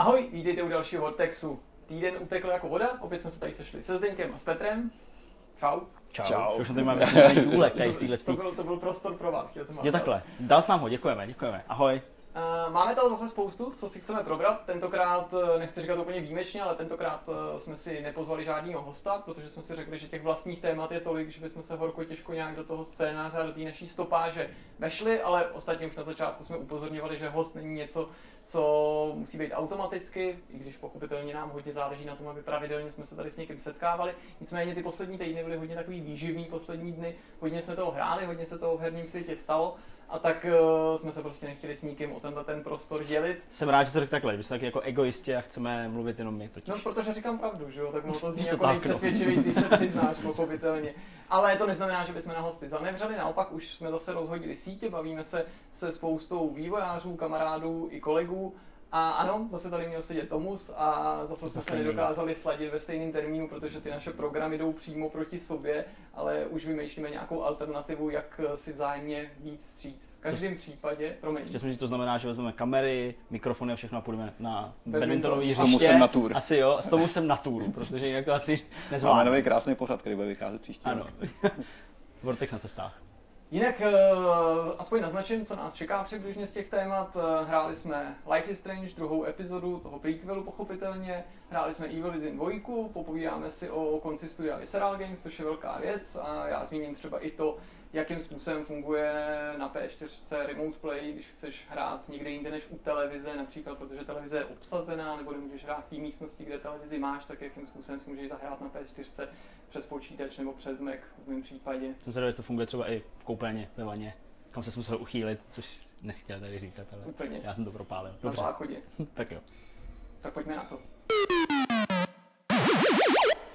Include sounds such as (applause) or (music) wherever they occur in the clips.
Ahoj, vítejte u dalšího Vortexu. Týden utekl jako voda, opět jsme se tady sešli se Zdeňkem a s Petrem. Čau. Čau. Čau. Už tady máme (laughs) důlek tady v téhle To byl, to byl prostor pro vás, chtěl jsem Je takhle. Dal jsi nám ho, děkujeme, děkujeme. Ahoj. Uh, máme toho zase spoustu, co si chceme probrat. Tentokrát, eh, nechci říkat úplně výjimečně, ale tentokrát eh, jsme si nepozvali žádného hosta, protože jsme si řekli, že těch vlastních témat je tolik, že bychom se horko těžko nějak do toho scénáře a do té naší stopáže vešli, ale ostatně už na začátku jsme upozorňovali, že host není něco, co musí být automaticky, i když pochopitelně nám hodně záleží na tom, aby pravidelně jsme se tady s někým setkávali. Nicméně ty poslední týdny byly hodně takový výživný poslední dny, hodně jsme toho hráli, hodně se toho v herním světě stalo a tak uh, jsme se prostě nechtěli s nikým o tenhle ten prostor dělit. Jsem rád, že to řekl takhle, že jsme taky jako egoisti a chceme mluvit jenom my totiž. No, protože říkám pravdu, že jo, tak to zní to jako tak, nejpřesvědčivěji, když se přiznáš, pochopitelně. Ale to neznamená, že bychom na hosty zanevřeli, naopak už jsme zase rozhodili sítě, bavíme se se spoustou vývojářů, kamarádů i kolegů. A ano, zase tady měl sedět Tomus a zase jsme se nedokázali sladit ve stejném termínu, protože ty naše programy jdou přímo proti sobě, ale už vymýšlíme nějakou alternativu, jak si vzájemně víc vstříc. V každém případě, promiň. Chtěl jsem říct, to znamená, že vezmeme kamery, mikrofony a všechno a půjdeme na Badminton. badmintonový S hřiště. Tomusem na tour. Asi jo, s tomu jsem na tour, protože jinak to asi Máme nezvládnu. nový krásný pořad, který bude vycházet příští Ano. rok. (laughs) Vortex na cestách. Jinak uh, aspoň naznačím, co nás čeká přibližně z těch témat. Uh, hráli jsme Life is Strange, druhou epizodu toho prequelu pochopitelně. Hráli jsme Evil Within 2, popovídáme si o konci studia Visceral Games, což je velká věc a já zmíním třeba i to, jakým způsobem funguje na P4 remote play, když chceš hrát někde jinde než u televize, například protože televize je obsazená, nebo nemůžeš hrát v té místnosti, kde televizi máš, tak jakým způsobem si můžeš zahrát na P4 přes počítač nebo přes Mac v mém případě. Jsem se jestli to funguje třeba i v koupelně, ve vaně, kam se musel uchýlit, což nechtěl tady říkat, ale Úplně. já jsem to propálil. Na Dobře, záchodě. (laughs) tak jo. Tak pojďme na to.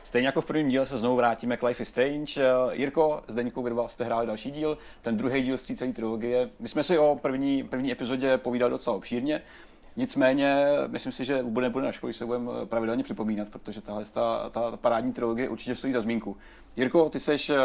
Stejně jako v prvním díle se znovu vrátíme k Life is Strange. Eh, Jirko, Zdeňku, vy dva jste hráli další díl, ten druhý díl z té celé trilogie. My jsme si o první, první epizodě povídali docela obšírně. Nicméně, myslím si, že bude, bude na škole, se budeme pravidelně připomínat, protože tahle ta, ta, ta parádní trilogie určitě stojí za zmínku. Jirko, ty seš eh,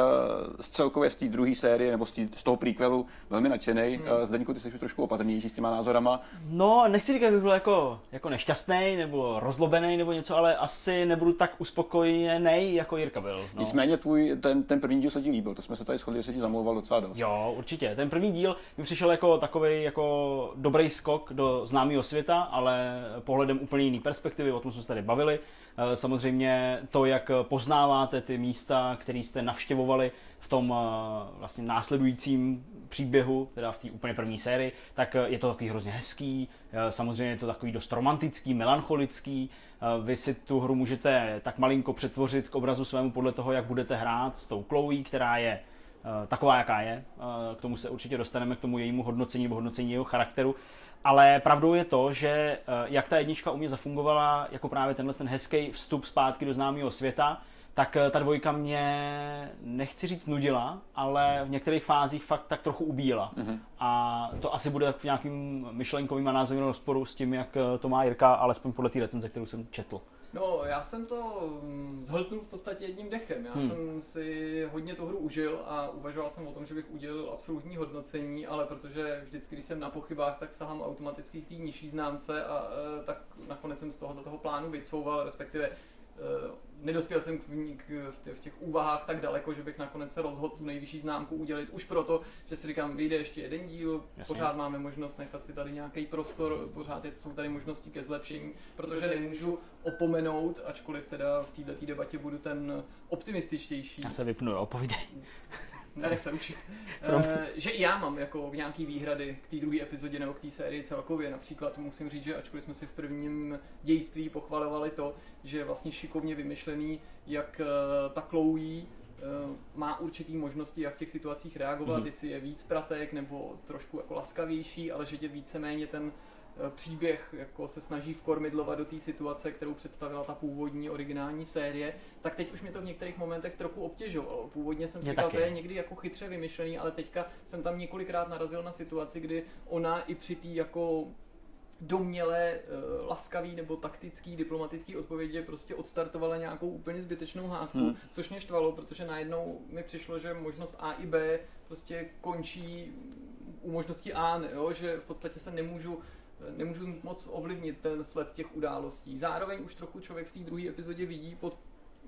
z celkově z té druhé série nebo z, tý, z toho prequelu velmi nadšený. Hmm. Zdeňku, ty seš už trošku opatrnější s těma názorama. No, nechci říkat, že bych byl jako, jako nešťastný nebo rozlobený nebo něco, ale asi nebudu tak uspokojený, jako Jirka byl. No. Nicméně tvůj, ten, ten první díl se ti líbil, to jsme se tady shodli, že se ti zamlouval docela dost. Jo, určitě. Ten první díl mi přišel jako takový jako dobrý skok do známého světa, ale pohledem úplně jiný perspektivy, o tom jsme se tady bavili. Eh, Samozřejmě to, jak poznáváte ty místa, které jste navštěvovali v tom eh, vlastně následujícím příběhu, teda v té úplně první sérii, tak eh, je to takový hrozně hezký, samozřejmě je to takový dost romantický, melancholický. Vy si tu hru můžete tak malinko přetvořit k obrazu svému podle toho, jak budete hrát s tou Chloe, která je taková, jaká je. K tomu se určitě dostaneme, k tomu jejímu hodnocení nebo hodnocení jeho charakteru. Ale pravdou je to, že eh, jak ta jednička u mě zafungovala jako právě tenhle ten hezký vstup zpátky do známého světa, tak eh, ta dvojka mě, nechci říct nudila, ale v některých fázích fakt tak trochu ubíjela. Mm-hmm. A to asi bude v nějakým myšlenkovým a názorovým rozporu s tím, jak eh, to má Jirka, alespoň podle té recenze, kterou jsem četl. No, já jsem to mm, zhltnul v podstatě jedním dechem. Já Hmm. jsem si hodně tu hru užil a uvažoval jsem o tom, že bych udělal absolutní hodnocení, ale protože vždycky, když jsem na pochybách, tak sahám automaticky k té nižší známce a e, tak nakonec jsem z toho do toho plánu vycouval, respektive nedospěl jsem k, k, v, těch, v těch úvahách tak daleko, že bych nakonec se rozhodl tu nejvyšší známku udělit už proto, že si říkám, vyjde ještě jeden díl, Jasně. pořád máme možnost nechat si tady nějaký prostor, pořád je, jsou tady možnosti ke zlepšení, protože nemůžu opomenout, ačkoliv teda v této debatě budu ten optimističtější, Já se vypnu, jo, povídej. (laughs) nenech se učit. (laughs) Eh, že i já mám jako nějaký výhrady k té druhé epizodě nebo k té sérii celkově. Například musím říct, že ačkoliv jsme si v prvním dějství pochvalovali to, že je vlastně šikovně vymyšlený, jak eh, ta Chloe eh, má určitý možnosti, jak v těch situacích reagovat, Mhm. jestli je víc pratek nebo trošku jako laskavější, ale že tě víceméně ten příběh jako se snaží vkormidlovat do té situace, kterou představila ta původní originální série, tak teď už mě to v některých momentech trochu obtěžovalo. Původně jsem si říkal, to je někdy jako chytře vymyšlený, ale teďka jsem tam několikrát narazil na situaci, kdy ona i při té jako domělé, uh, laskavý nebo taktický, diplomatický odpovědi prostě odstartovala nějakou úplně zbytečnou hádku, Hmm. což mě štvalo, protože najednou mi přišlo, že možnost A i B prostě končí u možnosti A, ne, jo? že v podstatě se nemůžu nemůžu moc ovlivnit ten sled těch událostí. Zároveň už trochu člověk v té druhé epizodě vidí pod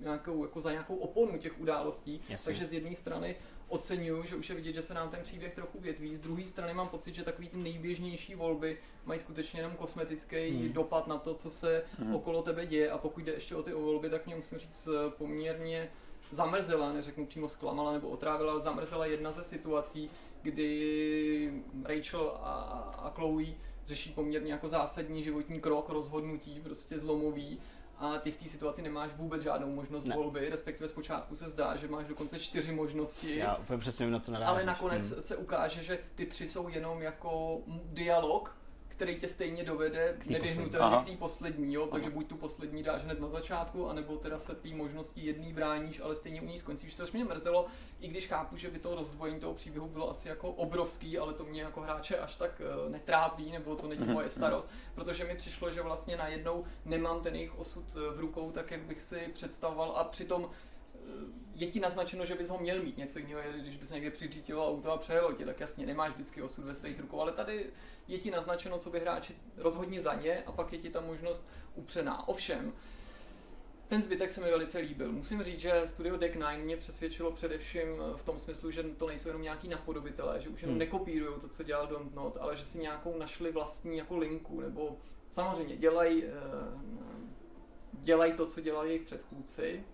nějakou, jako za nějakou oponu těch událostí, Jasně. takže z jedné strany oceňuju, že už je vidět, že se nám ten příběh trochu větví, z druhé strany mám pocit, že takový ty nejběžnější volby mají skutečně jenom kosmetický Hmm. dopad na to, co se Mhm. okolo tebe děje a pokud jde ještě o ty volby, tak mě musím říct poměrně zamrzela, neřeknu přímo zklamala nebo otrávila, ale zamrzela jedna ze situací, kdy Rachel a, a Chloe řeší poměrně jako zásadní životní krok, rozhodnutí, prostě zlomový a ty v té situaci nemáš vůbec žádnou možnost Ne. volby, respektive zpočátku se zdá, že máš dokonce čtyři možnosti. Já úplně přesně vím, na co narážíš. Ale nakonec Hmm. se ukáže, že ty tři jsou jenom jako dialog, který tě stejně dovede nevyhnutelně k té poslední, jo? takže Aha. buď tu poslední dáš hned na začátku, anebo teda se té možnosti jedný bráníš, ale stejně u ní skončíš, což mě mrzelo, i když chápu, že by to rozdvojení toho příběhu bylo asi jako obrovský, ale to mě jako hráče až tak eh, netrápí, nebo to není Mhm, moje mhm. starost, protože mi přišlo, že vlastně najednou nemám ten jejich osud eh, v rukou tak, jak bych si představoval a přitom je ti naznačeno, že bys ho měl mít. Něco jiného je, když bys někde přiřítilo auto a přejelo tě, tak jasně nemáš vždycky osud ve svých rukou, ale tady je ti naznačeno, co by hráči rozhodně za ně a pak je ti ta možnost upřená. Ovšem, ten zbytek se mi velice líbil. Musím říct, že Studio Deck 9 mě přesvědčilo především v tom smyslu, že to nejsou jenom nějaký napodobitelé, že už jenom Hmm. nekopírují to, co dělal Don't Not, ale že si nějakou našli vlastní jako linku, nebo samozřejmě dělají eh, dělají to, co dělali jejich předchůdci,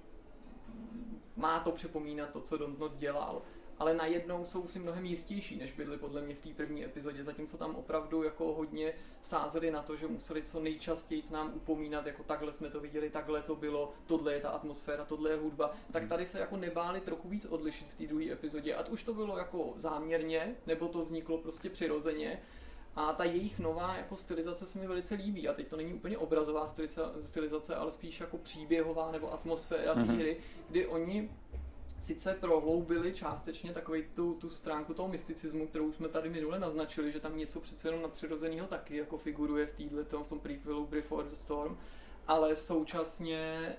má to připomínat to, co Dontnod dělal, ale najednou jsou si mnohem jistější, než byli podle mě v té první epizodě, zatímco tam opravdu jako hodně sázeli na to, že museli co nejčastěji nám upomínat, jako takhle jsme to viděli, takhle to bylo, tohle je ta atmosféra, tohle je hudba, tak tady se jako nebáli trochu víc odlišit v té druhé epizodě, ať už to bylo jako záměrně, nebo to vzniklo prostě přirozeně, a ta jejich nová jako stylizace se mi velice líbí. A teď to není úplně obrazová styliza- stylizace, ale spíš jako příběhová nebo atmosféra té Mhm. hry, kdy oni sice prohloubili částečně takový tu, tu stránku toho mysticismu, kterou jsme tady minule naznačili, že tam něco přece jenom nadpřirozeného taky jako figuruje v, týhle, v tom prequelu Before the Storm, ale současně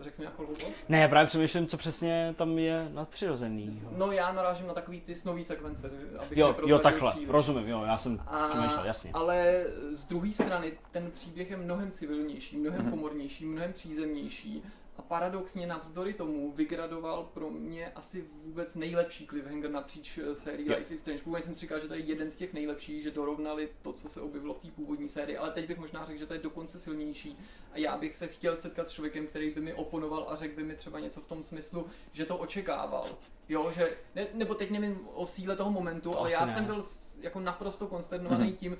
řekl jsem nějakou hloupost? Ne, já právě přemýšlím, co přesně tam je nadpřirozený. No já narážím na takový ty snový sekvence, abych Jo, jo, takhle, příliš. rozumím, jo, já jsem A, přemýšlel, jasně. Ale z druhé strany ten příběh je mnohem civilnější, mnohem Mhm. komornější, mnohem přízemnější a paradoxně navzdory tomu vygradoval pro mě asi vůbec nejlepší cliffhanger napříč eh, sérií. Life is Strange. Původně jsem si říkal, že to je jeden z těch nejlepších, že dorovnali to, co se objevilo v té původní sérii, ale teď bych možná řekl, že to je dokonce silnější a já bych se chtěl setkat s člověkem, který by mi oponoval a řekl by mi třeba něco v tom smyslu, že to očekával. Jo, že, ne, nebo teď nevím o síle toho momentu, To ale já ne. jsem byl jako naprosto konsternovaný Mhm. tím,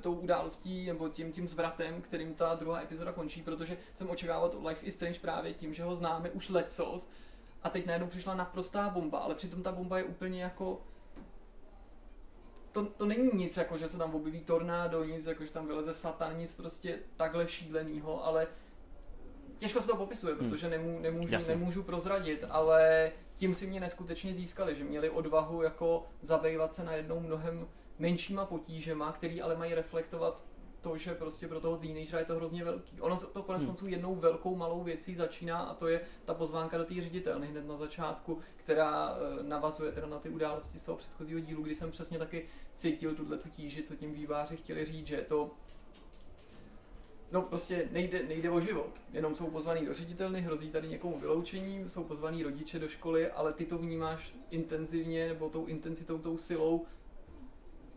tou událostí nebo tím, tím zvratem, kterým ta druhá epizoda končí, protože jsem očekával to Life is Strange právě tím, že ho známe už lecos a teď najednou přišla naprostá bomba, ale přitom ta bomba je úplně jako to, to není nic, jako že se tam objeví tornádo, nic, jako že tam vyleze satan, nic prostě takhle šílenýho, ale těžko se to popisuje, Hmm. protože nemů, nemůžu, Jasně. nemůžu prozradit, ale tím si mě neskutečně získali, že měli odvahu jako zabývat se najednou mnohem menšíma potížema, který ale mají reflektovat to, že prostě pro toho teenagera je to hrozně velký. Ono to konec Hmm. konců jednou velkou malou věcí začíná a to je ta pozvánka do té ředitelny hned na začátku, která eh, navazuje teda na ty události z toho předchozího dílu, kdy jsem přesně taky cítil tuhle tu tíži, co tím výváři chtěli říct, že je to No prostě nejde, nejde o život, jenom jsou pozvaný do ředitelny, hrozí tady někomu vyloučení, jsou pozvaný rodiče do školy, ale ty to vnímáš intenzivně nebo tou intenzitou, tou silou.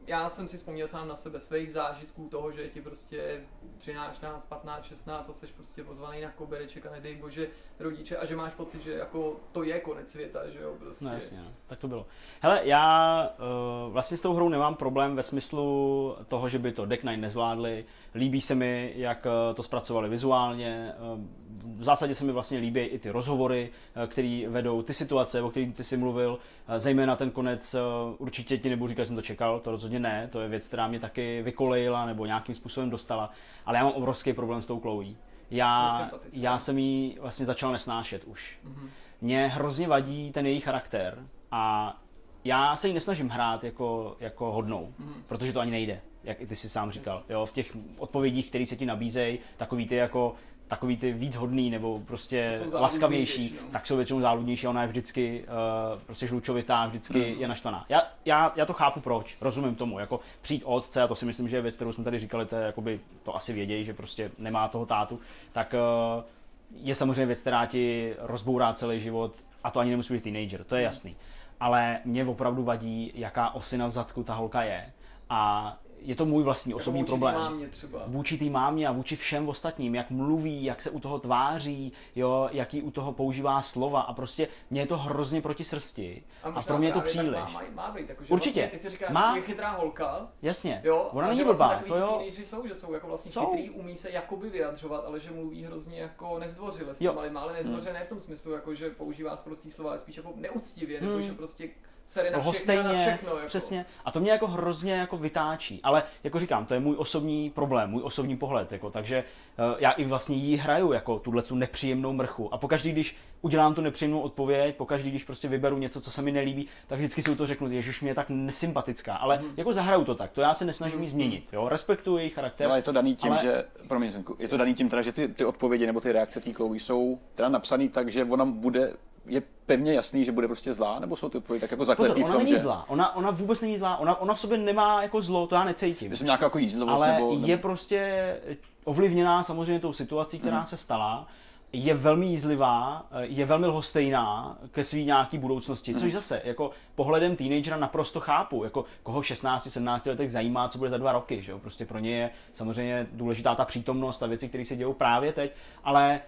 Já jsem si vzpomněl sám na sebe svých zážitků toho, že je ti prostě 13, 14, 15, 16 a jsi prostě pozvaný na kobereček a nedej bože rodiče a že máš pocit, že jako to je konec světa, že jo, prostě. No jasně, no. tak to bylo. Hele, já uh, vlastně s tou hrou nemám problém ve smyslu toho, že by to Deck Nine nezvládli. Líbí se mi, jak eh, to zpracovali vizuálně. Eh, V zásadě se mi vlastně líbí i ty rozhovory, eh, které vedou, ty situace, o kterých ty jsi mluvil, eh, zejména ten konec, eh, určitě ti nebudu říkat, že jsem to čekal, to rozhodně ne, to je věc, která mě taky vykolejila nebo nějakým způsobem dostala, ale já mám obrovský problém s tou Chloe. Já, já jsem jí vlastně začal nesnášet už Mhm. mě hrozně vadí ten její charakter a já se jí nesnažím hrát jako, jako hodnou, Mhm. protože to ani nejde, jak i ty si sám říkal. Jo, v těch odpovědích, které se ti nabízejí, takový ty jako takový ty víc hodný nebo prostě laskavější, většinou. tak jsou většinou záludnější a ona je vždycky uh, prostě žlučovitá, vždycky Mhm. je naštvaná. Já, já, já, to chápu proč, rozumím tomu, jako přijít od otce, a to si myslím, že je věc, kterou jsme tady říkali, to, je, jakoby, to asi vědějí, že prostě nemá toho tátu, tak uh, je samozřejmě věc, která ti rozbourá celý život a to ani nemusí být teenager, to je jasný. Ale mě opravdu vadí, jaká osina v zadku ta holka je. A je to můj vlastní osobní Jako vůči problém. mámě třeba. Vůči té mámě a vůči všem ostatním, jak mluví, jak se u toho tváří, jo, jaký u toho používá slova a prostě mě je to hrozně proti srsti. A, možná pro mě je to příliš. Má, má, má být, jakože Určitě. Vlastně, ty si říkáš, Má. je chytrá holka, Jasně, Jo, ona a není vlastně blbá, takový to jo. jsou, že jsou jako vlastně Jsou. chytrý, umí se jakoby vyjadřovat, ale že mluví hrozně jako nezdvořile s ale nezdvořile ne v tom smyslu, jako že používá prostý slova, ale spíš jako neúctivě, nebo Hmm. že prostě sere na Ho všechno, na všechno. Jako. přesně. A to mě jako hrozně jako vytáčí. Ale jako říkám, to je můj osobní problém, můj osobní pohled. Jako, takže eh, já i vlastně jí hraju jako tuhle tu nepříjemnou mrchu. A pokaždý, když udělám tu nepříjemnou odpověď, pokaždý, když prostě vyberu něco, co se mi nelíbí, tak vždycky si u toho řeknu, ježiš, mě je tak nesympatická. Ale Mhm. jako zahraju to tak, to já se nesnažím jí změnit. Jo? Respektuji její charakter. Ale je to daný tím, ale- že, promiň, je to daný tím teda, že ty, ty odpovědi nebo ty reakce té Chloe jsou teda napsané tak, že ona bude, je pevně jasný, že bude prostě zlá, nebo jsou ty odpovědi tak jako Pozor, zaklepý v ona tom, není že zlá, ona, ona vůbec není zlá, ona, ona v sobě nemá jako zlo, to já necítím. jsem nějaká jako jízlivost, ale nebo, je prostě ovlivněná samozřejmě tou situací, která Mhm. se stala. Je velmi jízlivá, je velmi lhostejná ke své nějaký budoucnosti, Mhm. což zase jako pohledem teenagera naprosto chápu. Jako koho v 16-17 letech zajímá, co bude za dva roky. Že jo? Prostě pro ně je samozřejmě důležitá ta přítomnost a věci, které se dějou právě teď, ale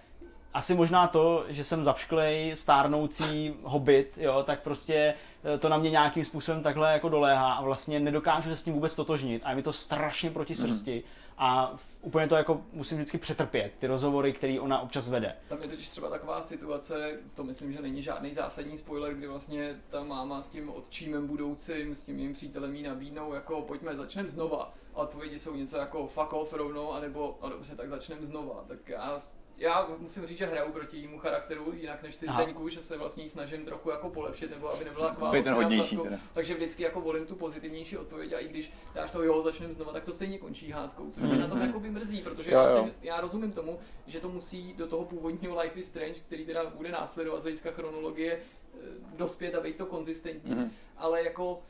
asi možná to, že jsem zapšklej, stárnoucí hobbit, jo, tak prostě eh, to na mě nějakým způsobem takhle jako doléhá a vlastně nedokážu se s tím vůbec totožnit a je mi to strašně proti srsti a v- úplně to jako musím vždycky přetrpět, ty rozhovory, které ona občas vede. Tam je totiž třeba taková situace, to myslím, že není žádný zásadní spoiler, kdy vlastně ta máma s tím otčímem budoucím, s tím mým přítelem jí nabídnou, jako pojďme, začneme znova. A odpovědi jsou něco jako fuck off rovnou, anebo a dobře, tak začneme znova. Tak já, já musím říct, že hraju proti jejímu charakteru, jinak než ty. Zdeňku, že se vlastně snažím trochu jako polepšit, nebo aby nebyla taková ten hodnější teda. Takže vždycky jako volím tu pozitivnější odpověď a i když dáš to jo, začneme znova, tak to stejně končí hádkou, což mě na tom Mhm. jakoby mrzí, protože Jo, já, si, já rozumím tomu, že to musí do toho původního Life is Strange, který teda bude následovat z hlediska chronologie, eh, dospět a být to konzistentní, Mhm. ale jako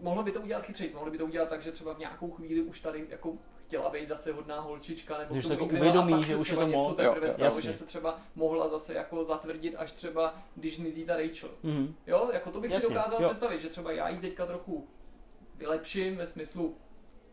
mohlo by to udělat chytřejc, mohlo by to udělat tak, že třeba v nějakou chvíli už tady jako chtěla být zase hodná holčička, nebo jako vykryla uvědomí, a že už je to něco moc. teprve Jo, stalo, jasně. že se třeba mohla zase jako zatvrdit až třeba, když zmizí ta Rachel. Mhm. Jo, jako to bych Jasně, si dokázal jo. představit, že třeba já jí teďka trochu vylepším ve smyslu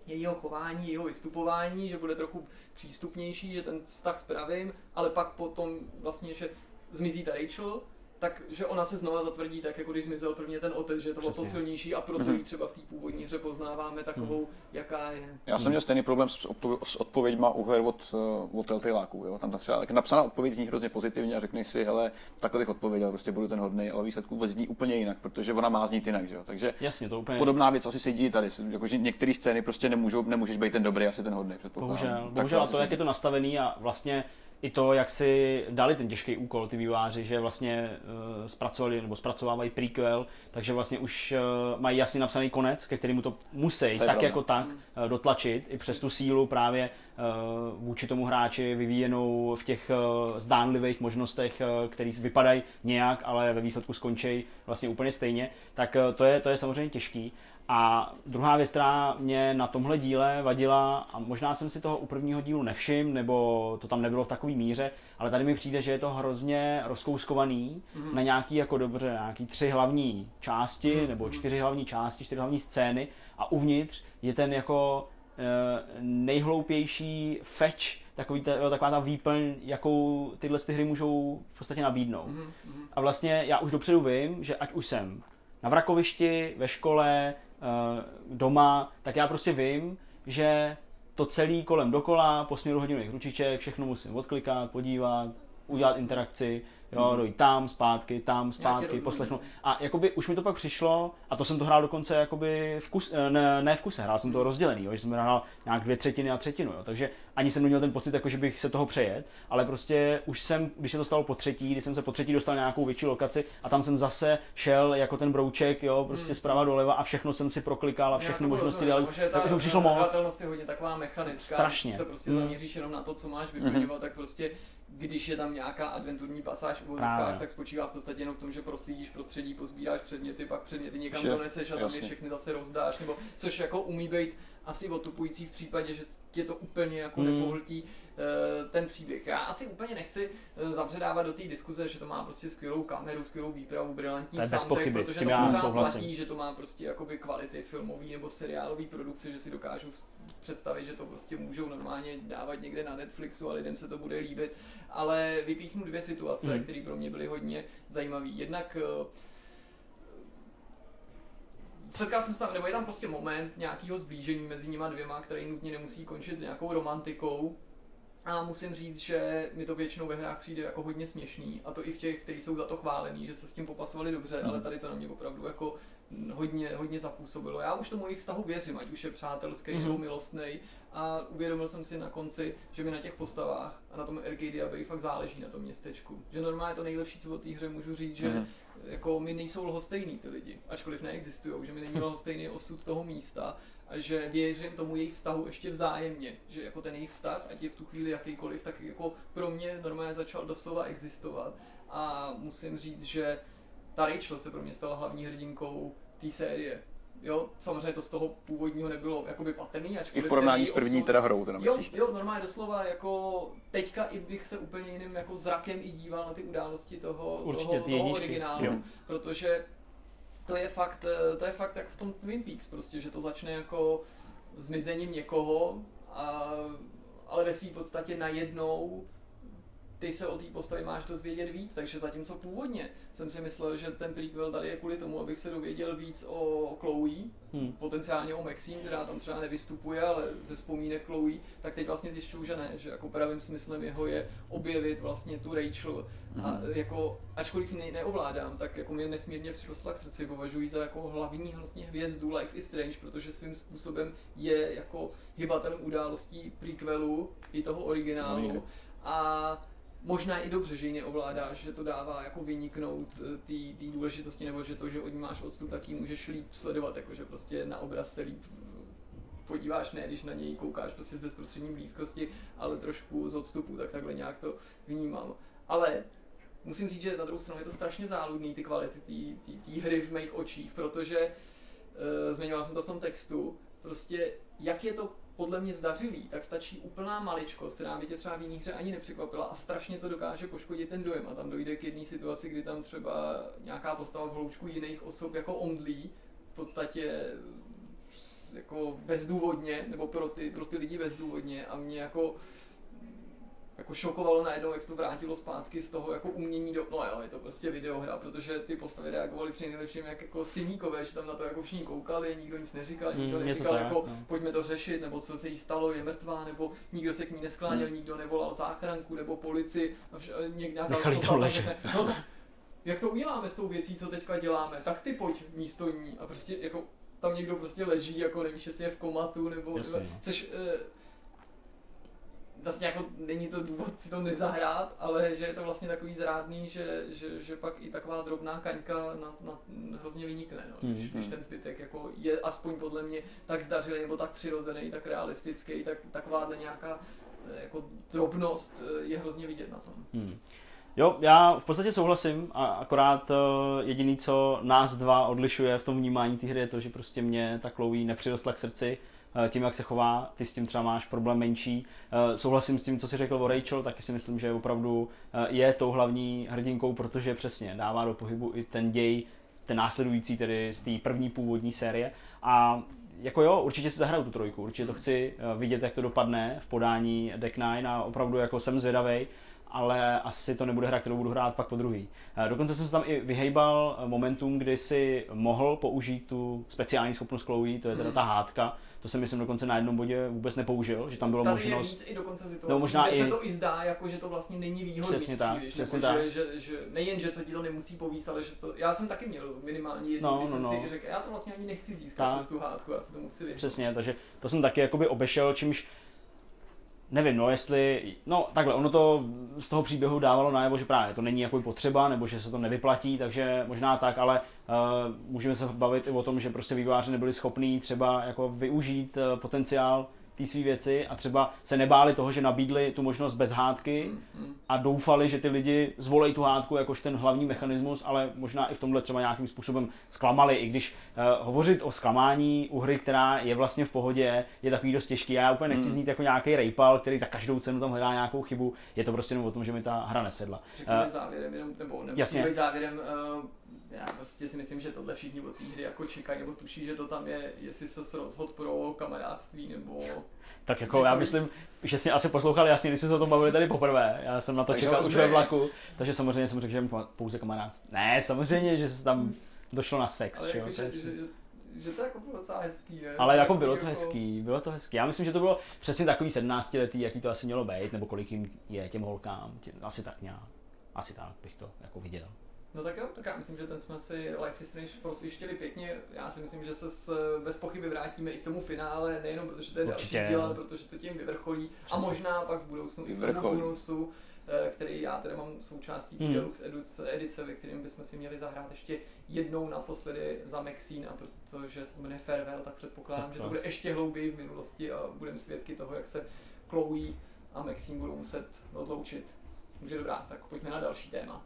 jejího chování, jejího vystupování, že bude trochu přístupnější, že ten vztah spravím, ale pak potom vlastně, že zmizí ta Rachel, tak že ona se znova zatvrdí tak, jako když zmizel prvně ten otec, že je to o to silnější a proto Mhm. ji třeba v té původní hře poznáváme takovou, jaká je. Já jsem měl stejný problém s, odpo- s odpověďma u her od, eh, od Telltaleáků, jo. Tam ta třeba tak napsaná odpověď zní hrozně pozitivně a řekneš si, hele, takhle bych odpověděl, prostě budu ten hodný, ale výsledku vůbec zní úplně jinak, protože ona má znít jinak, že jo. Takže Jasně, to úplně... podobná věc asi se děje tady, jakože některé scény prostě nemůžou, nemůžeš být ten dobrý, asi ten hodný, předpokládám. Bohužel, Tak bohužel a to, jak je to nastavený a vlastně i to, jak si dali ten těžký úkol ty výváři, že vlastně uh, zpracovali nebo zpracovávají prequel, takže vlastně už uh, mají jasně napsaný konec, ke kterému to musí tak pravda. jako tak uh, dotlačit, i přes tu sílu právě uh, vůči tomu hráči vyvíjenou v těch uh, zdánlivých možnostech, uh, které vypadají nějak, ale ve výsledku skončí vlastně úplně stejně, tak to je, to je samozřejmě těžký. A druhá věc, která mě na tomhle díle vadila, a možná jsem si toho u prvního dílu nevšiml, nebo to tam nebylo v takové míře, ale tady mi přijde, že je to hrozně rozkouskovaný Mhm. na nějaký jako dobře, nějaký tři hlavní části, Mhm, nebo mhm. čtyři hlavní části, čtyři hlavní scény a uvnitř je ten jako eh, nejhloupější feč, takový ta, taková ta výplň, jakou tyhle ty hry můžou v podstatě nabídnout. Mhm, mhm. A vlastně já už dopředu vím, že ať už jsem na vrakovišti, ve škole, eh, doma, tak já prostě vím, že to celý kolem dokola, po směru hodinových ručiček, všechno musím odklikat, podívat, udělat interakci, jo, Mhm. dojít tam, zpátky, tam, zpátky, poslechnout. A jakoby už mi to pak přišlo, a to jsem to hrál dokonce jakoby v kus, eh, ne, ne v kuse, hrál jsem to rozdělený, jo, že jsem hrál nějak dvě třetiny a třetinu, jo, takže ani jsem neměl ten pocit, jako že bych se toho přejet, ale prostě už jsem, když se to stalo po třetí, když jsem se po třetí dostal na nějakou větší lokaci a tam jsem zase šel jako ten brouček, jo, prostě Hmm. zprava doleva a všechno jsem si proklikal a všechny možnosti dělal, tak už mi ta přišlo moc. je hodně taková mechanická, Strašně. když se prostě Hmm. zaměříš jenom na to, co máš vyplňovat, tak prostě když je tam nějaká adventurní pasáž v Právě. vodovkách, tak spočívá v podstatě jenom v tom, že proslídíš prostředí, pozbíráš předměty, pak předměty někam Vše, doneseš a tam je jasně. všechny zase rozdáš, nebo což jako umí být asi otupující v případě, že tě to úplně jako Hmm. nepohltí eh, ten příběh. Já asi úplně nechci eh, zabředávat do té diskuze, že to má prostě skvělou kameru, skvělou výpravu, brilantní je soundtrack, protože tím to já pořád souhlasím. platí, že to má prostě jakoby kvality filmový nebo seriálový produkce, že si dokážu představit, že to prostě můžou normálně dávat někde na Netflixu a lidem se to bude líbit, ale vypíchnu dvě situace, Hmm. které pro mě byly hodně zajímavé. Jednak eh, setkal jsem se tam, nebo je tam prostě moment nějakého zblížení mezi nima dvěma, který nutně nemusí končit nějakou romantikou. A musím říct, že mi to většinou ve hrách přijde jako hodně směšný, a to i v těch, kteří jsou za to chválení, že se s tím popasovali dobře, ale tady to na mě opravdu jako hodně, hodně zapůsobilo. Já už tomu jejich vztahu věřím, ať už je přátelský Mhm. nebo milostný, a uvědomil jsem si na konci, že mi na těch postavách a na tom Arcadia Bay fakt záleží na tom městečku. Že normálně to nejlepší, co o té hře můžu říct, že Mhm. jako mi nejsou lhostejný ty lidi, ačkoliv neexistují, že mi není lhostejný osud toho místa a že věřím tomu jejich vztahu ještě vzájemně, že jako ten jejich vztah, ať je v tu chvíli jakýkoliv, tak jako pro mě normálně začal doslova existovat a musím říct, že ta Rachel se pro mě stala hlavní hrdinkou té série. Jo, samozřejmě to z toho původního nebylo jakoby patrný, I ačkoliv v porovnání s první osud- teda hrou, teda Jo, myslíš? jo, normálně doslova jako teďka i bych se úplně jiným jako zrakem i díval na ty události toho, Určitě, toho, ty toho jedničky. originálu, Jo. protože to je fakt, eh, to je fakt jak v tom Twin Peaks prostě, že to začne jako zmizením někoho, a, ale ve své podstatě najednou ty se o té postavě máš dozvědět víc, takže zatímco původně jsem si myslel, že ten prequel tady je kvůli tomu, abych se dověděl víc o Chloe, Hmm. potenciálně o Maxine, která tam třeba nevystupuje, ale ze vzpomínek Chloe, tak teď vlastně zjišťuju, že ne, že jako pravým smyslem jeho je objevit vlastně tu Rachel a Mhm. jako, ačkoliv ji ne, neovládám, tak jako mě nesmírně přirostla k srdci, považuji za jako hlavní vlastně hvězdu Life is Strange, protože svým způsobem je jako hybatelem událostí prequelu i toho To originálu a možná i dobře, že ji neovládáš, že to dává jako vyniknout eh, té důležitosti, nebo že to, že od ní máš odstup, tak ji můžeš líp sledovat, jakože prostě na obraz se líp podíváš, ne když na něj koukáš prostě z bezprostřední blízkosti, ale trošku z odstupu, tak takhle nějak to vnímám. Ale musím říct, že na druhou stranu je to strašně záludný, ty kvality té hry v mých očích, protože e, zmiňoval jsem to v tom textu, prostě jak je to podle mě zdařilý, tak stačí úplná maličkost, která by tě třeba v jiný hře ani nepřekvapila a strašně to dokáže poškodit ten dojem. A tam dojde k jedné situaci, kdy tam třeba nějaká postava v hloučku jiných osob jako omdlí, v podstatě jako bezdůvodně, nebo pro ty, pro ty lidi bezdůvodně a mě jako jako šokovalo najednou, jak se to vrátilo zpátky z toho jako umění do, no jo, je to prostě videohra, protože ty postavy reagovaly při nejlepším jak jako syníkové, že tam na to jako všichni koukali, nikdo nic neříkal, Mm, nikdo to neříkal tak, jako no. pojďme to řešit, nebo co se jí stalo, je mrtvá, nebo nikdo se k ní neskláněl, Hmm. nikdo nevolal záchranku nebo něk- nějaká Nechali to ležet. řekne, no jak to uděláme s tou věcí, co teďka děláme, tak ty pojď místo ní a prostě jako tam někdo prostě leží, jako nevíš, jestli je v komatu, nebo, Jasně, no. což eh, vlastně jako není to důvod si to nezahrát, ale že je to vlastně takový zrádný, že, že, že pak i taková drobná kaňka na, na, hrozně vynikne, no, když, Mhm. když ten zbytek jako je aspoň podle mě tak zdařilý nebo tak přirozený, tak realistický, tak takováhle nějaká eh, jako drobnost eh, je hrozně vidět na tom. Hmm. Jo, já v podstatě souhlasím, a akorát uh, jediný, co nás dva odlišuje v tom vnímání té hry, je to, že prostě mě ta Chloe nepřirostla k srdci eh, tím, jak se chová, ty s tím třeba máš problém menší. Eh, Souhlasím s tím, co si řekl o Rachel, taky si myslím, že opravdu eh, je tou hlavní hrdinkou, protože přesně dává do pohybu i ten děj, ten následující tedy z té první původní série. A jako jo, určitě si zahraju tu trojku, určitě to chci eh, vidět, jak to dopadne v podání Deck Nine a opravdu jako jsem zvědavej. ale asi to nebude hra, kterou budu hrát pak po druhý. Eh, dokonce jsem se tam i vyhejbal momentum, kdy si mohl použít tu speciální schopnost Chloe, to je teda ta hádka, to jsem myslím dokonce na jednom bodě vůbec nepoužil, že tam bylo Tady možnost... je víc i dokonce situací, No, možná kde i- se to i zdá, jako, že to vlastně není výhodný Přesně tak, příliš, přesně nebo tak. Že, že, že, nejen, že se ti to nemusí povíst, ale že to, já jsem taky měl minimálně jednu, No, no, jsem no. si řekl, já to vlastně ani nechci získat Tak. přes tu hádku, já se tomu chci vyhnout. Přesně, takže to jsem taky jakoby obešel, čímž nevím, no jestli, no takhle, ono to z toho příběhu dávalo najevo, že právě to není jako potřeba, nebo že se to nevyplatí, takže možná tak, ale uh, můžeme se bavit i o tom, že prostě vývojáři nebyli schopní třeba jako využít uh, potenciál té své věci a třeba se nebáli toho, že nabídli tu možnost bez hádky a doufali, že ty lidi zvolej tu hádku jakož ten hlavní mechanismus, ale možná i v tomhle třeba nějakým způsobem zklamali, i když uh, hovořit o zklamání u hry, která je vlastně v pohodě, je takový dost těžký. Já úplně nechci znít jako nějaký rejpal, který za každou cenu tam hledá nějakou chybu. Je to prostě jenom o tom, že mi ta hra nesedla. Řekněme Eh, závěrem, jenom, nebo nebo jasně. jasně. závěrem, uh, já prostě si myslím, že tohle všichni od té hry jako čekají, nebo tuší, že to tam je, jestli se rozhod pro kamarádství, nebo Tak jako já víc. myslím, že jsi mě asi poslouchali jasně, když jsme se o tom bavili tady poprvé. Já jsem na to Takže čekal vás už ve vlaku, takže samozřejmě jsem řekl, že jen pouze kamarád. Ne, samozřejmě, že se tam došlo na sex, ale že jo, jako, že, že, že, to jako bylo docela hezký, ne? Ale jako bylo to hezký, bylo to hezký. Já myslím, že to bylo přesně takový 17 letý, jaký to asi mělo být, nebo kolik jim je těm holkám, tě, asi tak nějak. Asi tak bych to jako viděl. No tak jo, tak já myslím, že ten jsme si Life is Strange prosvištili pěkně. Já si myslím, že se s, bez pochyby vrátíme i k tomu finále, nejenom protože to je Určitě. další díl, ale protože to tím vyvrcholí. A Přesně. možná pak v budoucnu i k tomu bonusu, eh, který já teda mám součástí Hmm. Deluxe edice, edice, ve kterém bychom si měli zahrát ještě jednou naposledy za Maxine, a protože se jmenuje Farewell, tak předpokládám, Tak že to bude ještě hlouběji v minulosti a budeme svědky toho, jak se Chloe a Maxine budou muset rozloučit. Takže dobrá, tak pojďme na další téma.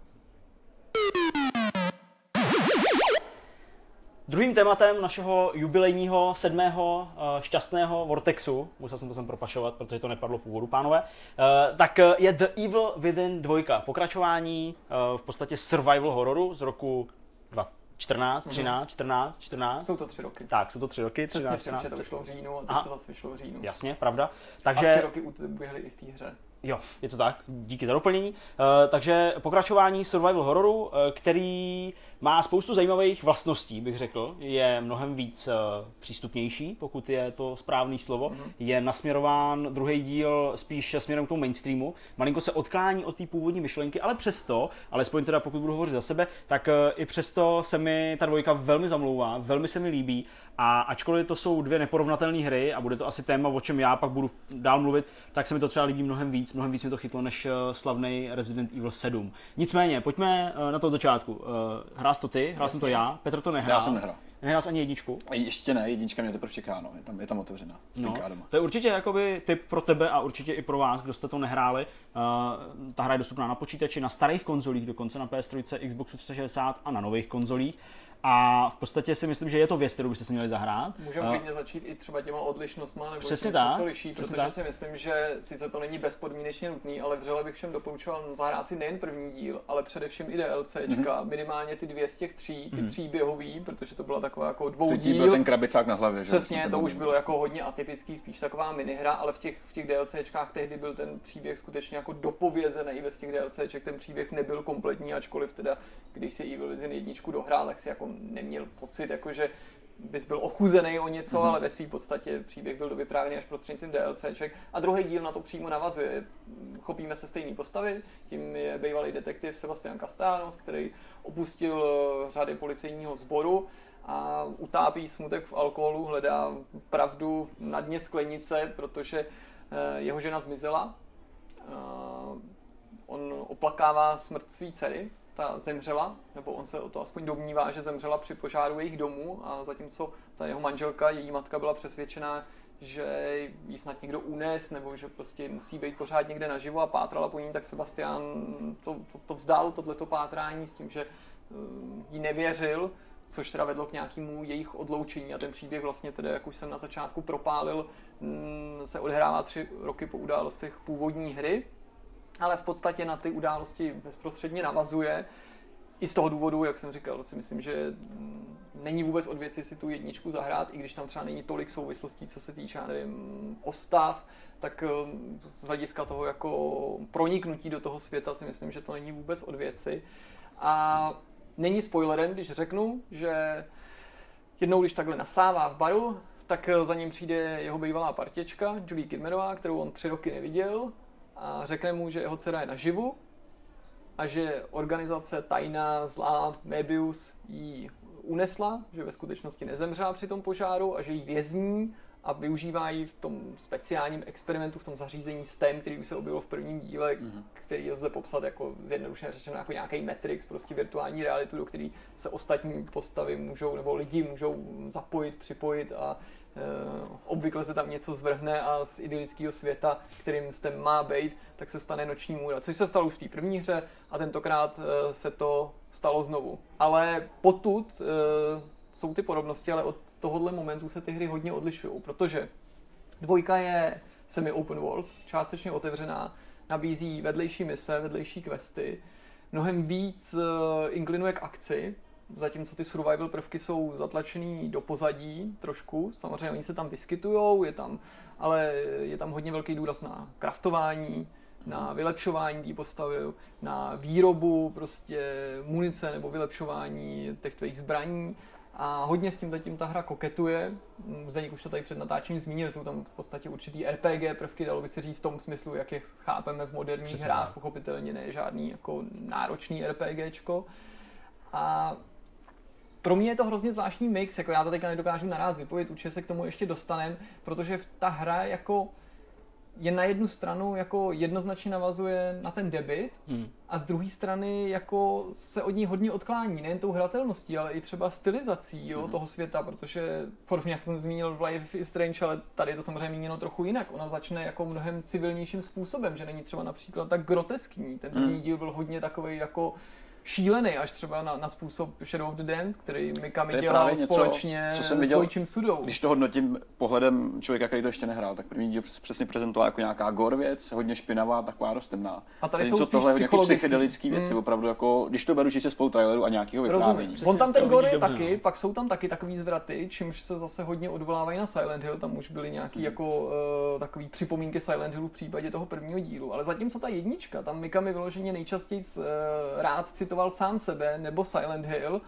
Druhým tématem našeho jubilejního sedmého eh, šťastného Vortexu, musel jsem to sem propašovat, protože to nepadlo v úvodu, pánové, eh, tak eh, je The Evil Within 2, pokračování v podstatě survival hororu z roku 2014, 13, 14, 14. Jsou to tři roky. Tak, jsou to tři roky, Přesně, 13, protože 14. to vyšlo v říjnu a teď Aha. to zase vyšlo v říjnu. Jasně, pravda. A tři Takže roky uběhly i v té hře. Jo, je to tak, díky za doplnění. Eh, takže pokračování survival hororu, eh, který má spoustu zajímavých vlastností, bych řekl. Je mnohem víc eh, přístupnější, pokud je to správný slovo. Mhm. Je nasměrován druhý díl spíš směrem k tomu mainstreamu. Malinko se odklání od té původní myšlenky, ale přesto, alespoň teda pokud budu hovořit za sebe, tak eh, i přesto se mi ta dvojka velmi zamlouvá, velmi se mi líbí. A ačkoliv to jsou dvě neporovnatelné hry a bude to asi téma, o čem já pak budu dál mluvit, tak se mi to třeba líbí mnohem víc, mnohem víc mi to chytlo než eh, slavný Resident Evil 7. Nicméně, pojďme na to od začátku. Eh, Hrál jsi to ty, hrál jsem to já, Petr to nehrál. Já jsem nehrál. Nehrál jsi ani jedničku. A Ještě ne, jednička mě teprve čeká, no. je, tam, je tam otevřená. No, doma. to je určitě jakoby tip pro tebe a určitě i pro vás, kdo jste to nehráli. Uh, ta hra je dostupná na počítači, na starých konzolích, dokonce na PS3, Xboxu 360 a na nových konzolích. A v podstatě si myslím, že je to věc, kterou byste si měli zahrát. Můžeme Eh, klidně začít i třeba těma odlišnostma, nebo Přesně čím se tak, to liší, přesně protože tak. si myslím, že sice to není bezpodmínečně nutný, ale vřele bych všem doporučoval zahrát si nejen první díl, ale především i DLCčka, minimálně ty dvě z těch tří, ty Mhm. příběhový, protože to byla taková jako Třetí dvoudíl. byl ten krabicák na hlavě, že? Přesně, to už bylo jako hodně atypický, spíš taková minihra, ale v těch, v těch DLCčkách tehdy byl ten příběh skutečně jako dopovězený, bez těch DLCček ten příběh nebyl kompletní, ačkoliv teda, když si Evil Within jedničku dohrál, tak si jako neměl pocit, jako že bys byl ochuzený o něco, Mhm. mm-hmm. ale ve své podstatě příběh byl dovyprávěný až prostřednictvím DLCček. A druhý díl na to přímo navazuje. Chopíme se stejné postavy, tím je bývalý detektiv Sebastian Castellanos, který opustil eh, řady policejního sboru a utápí smutek v alkoholu, hledá pravdu na dně sklenice, protože eh, jeho žena zmizela. Eh, On oplakává smrt své dcery, ta zemřela, nebo on se o to aspoň domnívá, že zemřela při požáru jejich domu a zatímco ta jeho manželka, její matka byla přesvědčená, že ji snad někdo unes, nebo že prostě musí být pořád někde naživo a pátrala po ní, tak Sebastian to, to, to vzdál, tohleto pátrání s tím, že eh, jí nevěřil, což teda vedlo k nějakému jejich odloučení. A ten příběh vlastně tedy, jak už jsem na začátku propálil, mm, se odehrává tři roky po událostech původní hry, ale v podstatě na ty události bezprostředně navazuje. I z toho důvodu, jak jsem říkal, si myslím, že není vůbec od věci si tu jedničku zahrát, i když tam třeba není tolik souvislostí, co se týče, nevím, postav, tak eh, z hlediska toho jako proniknutí do toho světa si myslím, že to není vůbec od věci. A není spoilerem, když řeknu, že jednou, když takhle nasává v baru, tak za ním přijde jeho bývalá partěčka, Julie Kidmerová, kterou on tři roky neviděl a řekne mu, že jeho dcera je naživu a že organizace tajná, zlá, Mebius jí unesla, že ve skutečnosti nezemřela při tom požáru a že ji vězní a využívají v tom speciálním experimentu, v tom zařízení STEM, který už se objevil v prvním díle, mm-hmm. který lze popsat jako zjednodušeně řečeno jako nějaký Matrix, prostě virtuální realitu, do který se ostatní postavy můžou, nebo lidi můžou zapojit, připojit a obvykle se tam něco zvrhne a z idylického světa, kterým STEM má být, tak se stane noční můra, což se stalo v té první hře a tentokrát e, se to stalo znovu. Ale potud e, jsou ty podobnosti, ale od tohohle momentu se ty hry hodně odlišují, protože dvojka je semi-open world, částečně otevřená, nabízí vedlejší mise, vedlejší questy, mnohem víc inklinuje k akci, zatímco ty survival prvky jsou zatlačený do pozadí trošku, samozřejmě oni se tam vyskytují, je tam, ale je tam hodně velký důraz na kraftování, na vylepšování té postavy, na výrobu prostě munice nebo vylepšování těch tvých zbraní a hodně s tím zatím ta hra koketuje. Zdeněk už to tady před natáčením zmínil, jsou tam v podstatě určitý RPG prvky, dalo by se říct v tom smyslu, jak je chápeme v moderních Přesně hrách, pochopitelně ne žádný jako náročný RPGčko. A pro mě je to hrozně zvláštní mix, jako já to teďka nedokážu naraz vypovědět, určitě se k tomu ještě dostanem, protože ta hra jako je na jednu stranu jako jednoznačně navazuje na ten debit hmm. a z druhé strany jako se od ní hodně odklání, nejen tou hratelností, ale i třeba stylizací jo, hmm. toho světa, protože podobně jak jsem zmínil v Life is Strange, ale tady je to samozřejmě míněno trochu jinak. Ona začne jako mnohem civilnějším způsobem, že není třeba například tak groteskní. Ten první hmm. díl byl hodně takový jako šílený až třeba na, na způsob Shadow of the Damned, který Mikami dělal něco, společně co jsem viděl, s Sudou. Když to hodnotím pohledem člověka, který to ještě nehrál, tak první díl přesně prezentoval jako nějaká gore věc, hodně špinavá, taková roztemná. A tady jsou tohle nějaké psychedelické věci, mm. opravdu jako, když to beru čistě spolu traileru a nějakého vyprávění. On tam ten gore je taky, no. pak jsou tam taky takový zvraty, čímž se zase hodně odvolávají na Silent Hill, tam už byly nějaký mm. jako uh, takový připomínky Silent Hillu v případě toho prvního dílu, ale zatímco ta jednička, tam Mikami vyloženě nejčastěji uh, rád citoval sám sebe, nebo Silent Hill,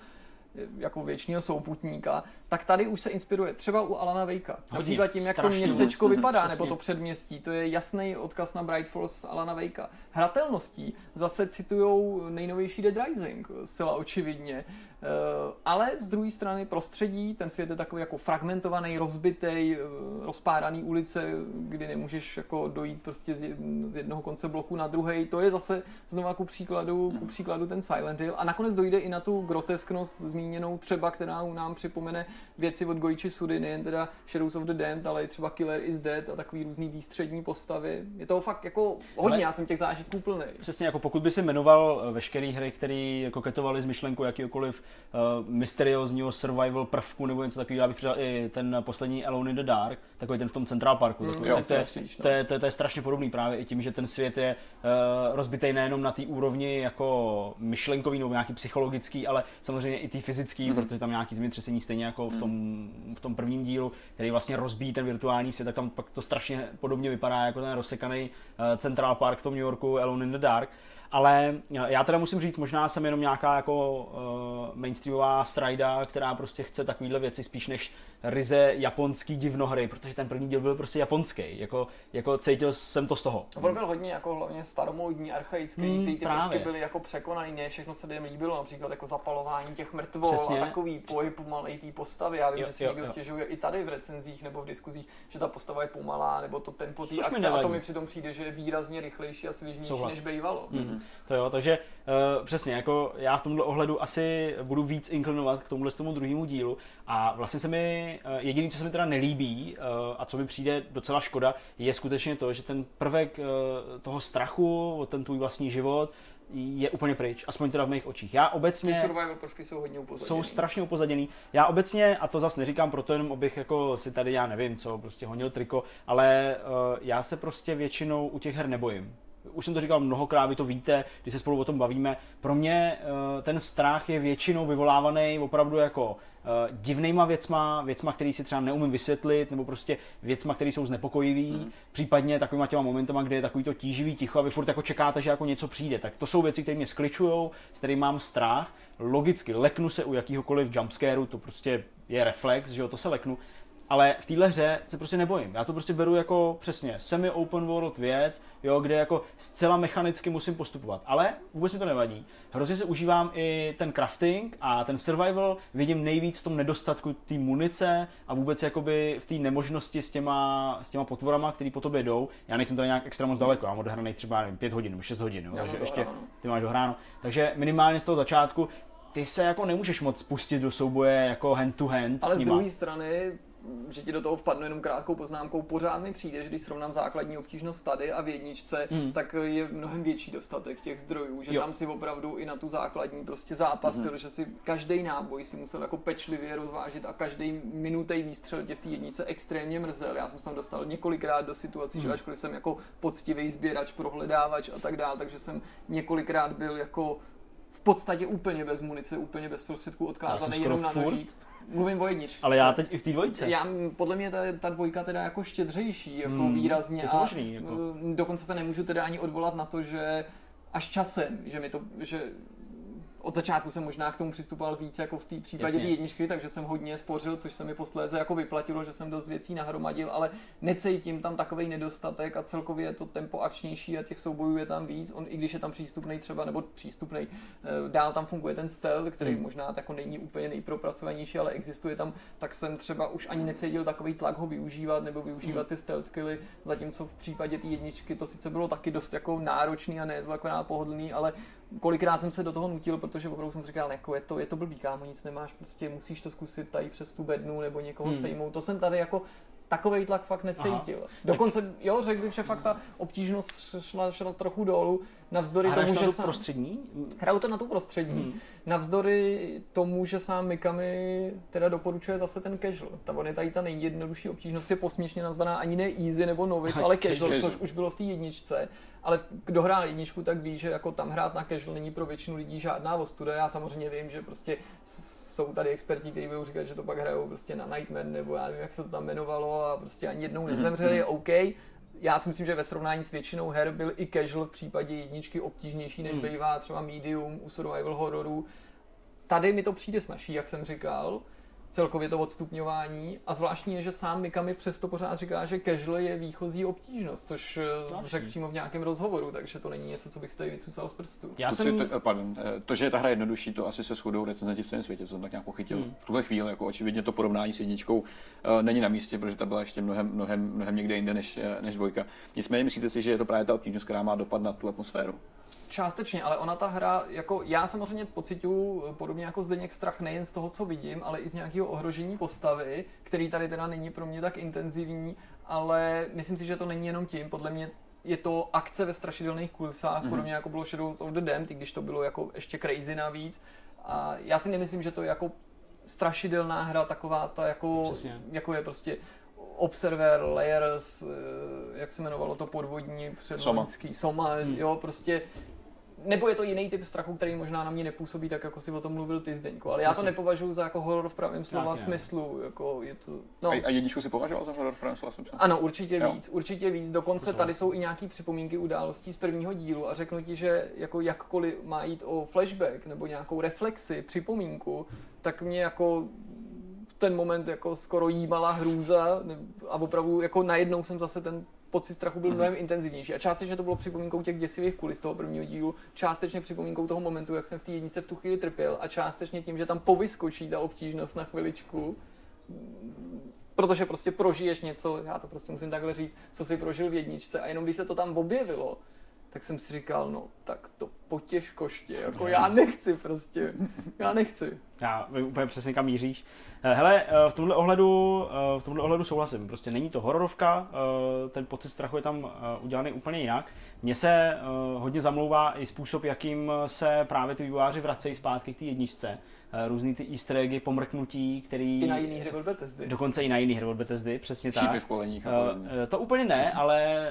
jako věčního souputníka, tak tady už se inspiruje třeba u Alana Vejka. Například tím, jak to městečko moc. vypadá, Přesně. nebo to předměstí. To je jasný odkaz na Bright Falls Alana Vejka. Hratelností zase citují nejnovější Dead Rising, zcela očividně. Eh, ale z druhé strany prostředí, ten svět je takový jako fragmentovaný, rozbitý, eh, rozpáraný ulice, kdy nemůžeš jako dojít prostě z jednoho konce bloku na druhý. To je zase znovu ku příkladu, ku hmm. příkladu ten Silent Hill. A nakonec dojde i na tu grotesknost zmíněnou třeba, která nám připomene věci od Goichi Sudy, nejen teda Shadows of the Damned, ale i třeba Killer is Dead a takový různý výstřední postavy. Je to fakt jako hodně, ale já jsem těch zážitků plný. Přesně, jako pokud by si jmenoval eh, veškeré hry, které koketovaly s myšlenkou jakýkoliv uh, mysteriózního survival prvku nebo něco takového, já bych přidal i ten poslední Alone in the Dark, takový ten v tom Central Parku. Mm, jo, tak to, je, to, je, to, je, to je strašně podobný právě i tím, že ten svět je uh, rozbitý nejenom na té úrovni jako myšlenkový nebo nějaký psychologický, ale samozřejmě i ty fyzický, mm. protože tam nějaký zemětřesení stejně jako v tom, v tom prvním dílu, který vlastně rozbíjí ten virtuální svět, tak tam pak to strašně podobně vypadá jako ten rozsekaný uh, Central Park v tom New Yorku Alone in the Dark. Ale já teda musím říct, možná jsem jenom nějaká jako uh, mainstreamová strajda, která prostě chce takovéhle věci spíš než ryze japonský divnohry, protože ten první díl byl prostě japonský, jako, jako cítil jsem to z toho. On byl hodně jako hlavně staromódní, archaický, hmm, ty, ty prvky byly jako překonaný, ne všechno se lidem líbilo, například jako zapalování těch mrtvol Přesně. a takový pohyb pomalej té postavy. Já vím, jo, že si jo, někdo jo. stěžuje i tady v recenzích nebo v diskuzích, že ta postava je pomalá, nebo to tempo té akce a to mi přitom přijde, že je výrazně rychlejší a svěžnější, než bývalo. Mm-hmm. To jo, takže uh, přesně, jako já v tomhle ohledu asi budu víc inklinovat k tomuhle tomu druhému dílu a vlastně se mi Eh, jediné, co se mi teda nelíbí eh, a co mi přijde docela škoda, je skutečně to, že ten prvek eh, toho strachu o ten tvůj vlastní život je úplně pryč, aspoň teda v mých očích. Já obecně... Ty survival prvky jsou hodně upozaděný. Jsou strašně upozaděný. Já obecně, a to zase neříkám proto jenom, abych jako si tady, já nevím co, prostě honil triko, ale uh, já se prostě většinou u těch her nebojím. Už jsem to říkal mnohokrát, vy to víte, když se spolu o tom bavíme. Pro mě uh, ten strach je většinou vyvolávaný opravdu jako uh, divnýma věcma, věcma, které si třeba neumím vysvětlit, nebo prostě věcma, které jsou znepokojivý, mm. případně takovýma těma momentama, kde je takový to tíživý ticho a vy furt jako čekáte, že jako něco přijde. Tak to jsou věci, které mě skličují, s kterými mám strach. Logicky leknu se u jakýhokoliv jumpscareu, to prostě je reflex, že jo, to se leknu, ale v téhle hře se prostě nebojím. Já to prostě beru jako přesně semi-open world věc, jo, kde jako zcela mechanicky musím postupovat. Ale vůbec mi to nevadí. Hrozně se užívám i ten crafting a ten survival vidím nejvíc v tom nedostatku té munice a vůbec jakoby v té nemožnosti s těma, s těma potvorama, který po tobě jdou. Já nejsem tady nějak extra moc daleko, já mám odehraných třeba nevím, 5 hodin 6 hodin, jo, takže ještě ty máš dohráno. Takže minimálně z toho začátku ty se jako nemůžeš moc pustit do souboje jako hand to hand Ale s z druhé strany že ti do toho vpadnu jenom krátkou poznámkou, pořád mi přijde, že když srovnám základní obtížnost tady a v jedničce, mm. tak je mnohem větší dostatek těch zdrojů, že jo. tam si opravdu i na tu základní prostě zápasil, mm. že si každý náboj si musel jako pečlivě rozvážit a každý minutej výstřel tě v té jednice extrémně mrzel. Já jsem se tam dostal několikrát do situací, mm. že ačkoliv jsem jako poctivý sběrač, prohledávač a tak dále, takže jsem několikrát byl jako v podstatě úplně bez munice, úplně bez prostředků odkázaný jenom na nožík. Mluvím o jedničce. Ale já teď i v té dvojce. Já, podle mě ta, ta dvojka teda jako štědřejší, jako hmm, výrazně. Je to možný, jako. a dokonce se nemůžu teda ani odvolat na to, že až časem, že mi to, že od začátku jsem možná k tomu přistupoval víc jako v té případě té jedničky, takže jsem hodně spořil, což se mi posléze jako vyplatilo, že jsem dost věcí nahromadil, ale necítím tam takový nedostatek a celkově je to tempo akčnější a těch soubojů je tam víc. On i když je tam přístupný třeba, nebo přístupný, eh, dál tam funguje ten stealth, který hmm. možná jako není úplně nejpropracovanější, ale existuje tam, tak jsem třeba už ani necítil takový tlak ho využívat nebo využívat hmm. ty stealth killy, zatímco v případě té jedničky to sice bylo taky dost jako náročný a ne pohodlný, ale kolikrát jsem se do toho nutil, protože opravdu jsem říkal, jako je to, je to blbý, kámo, nic nemáš, prostě musíš to zkusit tady přes tu bednu nebo někoho hmm. sejmout. To jsem tady jako takový tlak fakt necítil. Aha. Dokonce, tak... jo, řekl bych, že fakt ta obtížnost šla, šla trochu dolů, navzdory A tomu, že tu sám... prostřední? Hraju to na tu prostřední. Hmm. Navzdory tomu, že sám Mikami teda doporučuje zase ten casual. Ta on je tady ta nejjednodušší obtížnost, je posměšně nazvaná ani ne easy nebo novice, ale casual, což už bylo v té jedničce. Ale kdo hrál jedničku, tak ví, že jako tam hrát na casual není pro většinu lidí žádná ostuda. Já samozřejmě vím, že prostě jsou tady experti, kteří budou říkat, že to pak hrajou prostě na Nightmare, nebo já nevím, jak se to tam jmenovalo a prostě ani jednou mhm, nezemřeli, mhm. OK. Já si myslím, že ve srovnání s většinou her byl i casual v případě jedničky obtížnější, než mm. bývá třeba medium u survival horrorů. Tady mi to přijde snažší, jak jsem říkal celkově to odstupňování. A zvláštní je, že sám Mikami přesto pořád říká, že casual je výchozí obtížnost, což eh, Zvláštní. řekl přímo v nějakém rozhovoru, takže to není něco, co bych tady vycucal z prstů. Já jsem... to, pardon, eh, to, že je ta hra jednodušší, to asi se shodou recenzenti v celém světě, co jsem tak nějak pochytil. Hmm. V tuhle chvíli, jako očividně to porovnání s jedničkou uh, není na místě, protože ta byla ještě mnohem, mnohem, mnohem někde jinde než, než dvojka. Nicméně myslíte si, že je to právě ta obtížnost, která má dopad na tu atmosféru? Částečně, ale ona ta hra, jako já samozřejmě pocituju podobně jako Zdeněk strach nejen z toho, co vidím, ale i z nějakého ohrožení postavy, který tady teda není pro mě tak intenzivní, ale myslím si, že to není jenom tím, podle mě je to akce ve strašidelných kulisách, mm-hmm. podobně jako bylo Shadows of the Damned, i když to bylo jako ještě crazy navíc. A já si nemyslím, že to je jako strašidelná hra, taková ta jako, jako je prostě Observer, Layers, eh, jak se jmenovalo to podvodní předvojenský, Soma, Soma hmm. jo, prostě nebo je to jiný typ strachu, který možná na mě nepůsobí tak, jako si o tom mluvil ty Zdeňko. Ale já to nepovažuji za jako horor v pravém slova tak, smyslu. Jako je to, no. a, a jedničku si považoval za horor v pravém slova smyslu? Ano, určitě jo. víc, určitě víc. Dokonce tady jsou i nějaké připomínky událostí z prvního dílu a řeknu ti, že jako jakkoliv má jít o flashback nebo nějakou reflexi, připomínku, tak mě jako ten moment jako skoro jímala hrůza a opravdu jako najednou jsem zase ten pocit strachu byl mhm. mnohem intenzivnější. A částečně to bylo připomínkou těch děsivých kulis toho prvního dílu, částečně připomínkou toho momentu, jak jsem v té jednice v tu chvíli trpěl a částečně tím, že tam povyskočí ta obtížnost na chviličku, protože prostě prožiješ něco, já to prostě musím takhle říct, co si prožil v jedničce a jenom když se to tam objevilo, tak jsem si říkal, no tak to potěž koště, jako já nechci prostě, já nechci. Já úplně přesně kam míříš. Eh, hele, eh, v tomhle ohledu, eh, v tomhle ohledu souhlasím. Prostě není to hororovka, ten pocit strachu je tam udělaný úplně jinak. Mně se hodně zamlouvá i způsob, jakým se právě ty vývojáři vracejí zpátky k té jedničce. Různý ty easter eggy, pomrknutí, který... I na jiný hry od Bethesdy. Dokonce i na jiný hry od Bethesdy, přesně Šípy tak. v koleních a To úplně ne, ale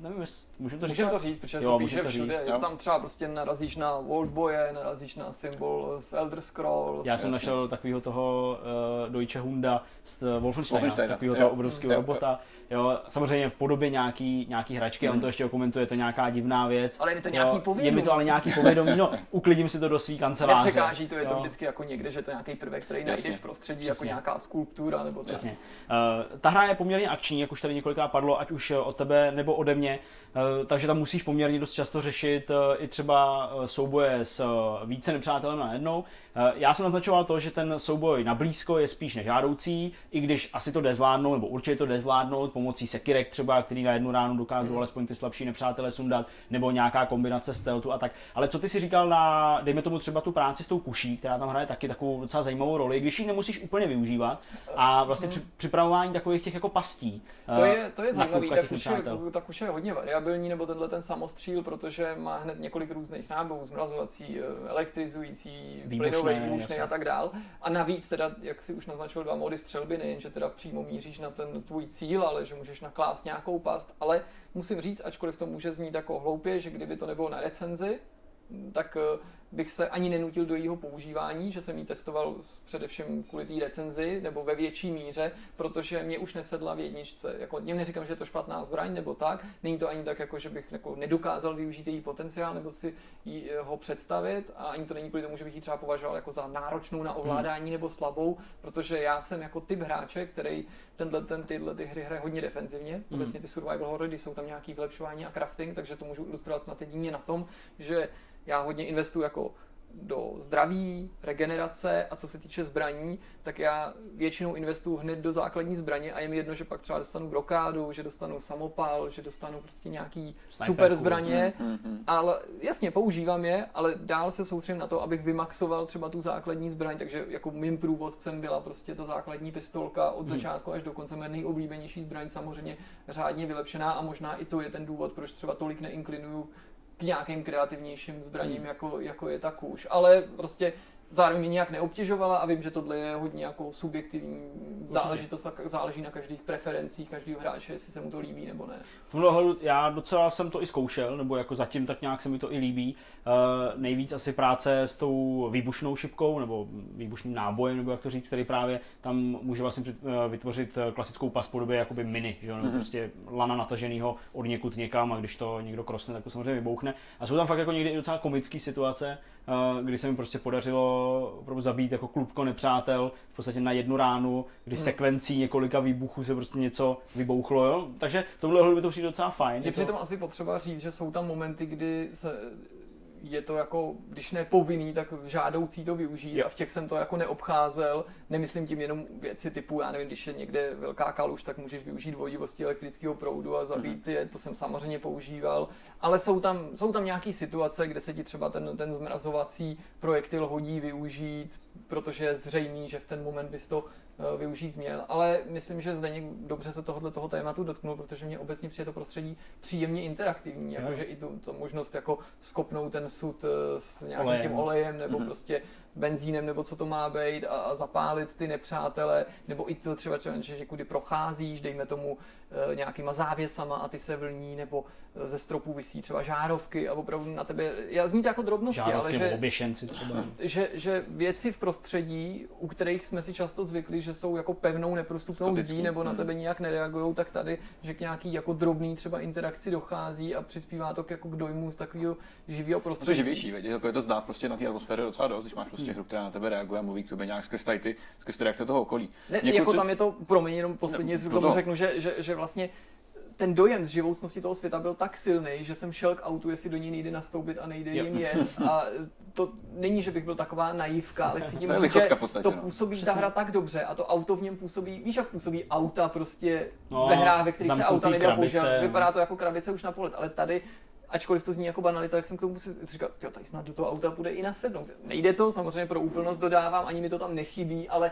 nevím, jestli, můžeme to říct. Můžeme to říct, protože Jo, se píše to všude. říct, jo. tam třeba prostě narazíš na Oldboye, narazíš na symbol z Elder Scrolls. Já jsem Jasně. našel takového toho uh, Deutsche Hunda z eh, Wolfensteina, Wolfensteina, takového jo. toho obrovského Jo, jo. robota. Jo, samozřejmě v podobě nějaký, nějaký hračky, mm. on to ještě komentuje, je to nějaká divná věc. Ale je mi to Jo, nějaký Je povědomí. mi to ale nějaký povědomí, no, uklidím si to do svý kanceláře. Nepřekáží to, je to Jo. vždycky jako někde, že to je nějaký prvek, který Jasně. najdeš v prostředí, jako Přesně. nějaká skulptura nebo tak. Přesně. Uh, ta hra je poměrně akční, jak už tady několikrát padlo, ať už od tebe nebo ode mě, uh, takže tam musíš poměrně dost často řešit uh, i třeba uh, souboje s více nepřátelem na jednou. Já jsem naznačoval to, že ten souboj na blízko je spíš nežádoucí, i když asi to jde zvládnout, nebo určitě to jde zvládnout pomocí sekirek třeba, který na jednu ránu dokážou Hmm. alespoň ty slabší nepřátelé sundat, nebo nějaká kombinace stealthu a tak. Ale co ty si říkal na, dejme tomu třeba tu práci s tou kuší, která tam hraje taky takovou docela zajímavou roli, když ji nemusíš úplně využívat a vlastně při, připravování takových těch jako pastí. To eh, je, to je klubka tak už, je, hodně variabilní, nebo tenhle ten samostříl, protože má hned několik různých nábojů, zmrazovací, eh, elektrizující, plynový, výbušný a tak dál. A navíc teda, jak si už naznačil, dva mody střelby, nejen, že teda přímo míříš na ten tvůj cíl, ale že můžeš naklást nějakou past, ale musím říct, ačkoliv to může znít jako hloupě, že kdyby to nebylo na recenzi, tak eh, bych se ani nenutil do jeho používání, že jsem ji testoval především kvůli té recenzi nebo ve větší míře, protože mě už nesedla v jedničce. Jako, něm neříkám, že je to špatná zbraň nebo tak, není to ani tak, jako, že bych jako, nedokázal využít její potenciál nebo si jí, eh, ho představit a ani to není kvůli tomu, že bych ji třeba považoval jako za náročnou na ovládání nebo slabou, protože já jsem jako typ hráče, který tenhle, ten, tyhle ty hry hraje hodně defenzivně. Obecně ty survival horror, když jsou tam nějaký vylepšování a crafting, takže to můžu ilustrovat snad jedině na tom, že já hodně investuju jako do zdraví, regenerace a co se týče zbraní, tak já většinou investuju hned do základní zbraně a je mi jedno, že pak třeba dostanu brokádu, že dostanu samopal, že dostanu prostě nějaký Sniperku. super zbraně, Mhm. ale jasně používám je, ale dál se soustředím na to, abych vymaxoval třeba tu základní zbraň, takže jako mým průvodcem byla prostě ta základní pistolka od začátku až do konce mé nejoblíbenější zbraň, samozřejmě řádně vylepšená a možná i to je ten důvod, proč třeba tolik neinklinuju k nějakým kreativnějším zbraním, jako, jako je ta kůž. Ale prostě zároveň mě nějak neobtěžovala a vím, že tohle je hodně jako subjektivní záležitost a záleží na každých preferencích každého hráče, jestli se mu to líbí nebo ne. V tomhle ohledu já docela jsem to i zkoušel, nebo jako zatím tak nějak se mi to i líbí. Uh, nejvíc asi práce s tou výbušnou šipkou, nebo výbušným nábojem, nebo jak to říct, který právě tam může vlastně eh, vytvořit eh, klasickou pas podobě jakoby miny, že jo, nebo prostě lana nataženého od někud někam a když to někdo krosne, tak to samozřejmě vybouchne. A jsou tam fakt jako někdy docela komické situace, kdy se mi prostě podařilo opravdu zabít jako klubko nepřátel v podstatě na jednu ránu, kdy sekvencí několika výbuchů se prostě něco vybouchlo, jo? Takže v tomhle ohledu by to přijde docela fajn. Je Je to- přitom asi potřeba říct, že jsou tam momenty, kdy se je to jako, když ne povinný, tak žádoucí to využít a v těch jsem to jako neobcházel. Nemyslím tím jenom věci typu, já nevím, když je někde velká kaluž, tak můžeš využít vodivosti elektrického proudu a zabít je, to jsem samozřejmě používal. Ale jsou tam, jsou tam nějaké situace, kde se ti třeba ten, ten zmrazovací projektil hodí využít, protože je zřejmý, že v ten moment bys to využít měl. Ale myslím, že Zdeněk dobře se tohohle toho tématu dotknul, protože mě obecně přijde to prostředí příjemně interaktivní, Jo. jakože i tu, tu možnost jako skopnout ten sud eh, s nějakým Olejem. tím olejem nebo Mhm. prostě benzínem nebo co to má být a, a zapálit ty nepřátele, nebo i to třeba, třeba že kudy procházíš, dejme tomu e, nějakýma závěsama a ty se vlní, nebo ze stropů visí třeba žárovky a opravdu na tebe, já zní to jako drobnosti, ale žárovky nebo že, oběšenci třeba. (laughs) že, že věci v prostředí, u kterých jsme si často zvykli, že jsou jako pevnou neprostupnou zdí nebo na Mhm. tebe nijak nereagují, tak tady, že k nějaký jako drobný třeba interakci dochází a přispívá to k, jako k dojmu z takového živého To je prostředí. živější, veď? Jako je to znát prostě na té atmosféře docela dost, když máš prostě hru, která na tebe reaguje a mluví k tobě nějak skrz tady ty, skrz ty reakce toho okolí. Ne, Někud jako tam je to, promiň, jenom poslední No, no to- řeknu, že, že, že vlastně ten dojem z živoucnosti toho světa byl tak silný, že jsem šel k autu, jestli do ní nejde nastoupit a nejde Jo. jim jet. A to není, že bych byl taková naivka, ale chci tím (laughs) To je že podstatě, to no. působí ta Přesně. hra tak dobře a to auto v něm působí, víš jak působí auta prostě No, ve hrách, ve kterých se auta nejdou používat. no. Vypadá to jako krabice už na polet, ale tady ačkoliv to zní jako banalita, tak jsem k tomu si říkal, jo, tady snad do toho auta půjde i nasednout. Nejde to, samozřejmě pro úplnost dodávám, ani mi to tam nechybí, ale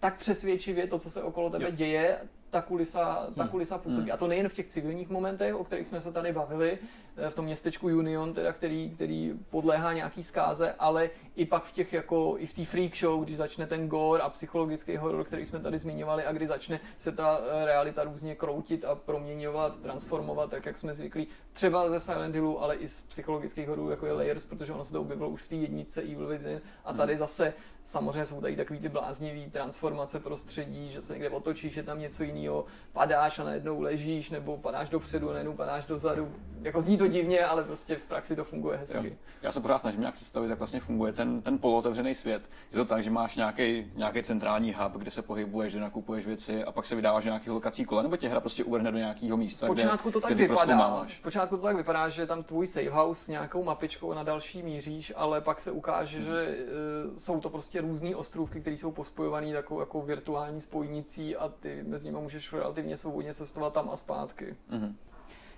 tak přesvědčivě to, co se okolo tebe Jo. děje, ta kulisa, ta Hmm. kulisa působí. Hmm. A to nejen v těch civilních momentech, o kterých jsme se tady bavili, eh, v tom městečku Union, teda, který, který podléhá nějaký zkáze, ale i pak v těch jako, i v té freak show, když začne ten gore a psychologický horor, který jsme tady zmiňovali a kdy začne se ta eh, realita různě kroutit a proměňovat, transformovat, tak jak jsme zvyklí, třeba ze Silent Hillu, ale i z psychologických hororů, jako je Layers, protože ono se to objevilo už v té jedničce Evil Within a tady zase samozřejmě jsou tady takový ty bláznivý transformace prostředí, že se někde otočíš, je tam něco jiného, padáš a najednou ležíš, nebo padáš dopředu a najednou padáš dozadu. Jako zní to divně, ale prostě v praxi to funguje hezky. Jo. Já se pořád snažím nějak představit, jak vlastně funguje ten, ten polootevřený svět. Je to tak, že máš nějaký, nějaký centrální hub, kde se pohybuješ, kde nakupuješ věci a pak se vydáváš do nějakých lokací kolem, nebo tě hra prostě uvrhne do nějakého místa, Zpočátku kde, to tak kde ty vypadá. prozkoumáváš. Zpočátku to tak vypadá, že je tam tvůj save house s nějakou mapičkou na další míříš, ale pak se ukáže, že uh, jsou to prostě různé ostrůvky, které jsou pospojované takovou jako virtuální spojnicí a ty mezi nimi můžeš relativně svobodně cestovat tam a zpátky. Mhm.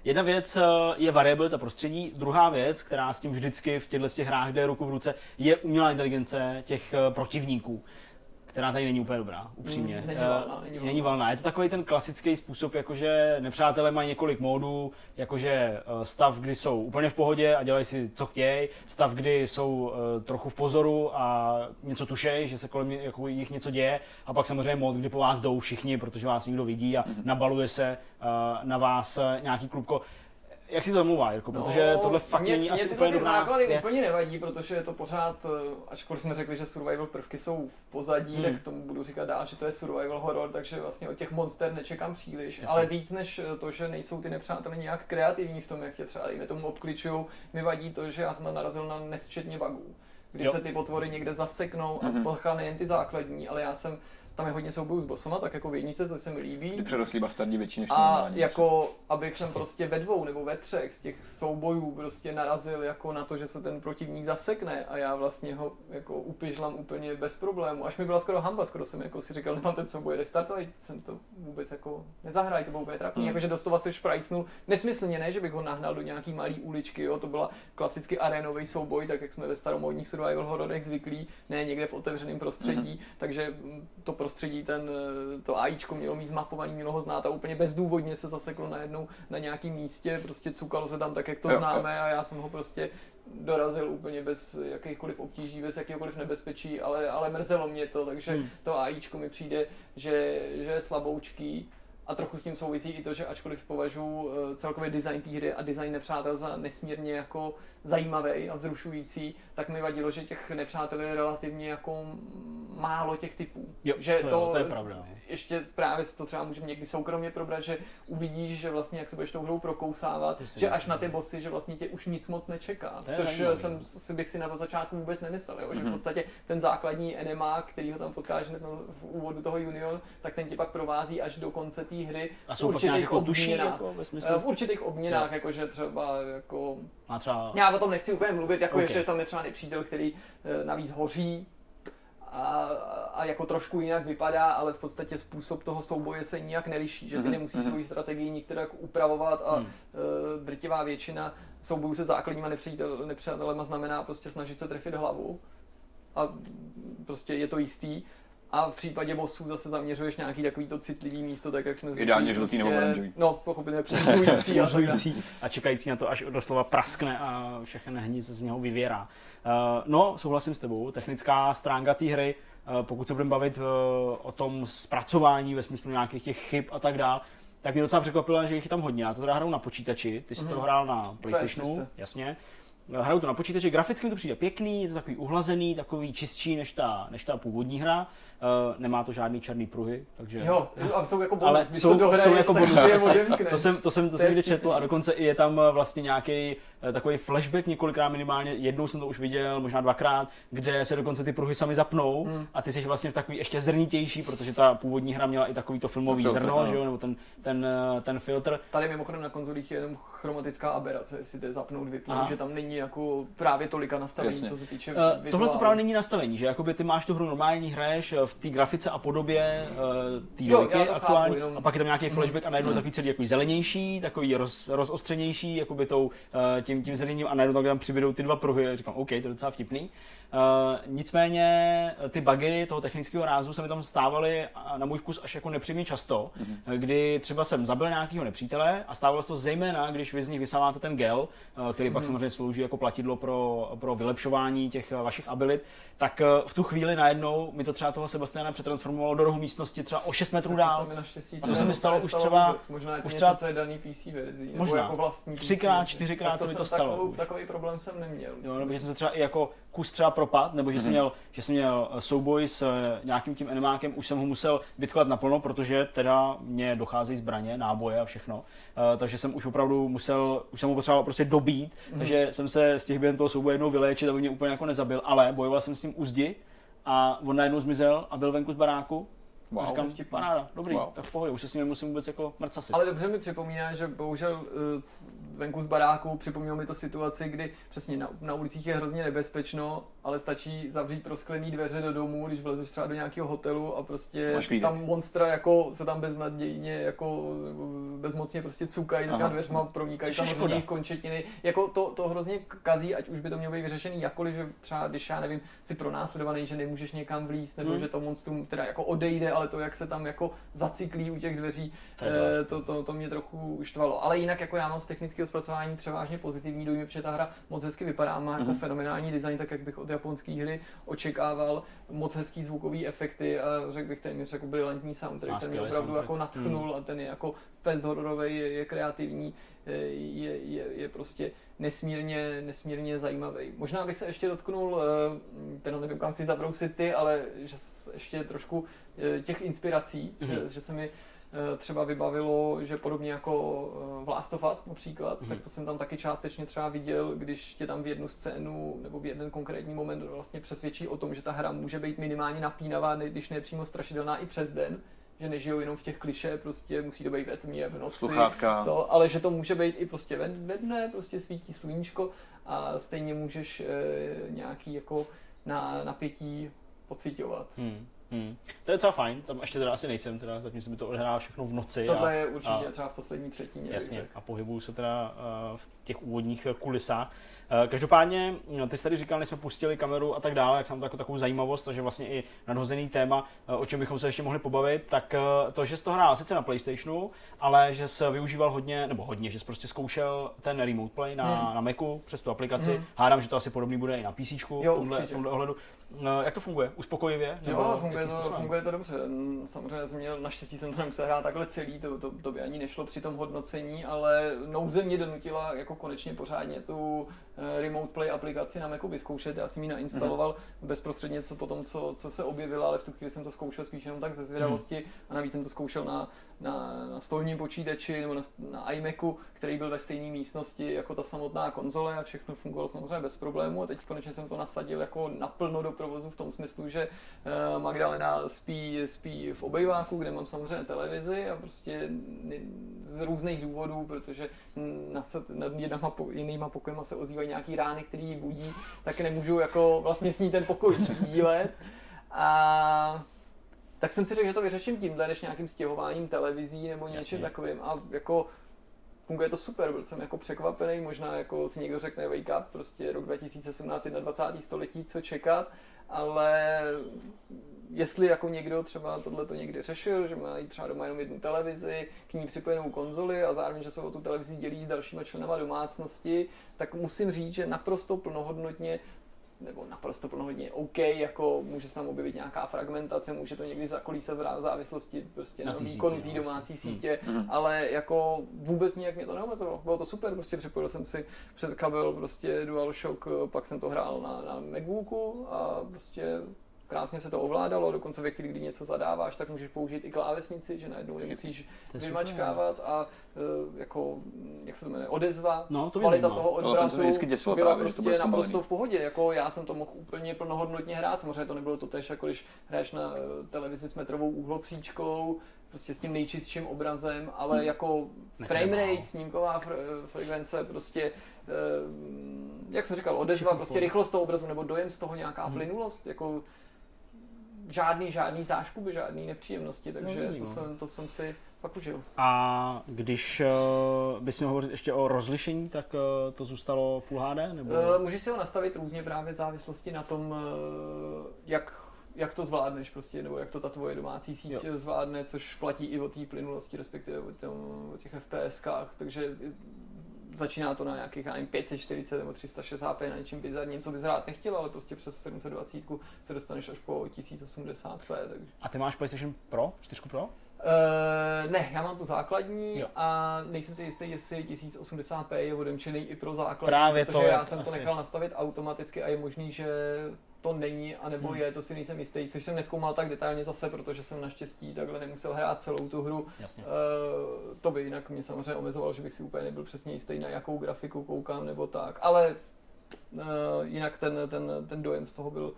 Jedna věc eh, je variabilita prostředí, druhá věc, která s tím vždycky v těchto těch hrách jde ruku v ruce, je umělá inteligence těch eh, protivníků která tady není úplně dobrá, upřímně. Mm, není Eh, valná, není není valná. Je to takový ten klasický způsob, jakože nepřátelé mají několik módů, jakože eh, stav, kdy jsou úplně v pohodě a dělají si co chtějí, stav, kdy jsou eh, trochu v pozoru a něco tušej, že se kolem jako jich něco děje, a pak samozřejmě mód, kdy po vás jdou všichni, protože vás někdo vidí a nabaluje se na vás nějaký klubko. Jak si to omlouvá, Jirko? Protože tohle fakt No, mě, není asi mě úplně tyhle ty dobrá základy věc. úplně nevadí, protože je to pořád, eh, ačkoliv jsme řekli, že survival prvky jsou v pozadí, Hmm. tak tomu budu říkat dál, že to je survival horror, takže vlastně od těch monster nečekám příliš, Jasně. ale víc než eh, to, že nejsou ty nepřátelé nějak kreativní v tom, jak tě třeba dejme tomu obkličují, mi vadí to, že já jsem tam narazil na nesčetně bugů, kdy Jo. se ty potvory někde zaseknou a Mhm. mm nejen ty základní, ale já jsem tam je hodně soubojů s bosama, tak jako v jednice, co se mi líbí. Ty přerostlí bastardi větší než A normální. jako, abych jsem prostě ve dvou nebo ve třech z těch soubojů prostě narazil jako na to, že se ten protivník zasekne a já vlastně ho jako upižlám úplně bez problému. Až mi byla skoro hamba, skoro jsem jako si říkal, nemám ten souboj restartovat, jsem to vůbec jako nezahrál, to bylo úplně trapný, Hmm. jakože doslova se šprajcnul. Nesmyslně ne, že bych ho nahnal do nějaký malý uličky, jo, to byla klasicky arénový souboj, tak jak jsme ve staromodních survival hororech zvyklí, ne někde v otevřeném prostředí, Mhm. takže to prostředí, ten, eh, to AIčko mělo mít zmapovaný, mělo ho znát a úplně bezdůvodně se zaseklo najednou na nějakém místě, prostě cukalo se tam tak, jak to Jo, jo. známe a já jsem ho prostě dorazil úplně bez jakýchkoliv obtíží, bez jakéhokoliv nebezpečí, ale, ale mrzelo mě to, takže Hmm. to AIčko mi přijde, že, že je slaboučký a trochu s tím souvisí i to, že ačkoliv považuji eh, celkově design té hry a design nepřátel za nesmírně jako zajímavý a vzrušující, tak mi vadilo, že těch nepřátel je relativně jako málo těch typů. Jo, že to, jo, to je pravda. no. ještě právě si to třeba můžeme někdy soukromně probrat, že uvidíš, že vlastně jak se budeš tou hrou prokousávat, že až na ty bossy, že vlastně tě už nic moc nečeká. To Což zajímavý, jsem no. si bych si na začátku vůbec nemyslel, jo? že v Mhm. podstatě ten základní enema, který ho tam potkáš v úvodu toho Union, tak ten tě pak provází až do konce té hry A v jsou pak nějak určitých jako obměnách. jako ve smyslu, Eh, V určitých obměnách, jakože třeba jako má třeba já o tom nechci úplně mluvit, jako Ok. okay. ještě tam je třeba nepřítel, který eh, navíc hoří a, a jako trošku jinak vypadá, ale v podstatě způsob toho souboje se nijak neliší, že ty Mhm, nemusíš mhm. svoji strategii nikterak upravovat a Hmm. eh, drtivá většina soubojů se základníma nepřítel, nepřátelema znamená prostě snažit se trefit hlavu a prostě je to jistý. A v případě bossů zase zaměřuješ nějaký takovýto citlivý místo, tak jak jsme zvyklí. Ideálně žlutý nebo oranžový. No, pochopitelně přesující. a a čekající na to, až doslova praskne a všechny hníz z něho vyvěrá. Uh, no, souhlasím s tebou, technická stránka té hry, uh, pokud se budeme bavit uh, o tom zpracování ve smyslu nějakých těch chyb a tak dále, tak mě docela překvapilo, že jich je tam hodně. Já to teda hraju na počítači, ty jsi to Mhm. hrál na PlayStationu, PS4. jasně. Hraju to na počítači, graficky mi to přijde pěkný, je to takový uhlazený, takový čistší než ta, než ta původní hra. Uh, nemá to žádný černý pruhy, takže... Jo, a jsou jako bonus, ale když jsou, to dohraješ, jsou jako tak bonus. si je To to jsem, to jsem, to jsem někde četl a dokonce i je tam eh, vlastně nějaký takový flashback několikrát minimálně, jednou jsem to už viděl, možná dvakrát, kde se dokonce ty pruhy sami zapnou Hmm. a ty jsi vlastně v takový ještě zrnitější, protože ta původní hra měla i takový to filmový Filtr, zrno, že jo, nebo ten, ten, eh, ten filtr. Tady mimochodem na konzolích je jenom chromatická aberace, jestli jde zapnout, vypnout, že tam není jako právě tolika nastavení, Jasně. co se týče Uh, tohle to právě není nastavení, že jakoby ty máš tu hru normální, hraješ eh, v té grafice a podobě uh, té dvojky to chápu, aktuální, jenom- a pak je tam nějaký flashback a najednou takový celý jako zelenější, takový roz, rozostřenější, jakoby tou, uh, tím, tím zelením a najednou tam přibydou ty dva pruhy. A říkám, OK, to je docela vtipný. Uh, nicméně eh, ty bugy toho technického rázu se mi tam stávaly a na můj vkus až jako nepříjemně často, mm-hmm. kdy třeba jsem zabil nějakého nepřítele a stávalo se to zejména, když vy z nich vysáváte ten gel, eh, který mm-hmm. pak samozřejmě slouží jako platidlo pro, pro vylepšování těch eh, vašich abilit, tak eh, v tu chvíli najednou mi to třeba toho Sebastiana přetransformovalo do rohu místnosti třeba o 6 metrů To dál. se mi naštěstí A to se mi stalo už třeba- vůbec. Možná je to už něco, třeba- co je daný PC nebo Možná. jako vlastní PC. Třikrát, čtyřikrát se mi to stalo Takovou, takový problém jsem neměl. Jo, nebo že jsem se třeba i jako kus třeba propad, nebo že, jsem měl, že jsem měl eh, souboj s eh, nějakým tím enemákem, už jsem ho musel vytkovat naplno, protože teda mě docházejí zbraně, náboje a všechno. Uh, takže jsem už opravdu musel, už jsem ho potřeboval prostě dobít, takže jsem se z těch během toho souboje jednou vyléčit, aby mě úplně jako nezabil, ale bojoval jsem s ním u zdi a on najednou zmizel a byl venku z baráku. Wow. říkám, Vtipný. paráda, dobrý, Wow. tak v pohodě, už se s ním nemusím vůbec jako mrcasit. Ale dobře mi připomíná, že bohužel venku z baráku připomnělo mi to situaci, kdy přesně na, na ulicích je hrozně nebezpečno, ale stačí zavřít prosklený dveře do domu, když vlezeš třeba do nějakého hotelu a prostě tam monstra jako se tam beznadějně jako eh, bezmocně prostě cukají za dveřma, pronikají tam hrozně končetiny. Jako to, to hrozně kazí, ať už by to mělo být vyřešený jakkoliv, že třeba když já nevím, si pronásledovaný, že nemůžeš někam vlízt, nebo Hmm. že to monstrum teda jako odejde, ale to, jak se tam jako zacyklí u těch dveří, To eh, to, to, to mě trochu štvalo. Ale jinak jako já mám z technického zpracování převážně pozitivní dojmy, protože ta hra moc hezky vypadá, má jako Mhm. fenomenální design, tak jak bych od japonské hry očekával, moc hezký zvukový efekty a řekl bych téměř jako brilantní soundtrack, ten mě skvělý opravdu soundtrack. jako natchnul a ten je jako fest hororový, je, je kreativní, je, je, je prostě nesmírně, nesmírně zajímavý. Možná bych se ještě dotknul, eh, teda nevím, kam chci zabrousit ty, ale že ještě trošku eh, těch inspirací, Mhm. že, že se mi třeba vybavilo, že podobně jako eh, v Last of Us například, Mhm. tak to jsem tam taky částečně třeba viděl, když tě tam v jednu scénu nebo v jeden konkrétní moment vlastně přesvědčí o tom, že ta hra může být minimálně napínavá, když ne přímo strašidelná i přes den, že nežijou jenom v těch kliše, prostě musí to být ve tmě, v noci, Sluchátka. to, ale že to může být i prostě ve, ve dne, prostě svítí sluníčko a stejně můžeš e, nějaký jako na, napětí pocitovat. Hmm. Hmm. To je docela fajn, tam ještě teda asi nejsem, teda zatím se mi to odehrává všechno v noci. Tohle a, je určitě a- třeba v poslední třetině. Jasně, a pohybuju se teda uh, v těch úvodních eh, kulisách. Uh, každopádně, no, ty jsi tady říkal, než jsme pustili kameru a tak dále, jak jsem to jako takovou zajímavost, takže vlastně i nadhozený téma, uh, o čem bychom se ještě mohli pobavit, tak to, že jsi to hrál sice na PlayStationu, ale že jsi využíval hodně, nebo hodně, že jsi prostě zkoušel ten Remote Play na, Hmm. na Macu přes tu aplikaci. Hmm. Hádám, že to asi podobný bude i na PC v tomhle, v tomhle ohledu. Uh, jak to funguje? Uspokojivě? Jo, Nebo funguje jakým to, způsobem? funguje to dobře. Mm, Samozřejmě jsem měl, naštěstí jsem to nemusel hrát takhle celý, to, to, to by ani nešlo při tom hodnocení, ale nouze mě donutila jako konečně pořádně tu eh, Remote Play aplikaci na Macu vyzkoušet. Já jsem ji nainstaloval bezprostředně co po tom, co, co se objevila, ale v tu chvíli jsem to zkoušel spíš jenom tak ze zvědavosti a navíc jsem to zkoušel na, na, na stolním počítači nebo na, na iMacu, který byl ve stejné místnosti jako ta samotná konzole a všechno fungovalo samozřejmě bez problému a teď konečně jsem to nasadil jako naplno do provozu v tom smyslu, že eh, Magdalena spí, spí v obejváku, kde mám samozřejmě televizi a prostě z různých důvodů, protože nad, nad po- jinýma pokojema se ozývají nějaký rány, které ji budí, tak nemůžu jako vlastně s ní ten pokoj sdílet. A tak jsem si řekl, že to vyřeším tímhle, než nějakým stěhováním televizí nebo něčím Jasně. takovým. A jako funguje to super, byl jsem jako překvapený, možná jako si někdo řekne wake up, prostě rok 2017, 21. století, co čekat, ale jestli jako někdo třeba tohle to někdy řešil, že mají třeba doma jenom jednu televizi, k ní připojenou konzoli a zároveň, že se o tu televizi dělí s dalšíma členama domácnosti, tak musím říct, že naprosto plnohodnotně nebo naprosto plnohodně OK, jako může se tam objevit nějaká fragmentace, může to někdy zakolísat v závislosti prostě Na na, výkonu té no, domácí vlastně. sítě, Mhm. ale jako vůbec nijak mě to neomezovalo. Bylo to super, prostě připojil jsem si přes kabel prostě DualShock, pak jsem to hrál na, na Macbooku a prostě krásně se to ovládalo, dokonce ve chvíli, kdy něco zadáváš, tak můžeš použít i klávesnici, že najednou nemusíš To vymačkávat a eh, jako, jak se to jmenuje, odezva, No, to kvalita zajímá. toho No, to děsilo byla právě, to prostě bylo naprosto v pohodě. Jako já jsem to mohl úplně plnohodnotně hrát. Samozřejmě to nebylo to tež, jako když hraješ na eh, televizi s metrovou úhlopříčkou, prostě s tím nejčistším obrazem, ale Hmm. jako frame no. rate, snímková fre- frekvence, prostě, jak jsem říkal, odezva, prostě rychlost toho obrazu, nebo dojem z toho nějaká Hmm. plynulost, jako žádný, žádný záškuby, žádný nepříjemnosti, takže vidím, to, no. jsem, to jsem si fakt užil. A když uh, bys měl hovořit ještě o rozlišení, tak uh, to zůstalo Full HD? Nebo... Uh, můžeš si ho nastavit různě právě v závislosti na tom, uh, jak, jak to zvládneš prostě, nebo jak to ta tvoje domácí síť Jo. jo. zvládne, což platí i o té plynulosti, respektive o, tom, o těch FPSkách, takže začíná to na nějakých, já nevím, 540 nebo 360p na něčím bizarním, co bys rád nechtěl, ale prostě přes 720 se dostaneš až po 1080p, takže A ty máš PlayStation Pro? 4 Pro? Uh, ne, já mám tu základní Jo. a nejsem si jistý, jestli 1080p je odemčený i pro základní, Právě protože to, já jsem to nechal nastavit automaticky a je možný, že to není, anebo Hmm. je, to si nejsem jistý, což jsem neskoumal tak detailně zase, protože jsem naštěstí takhle nemusel hrát celou tu hru. Jasně. Uh, to by jinak mě samozřejmě omezovalo, že bych si úplně nebyl přesně jistý, na jakou grafiku koukám nebo tak, ale uh, jinak ten, ten, ten dojem z toho byl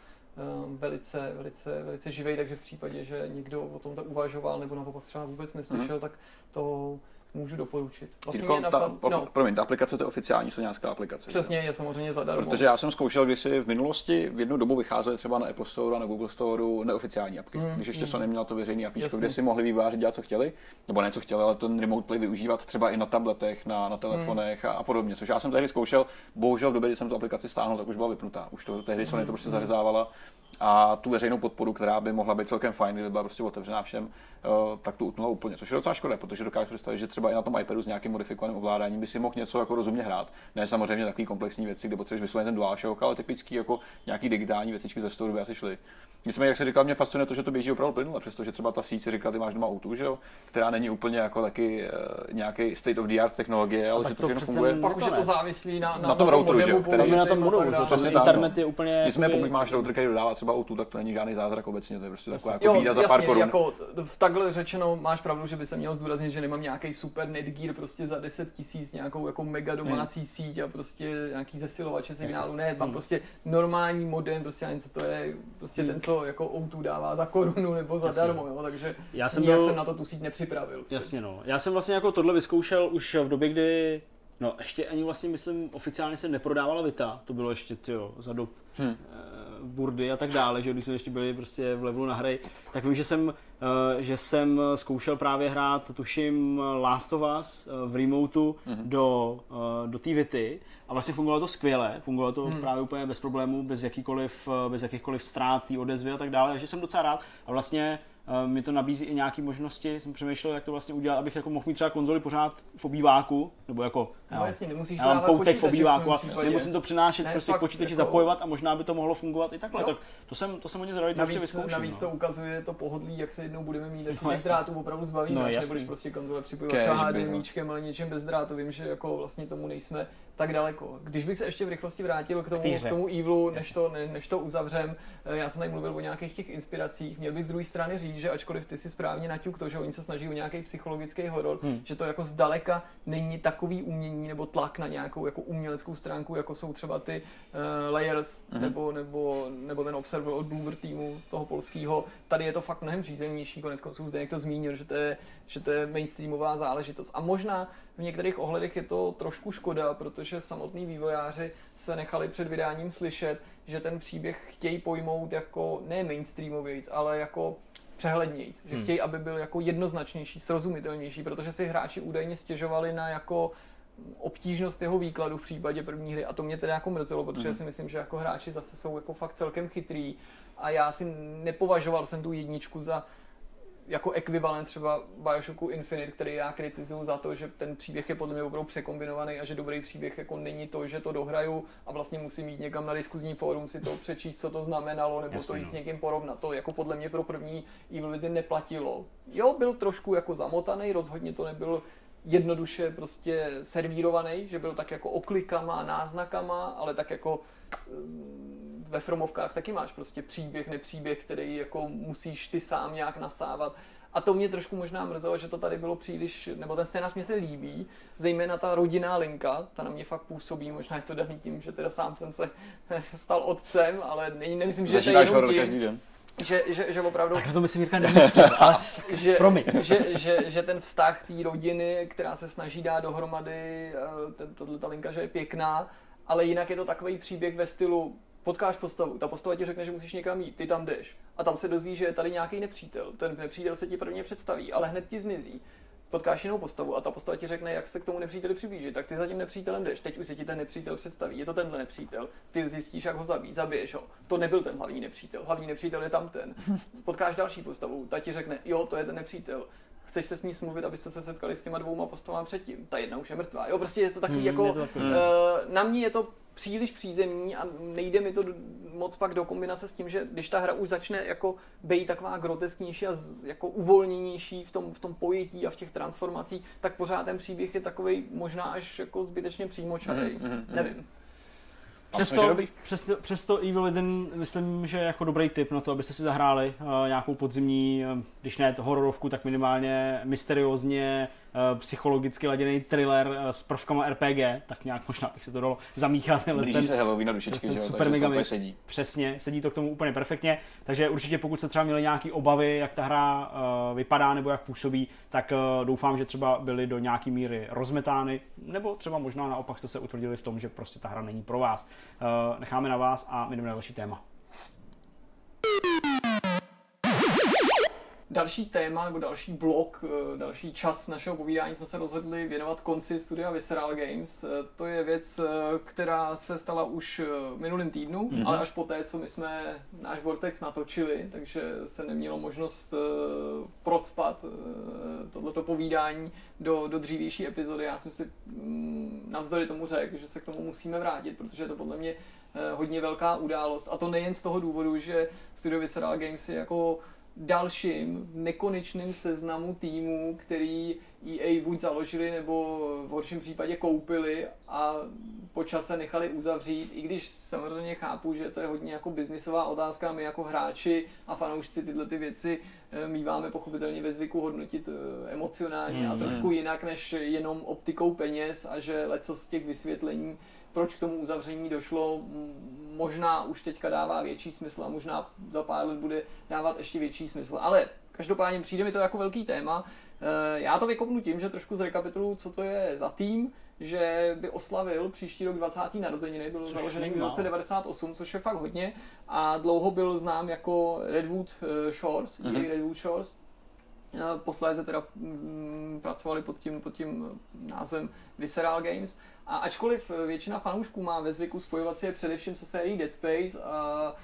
um, velice, velice, velice živý, takže v případě, že někdo o tom tak uvažoval nebo naopak třeba vůbec neslyšel, Mhm. tak to můžu doporučit. Vlastně Jirko, mě ta, napad... no. promiň, ta aplikace to je oficiální soňácká aplikace. přesně, je samozřejmě zadarmo. Protože já jsem zkoušel kdysi v minulosti, v jednu dobu vycházely třeba na Apple Store a na Google Store neoficiální apky. Mm, když ještě mm. Sony měl to veřejný apíčko, kde si mohli vývojáři dělat, co chtěli, nebo ne co chtěli, ale ten remote play využívat třeba i na tabletech, na, na telefonech a, a podobně. Což já jsem tehdy zkoušel, bohužel v době, kdy jsem tu aplikaci stáhnul, tak už byla vypnutá. Už to tehdy Sony to prostě zařezávala a tu veřejnou podporu, která by mohla být celkem fajn, kdyby byla prostě otevřená všem, eh, tak tu utnula úplně. Což je docela škoda, protože dokážu představit, že třeba i na tom iPadu s nějakým modifikovaným ovládáním by si mohl něco jako rozumně hrát. Ne samozřejmě takový komplexní věci, kde potřebuješ vysloveně ten DualShock, ale typický jako nějaký digitální věcičky ze store by asi šly. Nicméně, jak se říkal, mě fascinuje to, že to běží opravdu plynule, přestože třeba ta síť si říká, ty máš doma autu, že jo, která není úplně jako taky uh, nějaký state of the art technologie, ale že to to všechno funguje. Pak už je to závislý na, na, Na tom routeru, že jo, který- je na tom ten tak, internet no. je úplně... Nicméně, pokud máš router, který dodává třeba autu, tak to není žádný zázrak obecně, to je prostě taková jako Jo, bída za pár korun. jako v takhle řečeno máš pravdu, že by se měl zdůraznit, že nemám nějaký super netgear prostě za 10 tisíc, nějakou jako mega domácí síť a prostě nějaký zesilovače signálu. Ne, mám Hmm. prostě normální modem, prostě ani co to je, prostě Hmm. ten, co jako O2 dává za korunu nebo Jasně. zadarmo, jo, takže Já jsem nijak byl- jsem na to tu síť nepřipravil. Jasně no. Já jsem vlastně jako tohle vyzkoušel už v době, kdy No, ještě ani vlastně, myslím, oficiálně se neprodávala Vita, to bylo ještě, tyjo, za dob Hm. hmm. Burdy a tak dále, že když jsme ještě byli prostě v levelu na hry, tak vím, že jsem, eh, že jsem zkoušel právě hrát, tuším, Last of Us eh, v remotu Mhm. do, eh, do té Vity a vlastně fungovalo to skvěle, fungovalo to Hmm. právě úplně bez problémů, bez jakýkoliv, bez jakýchkoliv ztrát, té odezvy a tak dále, takže jsem docela rád a vlastně mi to nabízí i nějaké možnosti, jsem přemýšlel, jak to vlastně udělat, abych jako mohl mít třeba konzoli pořád v obýváku, nebo jako No jasně, nemusíš já mám koutek v obýváku a nemusím to přinášet Ne, prostě k počítači jako- zapojovat a možná by to mohlo fungovat i takhle. Jo. Tak to jsem, to jsem hodně to ještě Navíc, vyzkouším. navíc no. to ukazuje to pohodlí, jak se jednou budeme mít, až se No, těch drátů opravdu zbavíme, No, až nebudeš prostě konzole připojovat by, no. HDMIčkem, ale něčem bezdrátovým, že jako vlastně tomu nejsme tak daleko. Když bych se ještě v rychlosti vrátil k tomu, hře. k tomu Evilu, než to, ne, než to uzavřem, eh, já jsem tady mluvil o nějakých těch inspiracích, měl bych z druhé strany říct, že ačkoliv ty si správně naťuk to, že oni se snaží o nějaký psychologický horor, Hmm. že to jako zdaleka není takový umění nebo tlak na nějakou jako uměleckou stránku, jako jsou třeba ty uh, Layers Mhm. nebo, nebo, nebo ten Observer od Bloober týmu toho polského. Tady je to fakt mnohem řízenější, konec konců Zdeněk to zmínil, že to, je, že to je mainstreamová záležitost. A možná v některých ohledech je to trošku škoda, protože samotní vývojáři se nechali před vydáním slyšet, že ten příběh chtějí pojmout jako ne mainstreamovějc, ale jako přehlednějc, že Hmm. chtějí, aby byl jako jednoznačnější, srozumitelnější, protože si hráči údajně stěžovali na jako obtížnost jeho výkladu v případě první hry a to mě teda jako mrzelo, protože Mhm. si myslím, že jako hráči zase jsou jako fakt celkem chytrý a já si nepovažoval jsem tu jedničku za jako ekvivalent třeba Bioshocku Infinite, který já kritizuju za to, že ten příběh je podle mě opravdu překombinovaný a že dobrý příběh jako není to, že to dohraju a vlastně musím jít někam na diskuzní fórum si to přečíst, co to znamenalo, nebo Jasně, to jít no. s někým porovnat. To jako podle mě pro první Evil Within neplatilo. Jo, byl trošku jako zamotaný, rozhodně to nebyl jednoduše prostě servírovaný, že byl tak jako oklikama, náznakama, ale tak jako mm, ve Fromovkách taky máš prostě příběh, nepříběh, který jako musíš ty sám nějak nasávat. A to mě trošku možná mrzelo, že to tady bylo příliš, nebo ten scénář mě se líbí, zejména ta rodinná linka, ta na mě fakt působí, možná je to daný tím, že teda sám jsem se (laughs) stal otcem, ale ne, nemyslím, že to je jenom tím. každý den. Že, že, že opravdu... Tak to myslím Jirka nemyslel, (laughs) ale že, promiň. že, že, že, ten vztah té rodiny, která se snaží dát dohromady, tohle ta linka, že je pěkná, ale jinak je to takový příběh ve stylu, potkáš postavu, ta postava ti řekne, že musíš někam jít, ty tam jdeš a tam se dozví, že je tady nějaký nepřítel. Ten nepřítel se ti prvně představí, ale hned ti zmizí potkáš jinou postavu a ta postava ti řekne, jak se k tomu nepříteli přiblížit, tak ty za tím nepřítelem jdeš. Teď už se ti ten nepřítel představí, je to tenhle nepřítel. Ty zjistíš, jak ho zabít, zabiješ ho. To nebyl ten hlavní nepřítel. Hlavní nepřítel je tam ten. (laughs) Potkáš další postavu, ta ti řekne, jo, to je ten nepřítel. Chceš se s ní smluvit, abyste se setkali s těma dvouma postavami předtím. Ta jedna už je mrtvá. Jo, prostě je to takový hmm, jako, to takový. Uh, na mě je to příliš přízemní a nejde mi to moc pak do kombinace s tím, že když ta hra už začne jako být taková grotesknější a z, jako uvolněnější v tom, v tom pojetí a v těch transformacích, tak pořád ten příběh je takový možná až jako zbytečně přímočarý. Mm, mm, mm. Nevím. Přesto, přesto, přesto Evil Within myslím, že je jako dobrý tip na to, abyste si zahráli uh, nějakou podzimní, uh, když ne hororovku, tak minimálně mysteriózně psychologicky laděný thriller uh, s prvkama RPG, tak nějak možná bych se to dalo zamíchat. Blíží ten, se Halloween na dušičky, že jo, super takže to sedí. Přesně, sedí to k tomu úplně perfektně, takže určitě pokud jste třeba měli nějaké obavy, jak ta hra uh, vypadá nebo jak působí, tak uh, doufám, že třeba byly do nějaké míry rozmetány, nebo třeba možná naopak jste se utvrdili v tom, že prostě ta hra není pro vás. Uh, necháme na vás a my jdeme na další téma. Další téma nebo další blok, eh, další čas našeho povídání jsme se rozhodli věnovat konci studia Visceral Games. Eh, to je věc, která se stala už minulým týdnu, mm-hmm. ale až poté, co my jsme náš Vortex natočili, takže se nemělo možnost procpat tohleto povídání do, do dřívější epizody. Já jsem si mm, navzdory tomu řekl, že se k tomu musíme vrátit, protože je to podle mě eh, hodně velká událost. A to nejen z toho důvodu, že Studio Visceral Games je jako dalším v nekonečném seznamu týmů, který EA buď založili nebo v horším případě koupili a po čase nechali uzavřít, i když samozřejmě chápu, že to je hodně jako biznisová otázka, my jako hráči a fanoušci tyhle ty věci eh, míváme pochopitelně ve zvyku hodnotit eh, emocionálně mm, a trošku jinak než jenom optikou peněz a že leco z těch vysvětlení proč k tomu uzavření došlo, možná už teďka dává větší smysl a možná za pár let bude dávat ještě větší smysl. Ale každopádně přijde mi to jako velký téma. Eh, já to vykopnu tím, že trošku zrekapituluju, co to je za tým, že by oslavil příští rok 20. narozeniny, byl založený v roce 98, což je fakt hodně a dlouho byl znám jako Redwood eh, Shores, mm-hmm. Redwood Shores. Eh, posléze teda mm, pracovali pod tím, pod tím názvem Visceral Games a ačkoliv většina fanoušků má ve zvyku spojovat si je především se sérií Dead Space a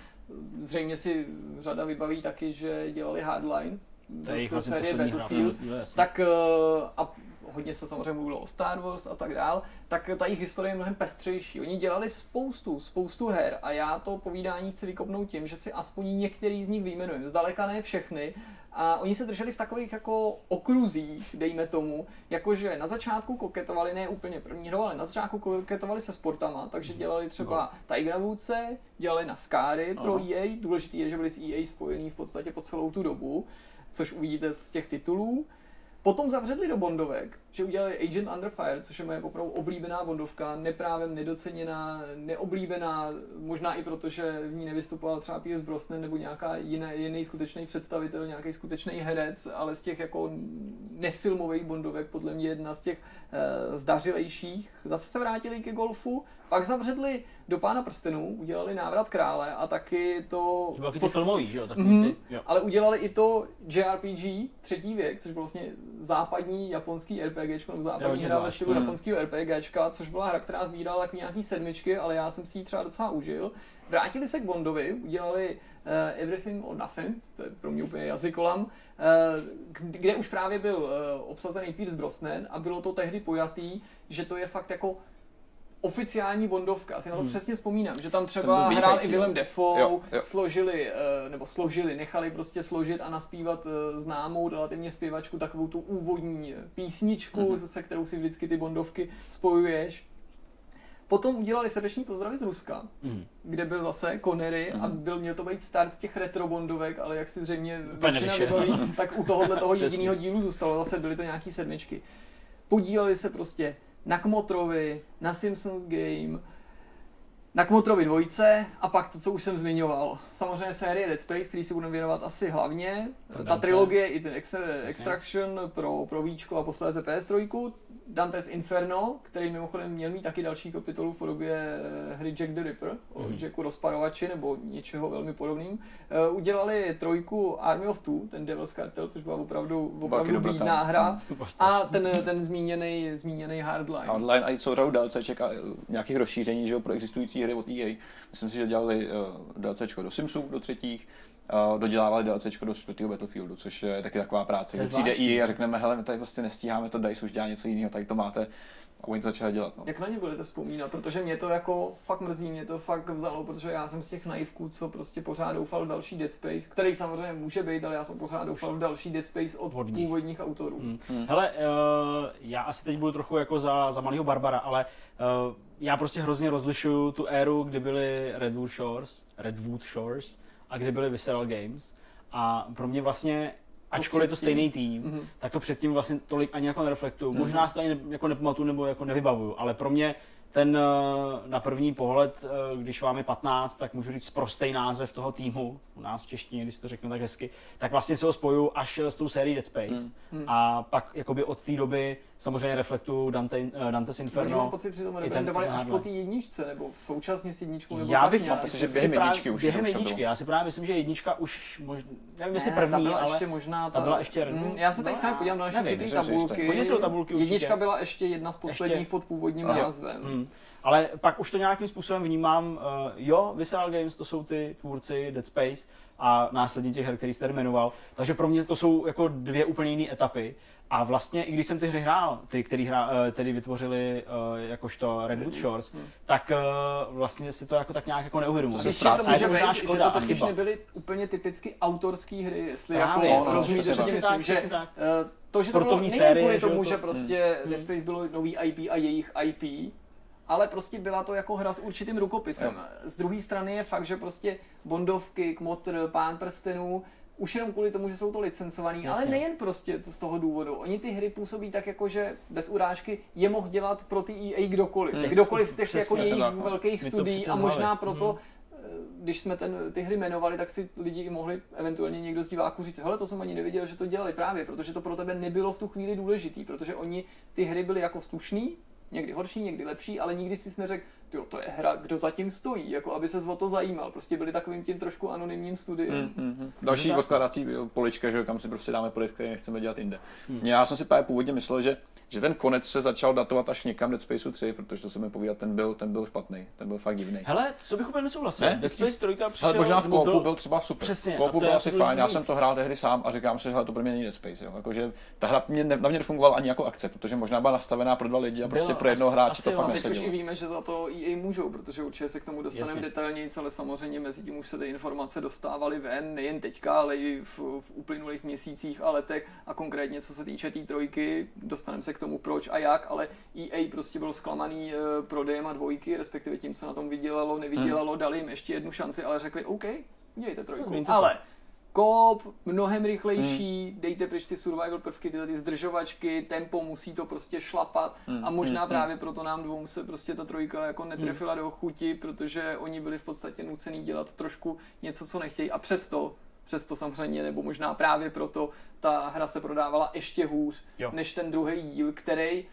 zřejmě si řada vybaví taky, že dělali Hardline, to je vlastně série Battlefield, tak eh, a hodně se samozřejmě mluvilo o Star Wars a tak dál, tak ta jejich historie je mnohem pestřejší. Oni dělali spoustu, spoustu her a já to povídání chci vykopnout tím, že si aspoň některý z nich vyjmenujem. Zdaleka ne všechny, a oni se drželi v takových jako okruzích, dejme tomu, jakože na začátku koketovali, ne úplně první hrou, ale na začátku koketovali se sportama, takže dělali třeba Tiger Woodse, dělali na Skáry pro EA, důležité je, že byli s EA spojený v podstatě po celou tu dobu, což uvidíte z těch titulů. Potom zavředli do Bondovek, že udělali Agent Under Fire, což je moje opravdu oblíbená Bondovka, neprávem nedoceněná, neoblíbená, možná i proto, že v ní nevystupoval třeba Pierce Brosnan nebo nějaká jiný, jiný skutečný představitel, nějaký skutečný herec, ale z těch jako nefilmových Bondovek podle mě jedna z těch uh, zdařilejších. Zase se vrátili ke golfu, pak zavředli do Pána prstenů, udělali návrat krále a taky to... To filmový, že jo? mm, ty, jo. Ale udělali i to JRPG, třetí věk, což byl vlastně západní japonský RPG, nebo západní hra ve stylu mm. japonského RPG, což byla hra, která sbírala jako nějaký sedmičky, ale já jsem si ji třeba docela užil. Vrátili se k Bondovi, udělali uh, Everything or Nothing, to je pro mě úplně jazykolam, uh, kde už právě byl uh, obsazený Pierce Brosnan a bylo to tehdy pojatý, že to je fakt jako oficiální Bondovka, si na to hmm. přesně vzpomínám, že tam třeba hrál i Willem Defoe, jo, jo. složili, eh, nebo složili, nechali prostě složit a naspívat eh, známou relativně zpěvačku, takovou tu úvodní písničku, hmm. se kterou si vždycky ty Bondovky spojuješ. Potom udělali srdeční pozdravy z Ruska, mm. kde byl zase Connery mm. a hmm. byl měl to být start těch retro bondovek, ale jak si zřejmě většina vybaví, (laughs) tak u tohohle toho jediného dílu zůstalo, zase byly to nějaký sedmičky. Podíleli se prostě na Kmotrovi, na Simpsons Game, Na Kmotrovi dvojce a pak to, co už jsem zmiňoval. Samozřejmě série Dead Space, který se budeme věnovat asi hlavně. Ta trilogie i ten Extra- Extraction pro, pro Víčko a posléze PS3. Dante's Inferno, který mimochodem měl mít taky další kapitolu v podobě eh, hry Jack the Ripper, o Mhm. Jacku rozparovači nebo něčeho velmi podobným. Eh, Udělali trojku Army of Two, ten Devil's Cartel, což byla opravdu, opravdu bídná hra. (laughs) Prostě. A ten, ten zmíněný, zmíněný Hardline. Online a i celou řadu DLCček a eh, nějakých rozšíření že jo, pro existující hry od EA. Myslím si, že dělali uh, DLCčko do Simsů, do třetích, uh, dodělávali DLCčko do čtvrtého Battlefieldu, což je taky taková práce, To je kdy přijde. EA a řekneme, hele, my tady prostě nestíháme to, DICE už dělá něco jiného, tady to máte. A oni to začali dělat. No. Jak na ně budete vzpomínat? Protože mě to jako fakt mrzí, mě to fakt vzalo, protože já jsem z těch naivků, co prostě pořád doufal v další Dead Space, který samozřejmě může být, ale já jsem pořád doufal v další Dead Space od Od nich. původních autorů. Hmm. Hmm. Hele, uh, já asi teď budu trochu jako za, za malého Barbara, ale uh, já prostě hrozně rozlišuju tu éru, kdy byly Redwood Shores, Redwood Shores a kdy byly Visceral Games. A pro mě vlastně, ačkoliv je to stejný tým, Mhm. tak to předtím vlastně tolik ani jako nereflektuju. Mhm. Možná si to ani ne, jako nepamatuju nebo jako nevybavuju, ale pro mě ten eh, na první pohled, eh, když vám je 15, tak můžu říct prostý název toho týmu, u nás v češtině, když si to řeknu tak hezky, tak vlastně se ho spoju až s tou sérií Dead Space. Mhm. Mhm. A pak jakoby od té doby samozřejmě reflektuju Dante, eh, Dante's Inferno. mám pocit, že to ten rebrandovali až po té jedničce, nebo současně s jedničkou, nebo Já bych nějak. protože si během jedničky už- během jedničky, já si právě myslím, že jednička už možná, nevím jestli Ne, ta první, byla ale ještě možná ta byla ještě Mm? Já se tady No, podívám na naše tabulky. Jsou tabulky určitě. Jednička byla ještě jedna z posledních Ještě. pod původním názvem. Hmm. Ale pak už to nějakým způsobem vnímám, uh, jo, Visceral Games to jsou ty tvůrci Dead Space a následně těch her, který jste jmenoval. Takže pro mě to jsou jako dvě úplně jiné etapy. A vlastně, i když jsem ty hry hrál, ty, který hra, eh, tedy vytvořili uh, jakožto Redwood Shores, Hmm. tak uh, vlastně si to jako tak nějak jako neuvědomuji. To se Ještě to může to být, že škoda to a totiž nebyly úplně typicky autorské hry, jestli Právě, jako no, rozumíte, že si tak, myslím, že eh, to, že to bylo série, kvůli že jo, tomu, to- že prostě Hmm. Dead Space bylo nový IP a jejich IP, ale prostě byla to jako hra s určitým rukopisem. Z druhé strany je fakt, že prostě Bondovky, Kmotr, Pán prstenů, už jenom kvůli tomu, že jsou to licencovaný, Jasně. ale nejen prostě z toho důvodu. Oni ty hry působí tak jako, že bez urážky je mohl dělat pro ty EA kdokoliv. Hmm. Kdokoliv z těch jako jejich tak, velkých studií a možná proto Hmm. když jsme ten, ty hry jmenovali, tak si lidi i mohli eventuálně někdo z diváků říct, hele, to jsem ani nevěděl, že to dělali právě, protože to pro tebe nebylo v tu chvíli důležitý, protože oni ty hry byly jako slušný, někdy horší, někdy lepší, ale nikdy si neřekl, jo, to je hra, kdo zatím stojí, jako aby se o to zajímal. Prostě byli takovým tím trošku anonymním studiem. Mm, mm, mm. Další odkladací polička, že kam si prostě dáme podjet, který nechceme dělat jinde. Hmm. Já jsem si právě původně myslel, že, že ten konec se začal datovat až někam Dead Spaceu 3, protože to se mi povídat, ten byl, ten byl špatný, ten byl fakt divný. Hele, co bych úplně nesouhlasil. Ne? Dead Space 3 přišel... Ale možná v nebo koopu byl třeba super. Přesně, v to byl asi fajn. Já jsem to hrál tehdy sám a říkám si, že to pro mě není Dead Space. Jo. Jakože ta hra mě, na mě nefungovala ani jako akce, protože možná byla nastavená pro dva lidi a prostě Byla, pro jednoho hráče to jo. fakt teď už i víme, že za to EA můžou, protože určitě se k tomu dostaneme detailněji, ale samozřejmě mezi tím už se ty informace dostávaly ven, nejen teďka, ale i v, v uplynulých měsících a letech. A konkrétně co se týče té trojky, dostaneme se k tomu proč a jak, ale EA prostě byl zklamaný eh, prodejem a dvojky, respektive tím se na tom vydělalo, nevydělalo, dali jim ještě jednu šanci, ale řekli OK, udělejte trojku, to. ale Koop, mnohem rychlejší, dejte pryč ty survival prvky, tyhle ty zdržovačky, tempo, musí to prostě šlapat. Hmm, a možná hmm, právě proto nám dvou se prostě ta trojka jako netrefila do chuti, protože oni byli v podstatě nucený dělat trošku něco, co nechtějí. A přesto Přesto samozřejmě, nebo možná právě proto, ta hra se prodávala ještě hůř, Jo. než ten druhý díl, který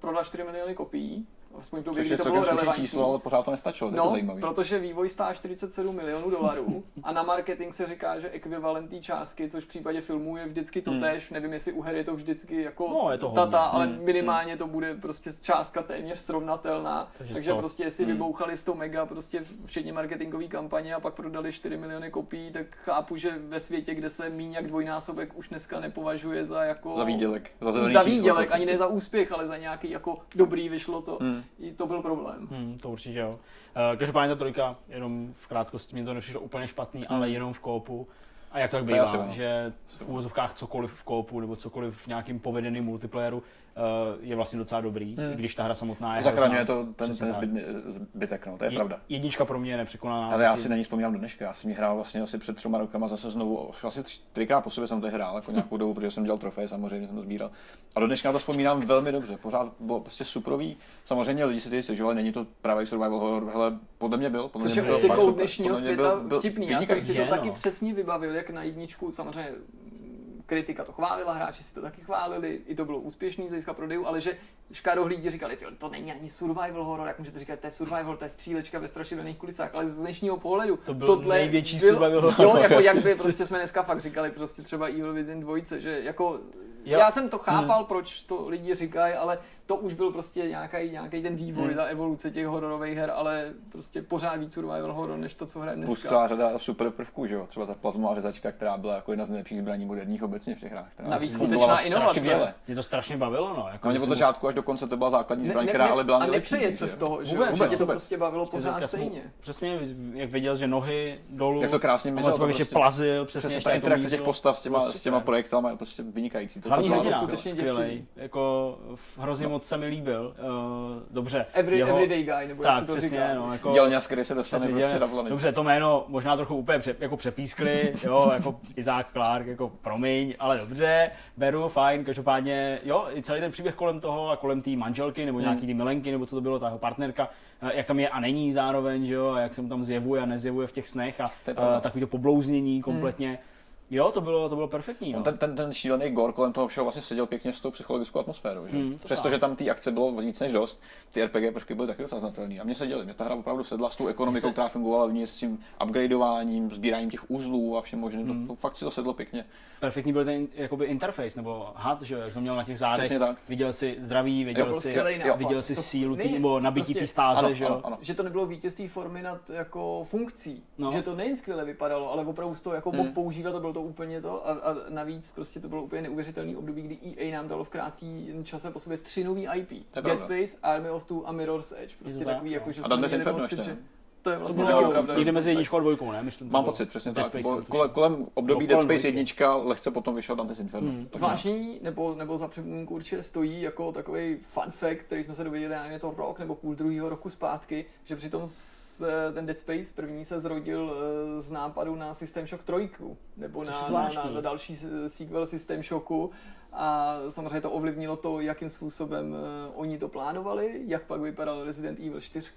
prodal 4 miliony kopií, aspoň v době, Což kdy je to bylo relevantní. číslo, ale pořád to nestačilo, to je to No, zajímavé. protože vývoj stál 47 milionů dolarů (laughs) a na marketing se říká, že ekvivalent té částky, což v případě filmů je vždycky to Hmm. tež, nevím jestli u her je to vždycky jako No, je to hodně. tata, ale Hmm. minimálně to bude prostě částka téměř srovnatelná, Takže takže, 100. prostě jestli Hmm. vybouchali 100 mega prostě včetně marketingové kampaně a pak prodali 4 miliony kopií, tak chápu, že ve světě, kde se míň jak dvojnásobek už dneska nepovažuje za jako Za výdělek, za za číslo. výdělek, prostě. ani ne za úspěch, ale za nějaký jako dobrý vyšlo to. Hmm. I to byl problém. Hmm, to určitě jo. Uh, každopádně ta trojka, jenom v krátkosti, mi to nepřišlo úplně špatný, Hmm. ale jenom v koopu. A jak to tak bývá, že v úvozovkách cokoliv v koopu nebo cokoliv v nějakým povedeným multiplayeru je vlastně docela dobrý, hmm. když ta hra samotná je Zachraňuje to ten, ten zbyt, zbytek, no, to je, je pravda. Jednička pro mě je nepřekonaná. Ale já si na ní vzpomínám do dneška, já jsem ji hrál vlastně asi před třema rokama zase znovu, asi třikrát po sobě jsem to hrál, jako nějakou dobu, protože jsem dělal trofeje, samozřejmě jsem to sbíral. A do dneška to vzpomínám velmi dobře, pořád bylo prostě superový. Samozřejmě lidi si tady stěžovali, není to právě survival horror, hele, podle mě byl. Podle Což mě byl fakt super. dnešního světa byl, byl vtipný, já jsem si to taky no. přesně vybavil, jak na jedničku, samozřejmě kritika to chválila, hráči si to taky chválili, i to bylo úspěšný z hlediska prodejů, ale že škarohlídi říkali, to není ani survival horror, jak můžete říkat, to je survival, to je střílečka ve strašidelných kulisách, ale z dnešního pohledu to byl tohle největší byl, survival horror. Jo, jako jak by (laughs) prostě jsme dneska fakt říkali, prostě třeba Evil Within 2, že jako Jo. Já jsem to chápal, hmm. proč to lidi říkají, ale to už byl prostě nějaký, nějaký ten vývoj, hmm. ta evoluce těch hororových her, ale prostě pořád víc survival horror, než to, co hrajeme dneska. Plus celá řada super prvků, že jo? Třeba ta plazmová řezačka, která byla jako jedna z nejlepších zbraní moderních obecně v těch hrách. Která Navíc skutečná inovace. Mě to strašně bavilo, no. Jako no, od začátku až do konce to byla základní zbraň, ne, ne, která ale byla nejlepší. A nepřejet se z toho, že vůbec, vůbec, to prostě bavilo pořád stejně. Přesně, jak viděl, že nohy dolů. Jak to krásně mizelo. A prostě plazil, přesně. Ta interakce těch postav s těma, s těma projektama je prostě vynikající. To hrdina, skutečně děsivý. Jako hrozně moc se mi líbil. Uh, dobře. Every, jeho, everyday guy, nebo tak, jak se to přesně, říká. No, jako, Dělňas, který se dostane přesně, prostě na planetě. Dobře, to jméno možná trochu úplně pře, jako přepískli, (laughs) jo, jako Isaac Clark, jako promiň, ale dobře, beru, fajn, každopádně, jo, i celý ten příběh kolem toho a kolem té manželky, nebo nějaký hmm. té milenky, nebo co to bylo, ta jeho partnerka, eh, jak tam je a není zároveň, že jo, a jak se mu tam zjevuje a nezjevuje v těch snech a, a takový to poblouznění kompletně. Hmm Jo, to bylo, to bylo perfektní. No. ten, ten, ten šílený gor kolem toho všeho vlastně seděl pěkně s tou psychologickou atmosférou. Že? Hmm, Přestože tam ty akce bylo víc než dost, ty RPG prvky byly taky docela znatelné. A mě se děli, mě ta hra opravdu sedla s tou ekonomikou, se... která fungovala v ní s tím upgradeováním, sbíráním těch uzlů a všem možným. Hmm. To, to, fakt si to sedlo pěkně. Perfektní byl ten jakoby interface nebo HUD, že jak jsem měl na těch zádech. Přesně tak. Viděl si zdraví, viděl jo, si, jo, viděl si sílu tý, nebo nabití prostě, té stáze, ano, že ano, ano. Že to nebylo vítězství formy nad jako funkcí. No. Že to nejen skvěle vypadalo, ale opravdu to jako hmm. mohl používat a bylo to úplně to. A a navíc prostě to bylo úplně neuvěřitelný období, kdy EA nám dalo v krátký čase po sobě tři nový IP. Dead Space, Army of Two a Mirror's Edge. Prostě takový, jako, že jsme měli pocit, že to je vlastně taky pravda. Někde mezi jedničkou a dvojkou, ne? Myslím, Mám pocit, přesně tak. Kolem, kolem období Dead Space jednička lehce potom vyšel Dante's Inferno. Hmm. Zvláštní, nebo, nebo za připomínku určitě stojí jako takový fun fact, který jsme se dověděli, nevím, je to rok nebo půl druhého roku zpátky, že přitom ten Dead Space první se zrodil eh, z nápadu na System Shock 3, nebo na, na, na, na další sequel System Shocku. A samozřejmě to ovlivnilo to, jakým způsobem uh, oni to plánovali, jak pak vypadal Resident Evil 4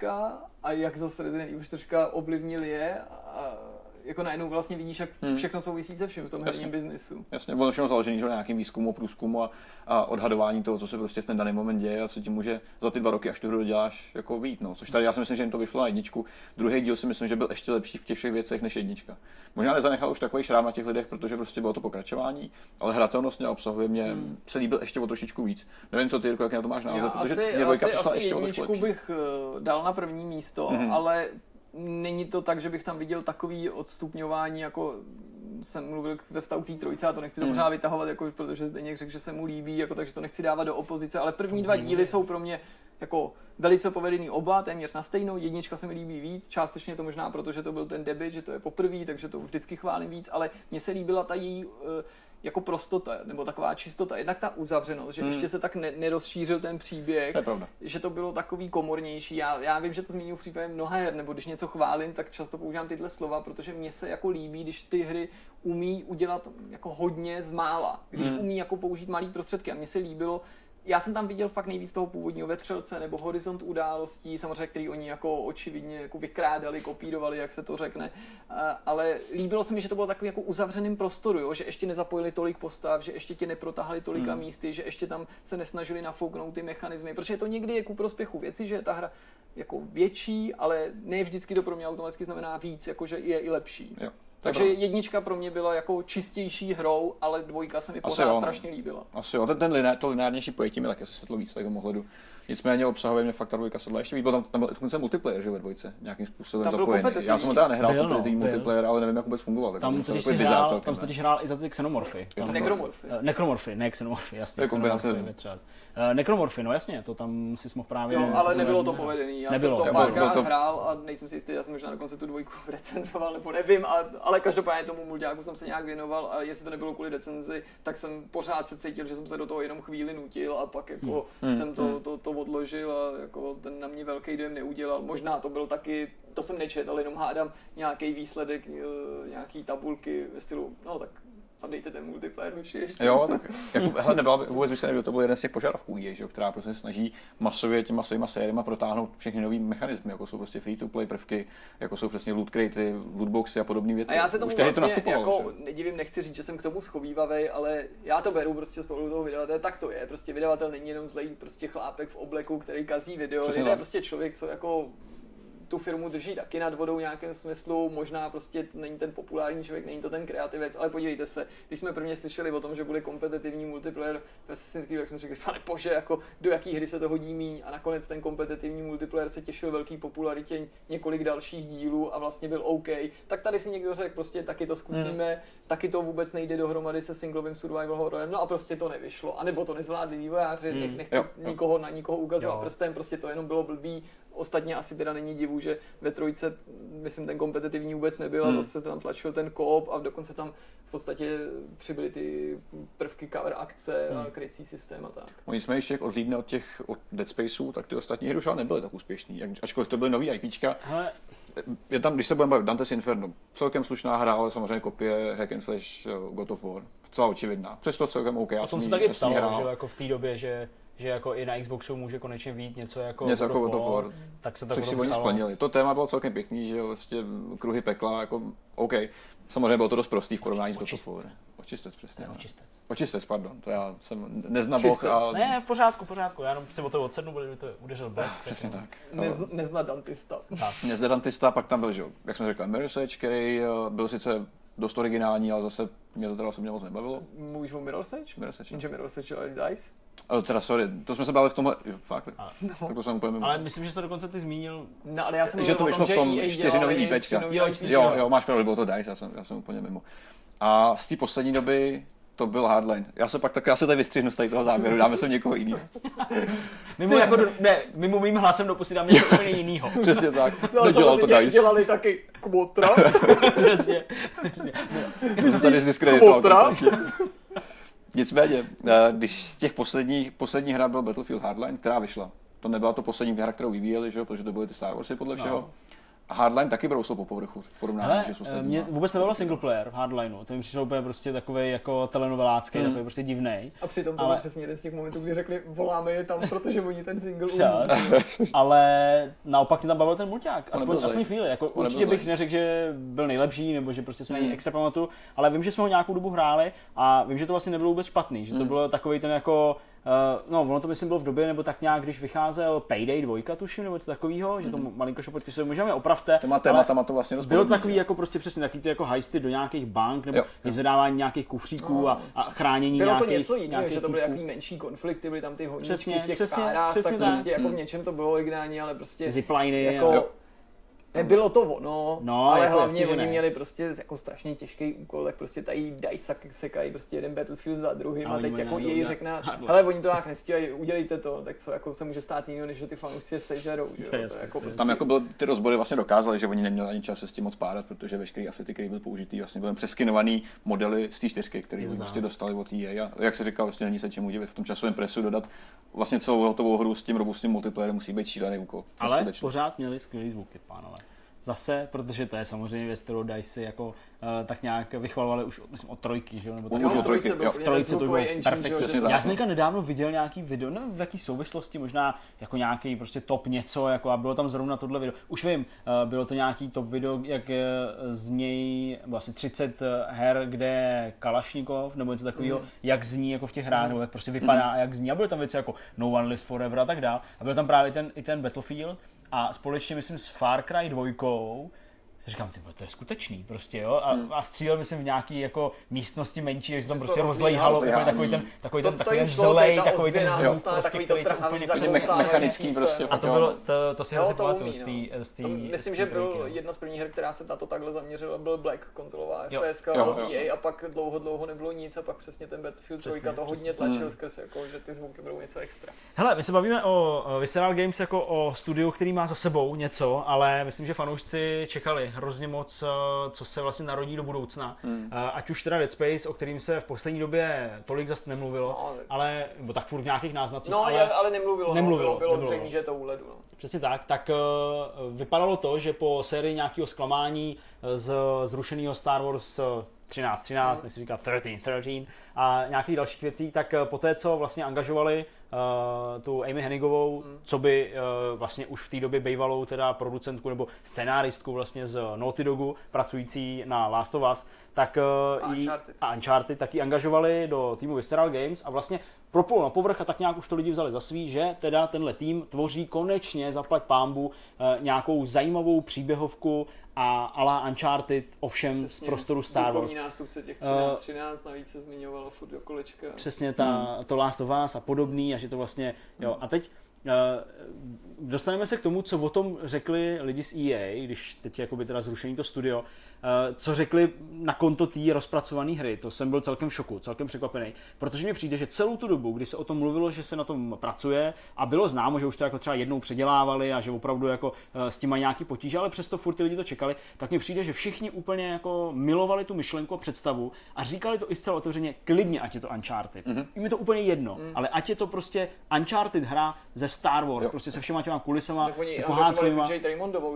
a jak zase Resident Evil 4 ovlivnil je. A jako najednou vlastně vidíš, jak hmm. všechno souvisí se vším v tom herním biznisu. Jasně, ono všechno založený že nějakým výzkumu, průzkumu a, a, odhadování toho, co se prostě v ten daný moment děje a co ti může za ty dva roky, až tu hru doděláš, jako vít. No. Což tady já si myslím, že jim to vyšlo na jedničku. Druhý díl si myslím, že byl ještě lepší v těch všech věcech než jednička. Možná nezanechal už takový šrám na těch lidech, protože prostě bylo to pokračování, ale hratelnostně obsahuje mě hmm. se líbil ještě o trošičku víc. Nevím, co ty, Jirko, jak na to máš názor, protože asi, mě asi, přišla asi ještě o bych uh, dal na první místo, hmm. ale není to tak, že bych tam viděl takový odstupňování, jako jsem mluvil ve vztahu k té trojce a to nechci to mm. vytahovat, jako, protože Zdeněk řekl, že se mu líbí, jako, takže to nechci dávat do opozice, ale první dva díly jsou pro mě jako velice povedený oba, téměř na stejnou. Jednička se mi líbí víc, částečně to možná proto, že to byl ten debit, že to je poprvé, takže to vždycky chválím víc, ale mně se líbila ta její uh, jako prostota, nebo taková čistota. Jednak ta uzavřenost, že hmm. ještě se tak ne- nerozšířil ten příběh, to že to bylo takový komornější. Já, já vím, že to zmíním v případě mnoha her, nebo když něco chválím, tak často používám tyhle slova, protože mně se jako líbí, když ty hry umí udělat jako hodně z mála, když hmm. umí jako použít malý prostředky. A mně se líbilo, já jsem tam viděl fakt nejvíc toho původního vetřelce nebo horizont událostí, samozřejmě, který oni jako očividně jako vykrádali, kopírovali, jak se to řekne, ale líbilo se mi, že to bylo takový jako uzavřeným prostoru, jo? že ještě nezapojili tolik postav, že ještě tě neprotahli tolika hmm. místy, že ještě tam se nesnažili nafouknout ty mechanismy, protože to někdy je ku prospěchu věci, že ta hra jako větší, ale ne vždycky to pro mě automaticky znamená víc, jakože je i lepší. Jo. Takže jednička pro mě byla jako čistější hrou, ale dvojka se mi pořád strašně líbila. Asi jo, ten, ten lineár, to lineárnější pojetí mi taky se setlo víc tom ohledu. Nicméně obsahově mě fakt ta dvojka sedla ještě víc, tam, tam byl dokonce multiplayer, že ve dvojce, nějakým způsobem Tam zapojený. Já jsem ho teda nehrál Byl, no, kompetitivní byl. multiplayer, ale nevím, jak vůbec fungoval. tak Tam to totiž hrál, tam totiž hrál i za ty xenomorfy. to Tam- Nekromorfy. Eh, Nekromorfy, ne xenomorfy, jasně. To je kombinace. Eh, Nekromorfy, no jasně, to tam si mohl právě... Jo, ale nebylo to povedený. Já Nebylo. jsem to párkrát bylo to- hrál a nejsem si jistý, já jsem možná dokonce tu dvojku (laughs) recenzoval, nebo nevím, a, ale každopádně tomu multiáku jsem se nějak věnoval a jestli to nebylo kvůli recenzi, tak jsem pořád se cítil, že jsem se do toho jenom chvíli nutil a pak jako Hmm. jsem to, Hmm. to, to odložil a jako ten na mě velký dojem neudělal. Možná to byl taky, to jsem nečetl, jenom hádám nějaký výsledek, eh, nějaký tabulky ve stylu, no tak tam dejte ten multiplayer už ještě. Jo, tak jako, hele, nebyla, vůbec by se nevěděl, to byl jeden z těch požadavků EA, že, která prostě snaží masově těma svýma sériema protáhnout všechny nové mechanismy, jako jsou prostě free to play prvky, jako jsou přesně loot cratey, lootboxy a podobné věci. A já se tomu Už vlastně to nastupovalo. jako že? nedivím, nechci říct, že jsem k tomu schovývavý, ale já to beru prostě z pohledu toho vydavatele, tak to je. Prostě vydavatel není jenom zlej prostě chlápek v obleku, který kazí video, je prostě člověk, co jako tu firmu drží taky nad vodou v nějakém smyslu, možná prostě není ten populární člověk, není to ten kreativec, ale podívejte se, když jsme prvně slyšeli o tom, že bude kompetitivní multiplayer v Assassin's Creed, tak jsme řekli, pane bože, jako do jaký hry se to hodí míň a nakonec ten kompetitivní multiplayer se těšil velký popularitě několik dalších dílů a vlastně byl OK, tak tady si někdo řekl, prostě taky to zkusíme, hmm. taky to vůbec nejde dohromady se singlovým survival horrorem, no a prostě to nevyšlo, a nebo to nezvládli vývojáři, hmm. nechci Jo, jo. nikoho na nikoho ukazovat Jo. prstem, prostě to jenom bylo blbý, Ostatně asi teda není divu, že ve trojce, myslím, ten kompetitivní vůbec nebyl Hmm. a zase tam tlačil ten koop a dokonce tam v podstatě přibyly ty prvky cover akce a Hmm. krycí systém a tak. Oni jsme ještě jak odhlídne od těch od Dead Spaceů, tak ty ostatní hry už ale nebyly tak úspěšný. Ačkoliv to byly nový IPčka, Hele, je tam, když se budeme bavit, Dante's Inferno, celkem slušná hra, ale samozřejmě kopie hack and slash eh, God of War. Celá očividná. Přesto celkem OK. Já o tom jsem taky hrál. že jako v té době, že že jako i na Xboxu může konečně vít něco jako Něco jako God of War. tak se tak Což si oni splnili. To téma bylo celkem pěkný, že vlastně kruhy pekla, jako OK. Samozřejmě bylo to dost prostý v porovnání s God of. War. Očistec, přesně. Ne, no. očistec. Očistec, pardon. To já jsem neznaboch a... Ne, v pořádku, v pořádku. Já jenom si o to odsednu, protože by to udeřil blesk. Přesně tak. Nez, nezna Dantista. Mě zde Dantista, pak tam byl, že, jo, jak jsme řekli, Mirror's Edge, který eh, byl sice dost originální, ale zase mě to teda osobně moc nebavilo. Mluvíš o Edge, no. Jenže Mirror's Edge ale Dice? Ale teda sorry, to jsme se bavili v tomhle, jo, fakt, A- tak to jsem úplně mimo. Ale myslím, že to dokonce ty zmínil. No, ale já jsem že to vyšlo v tom čtyřinový IPčka. Jo, jo, máš pravdu, bylo to DICE, já jsem, já jsem úplně mimo. A z té poslední doby to byl Hardline. Já se pak tak já se tady vystřihnu z tady toho záběru, dáme se někoho jiného. (laughs) Mimo, jako, do- ne, mimo mým hlasem dopustím něco úplně jiného. (laughs) Přesně tak. No, Nedělal to DICE. dělali taky Kmotra. (laughs) Přesně. My se tady zdiskreditoval. Nicméně, eh, když z těch posledních, poslední hra byl Battlefield Hardline, která vyšla. To nebyla to poslední hra, kterou vyvíjeli, že? jo, protože to byly ty Star Warsy podle všeho. No. A Hardline taky brousl po povrchu v porovnání Hele, že s mě ostatníma. vůbec nebylo single player v Hardlineu, to mi přišlo úplně prostě takový jako telenovelácký, Hmm. takový prostě divný. A přitom to Ale- byl přesně jeden z těch momentů, kdy řekli, voláme je tam, protože oni ten single umí. Přes, (laughs) ale naopak mě tam bavil ten mulťák, aspoň, aspoň chvíli. Jako, On určitě bych neřekl, že byl nejlepší, nebo že prostě se na něj Hmm. extra pamatuju, ale vím, že jsme ho nějakou dobu hráli a vím, že to vlastně nebylo vůbec špatný, že to Hmm. bylo takový ten jako Uh, no, ono to myslím bylo v době, nebo tak nějak, když vycházel Payday 2, tuším, nebo něco takového, že to malinko šopotisuje, možná mě opravte. Těma ale tématama to vlastně dost Bylo to takový že? jako prostě přesně takový ty jako hajsty do nějakých bank, nebo vyzvedávání nějakých kufříků No, a, a chránění Bylo to nějakých, něco jiného, že to byly týpků. jaký menší konflikty, byly tam ty honíčky Přesně, v těch přesně, kárách, přesně tak tak. prostě jako v Hmm. něčem to bylo originální, ale prostě Zipliny jako, a- Jo. Nebylo to ono, No, ale jako hlavně oni ne. měli prostě jako strašně těžký úkol, tak prostě tady dají sak- sekají prostě jeden Battlefield za druhým A a, teď jako jej řekne, hele oni to nějak nestíhají, udělejte to, tak co jako se může stát jiného, než že ty fanoušci je sežerou, že jo, To jako prostě, Tam jako byl, ty rozbory vlastně dokázaly, že oni neměli ani čas se s tím moc párat, protože veškerý asety, který byl použitý, vlastně byly přeskinovaný modely z té čtyřky, které oni prostě dostali od EA. A jak se říkal, vlastně není se čemu divit v tom časovém presu dodat vlastně celou hotovou hru s tím robustním multiplayerem musí být šílený úkol. Ale pořád měli skvělý zvuky, pánové. Zase, protože to je samozřejmě věc, kterou DICE si jako uh, tak nějak vychvalovali už myslím, od trojky, že jo? Nebo tak Už od v trojky, jo. V trojce to bylo perfektní. Já jsem nedávno viděl nějaký video, nevím v jaký souvislosti, možná jako nějaký prostě top něco, jako a bylo tam zrovna tohle video. Už vím, uh, bylo to nějaký top video, jak je z něj vlastně 30 her, kde je Kalašnikov nebo něco takového, Mhm. jak zní jako v těch hrách, nebo jak prostě vypadá a jak zní. A byly tam věci jako No One Lives Forever a tak dále. A byl tam právě ten, i ten Battlefield a společně myslím s Far Cry 2 si říkám, ty vole, to je skutečný prostě, jo, a, Hmm. a střílel myslím v nějaký jako místnosti menší, že se tam prostě to rozlejhalo, rozlejhalo, takový, takový ten, takový To- ten, takový ten zlej, ta takový ten zvuk, prostě, takový který to úplně mechanický se. prostě. A to bylo, to, to si asi pamatuju z no. té, myslím, že byl no. jedna z prvních her, která se na to takhle zaměřila, byl Black, konzolová. FPS od. EA a pak dlouho, dlouho nebylo nic a pak přesně ten Battlefield Přesně, 3 to hodně tlačil Hmm. skrz, jako, že ty zvuky budou něco extra. Hele, my se bavíme o o Visceral Games jako o studiu, který má za sebou něco, ale myslím, že fanoušci čekali hrozně moc, eh, co se vlastně narodí do budoucna. Eh, Ať už teda Dead Space, o kterým se v poslední době tolik zase nemluvilo, No, tak- ale, nebo tak furt v nějakých náznacích, No, ale... ale, nemluvilo, nemluvilo, no, bylo, bylo zřejmě, že je to u ledu. No. Přesně tak, tak eh, vypadalo to, že po sérii nějakého zklamání z zrušeného Star Wars eh, 13, 13, Mhm. mm. si říká 13, 13 a nějakých dalších věcí, tak po té, co vlastně angažovali uh, tu Amy Hennigovou, Mhm. co by uh, vlastně už v té době bývalou teda producentku nebo scenáristku vlastně z Naughty Dogu, pracující na Last of Us, tak uh, A jí- Uncharted. a Uncharted tak ji angažovali do týmu Visceral Games a vlastně propul na povrch a tak nějak už to lidi vzali za svý, že teda tenhle tým tvoří konečně, zaplať pámbu, eh, nějakou zajímavou příběhovku a ala Uncharted, ovšem z prostoru Star Wars. Duchovní nástupce těch 13, 13, navíc se zmiňovalo furt do kolečka. Přesně ta, to Last of Us a podobný a že to vlastně, jo. A teď eh, dostaneme se k tomu, co o tom řekli lidi z EA, když teď jakoby teda zrušení to studio, co řekli na konto té rozpracované hry. To jsem byl celkem v šoku, celkem překvapený, protože mi přijde, že celou tu dobu, kdy se o tom mluvilo, že se na tom pracuje a bylo známo, že už to jako třeba jednou předělávali a že opravdu jako eh, s tím mají nějaký potíže, ale přesto furt ty lidi to čekali, tak mi přijde, že všichni úplně jako milovali tu myšlenku a představu a říkali to i zcela otevřeně, klidně, ať je to Uncharted. Mm-hmm. Jim je to úplně jedno, mm. ale ať je to prostě Uncharted hra ze Star Wars, Jo. prostě se všema těma kulisama, Tak oni se pohádkovýma.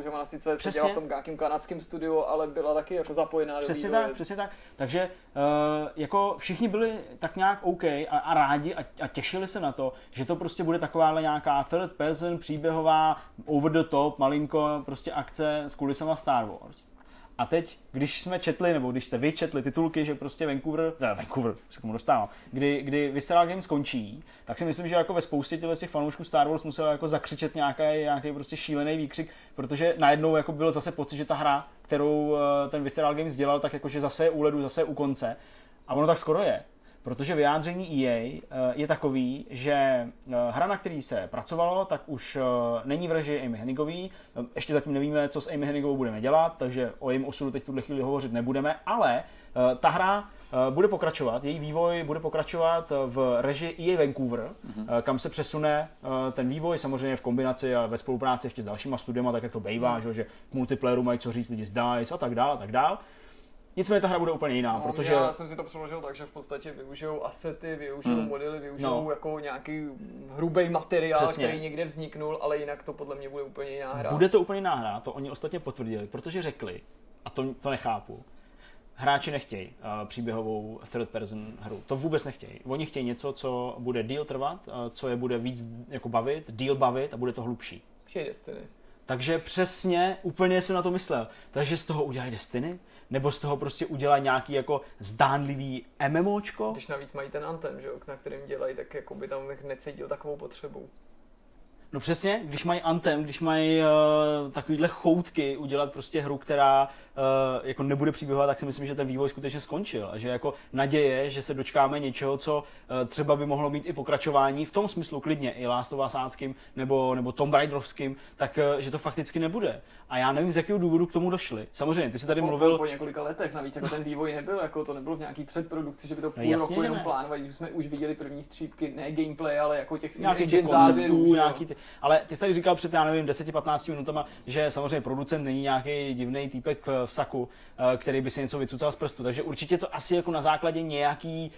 že ona sice Přesně. seděla v tom kanadském studiu, ale byla taky jako zapojená Přesně do tak, vývoje. přesně tak. Takže uh, jako všichni byli tak nějak OK a, a rádi a, a těšili se na to, že to prostě bude takováhle nějaká third person, příběhová, over the top, malinko prostě akce s kulisama Star Wars. A teď, když jsme četli, nebo když jste vy četli titulky, že prostě Vancouver, ne, Vancouver, se k tomu dostávám, kdy, kdy Visceral Games skončí, tak si myslím, že jako ve spoustě těch fanoušků Star Wars musel jako zakřičet nějaký, nějaký prostě šílený výkřik, protože najednou jako byl zase pocit, že ta hra, kterou eh, ten Visceral Games dělal, tak jakože zase je u ledu, zase je u konce. A ono tak skoro je. Protože vyjádření EA eh, je takový, že eh, hra, na který se pracovalo, tak už eh, není v režii Amy Hennigový. Ještě zatím nevíme, co s Amy Hennigovou budeme dělat, takže o jejím osudu teď v tuhle chvíli hovořit nebudeme, ale ta hra bude pokračovat, její vývoj bude pokračovat v režii EA Vancouver, mm-hmm. kam se přesune ten vývoj, samozřejmě v kombinaci a ve spolupráci ještě s dalšíma studiama, tak jak to bývá, mm. že k multiplayeru mají co říct lidi z DICE a tak dále, a tak dále. Nicméně ta hra bude úplně jiná, No, protože... Já jsem si to přeložil tak, že v podstatě využijou asety, využijou Hmm. modely, využijou No. jako nějaký hrubý materiál, Přesně. který někde vzniknul, ale jinak to podle mě bude úplně jiná hra. Bude to úplně jiná hra, to oni ostatně potvrdili, protože řekli, a to, to nechápu, hráči nechtějí uh, příběhovou third person hru. To vůbec nechtějí. Oni chtějí něco, co bude díl trvat, uh, co je bude víc jako bavit, díl bavit a bude to hlubší. Chtějí Destiny. Takže přesně, úplně jsem na to myslel. Takže z toho udělají Destiny? Nebo z toho prostě udělají nějaký jako zdánlivý MMOčko? Když navíc mají ten Anthem, že jo, na kterým dělají, tak jako by tam bych necítil takovou potřebu. No přesně, když mají Anthem, když mají uh, takovýhle choutky udělat prostě hru, která uh, jako nebude příběhová, tak si myslím, že ten vývoj skutečně skončil a že jako naděje, že se dočkáme něčeho, co uh, třeba by mohlo mít i pokračování v tom smyslu klidně i Last of Usáckým nebo, nebo Tomb Raiderovským, tak uh, že to fakticky nebude. A já nevím, z jakého důvodu k tomu došli. Samozřejmě, ty jsi tady po, mluvil... Po, po několika letech, navíc jako ten vývoj nebyl, jako to nebylo v nějaký předprodukci, že by to půl No jasně, roku jenom plánovali, že jsme už viděli první střípky, ne gameplay, ale jako těch nějakých těch záběrů, nějaký ty, ale ty jsi tady říkal před, já nevím, 10-15 minutama, že samozřejmě producent není nějaký divný týpek v saku, eh, který by si něco vycucal z prstu, takže určitě to asi jako na základě nějaký,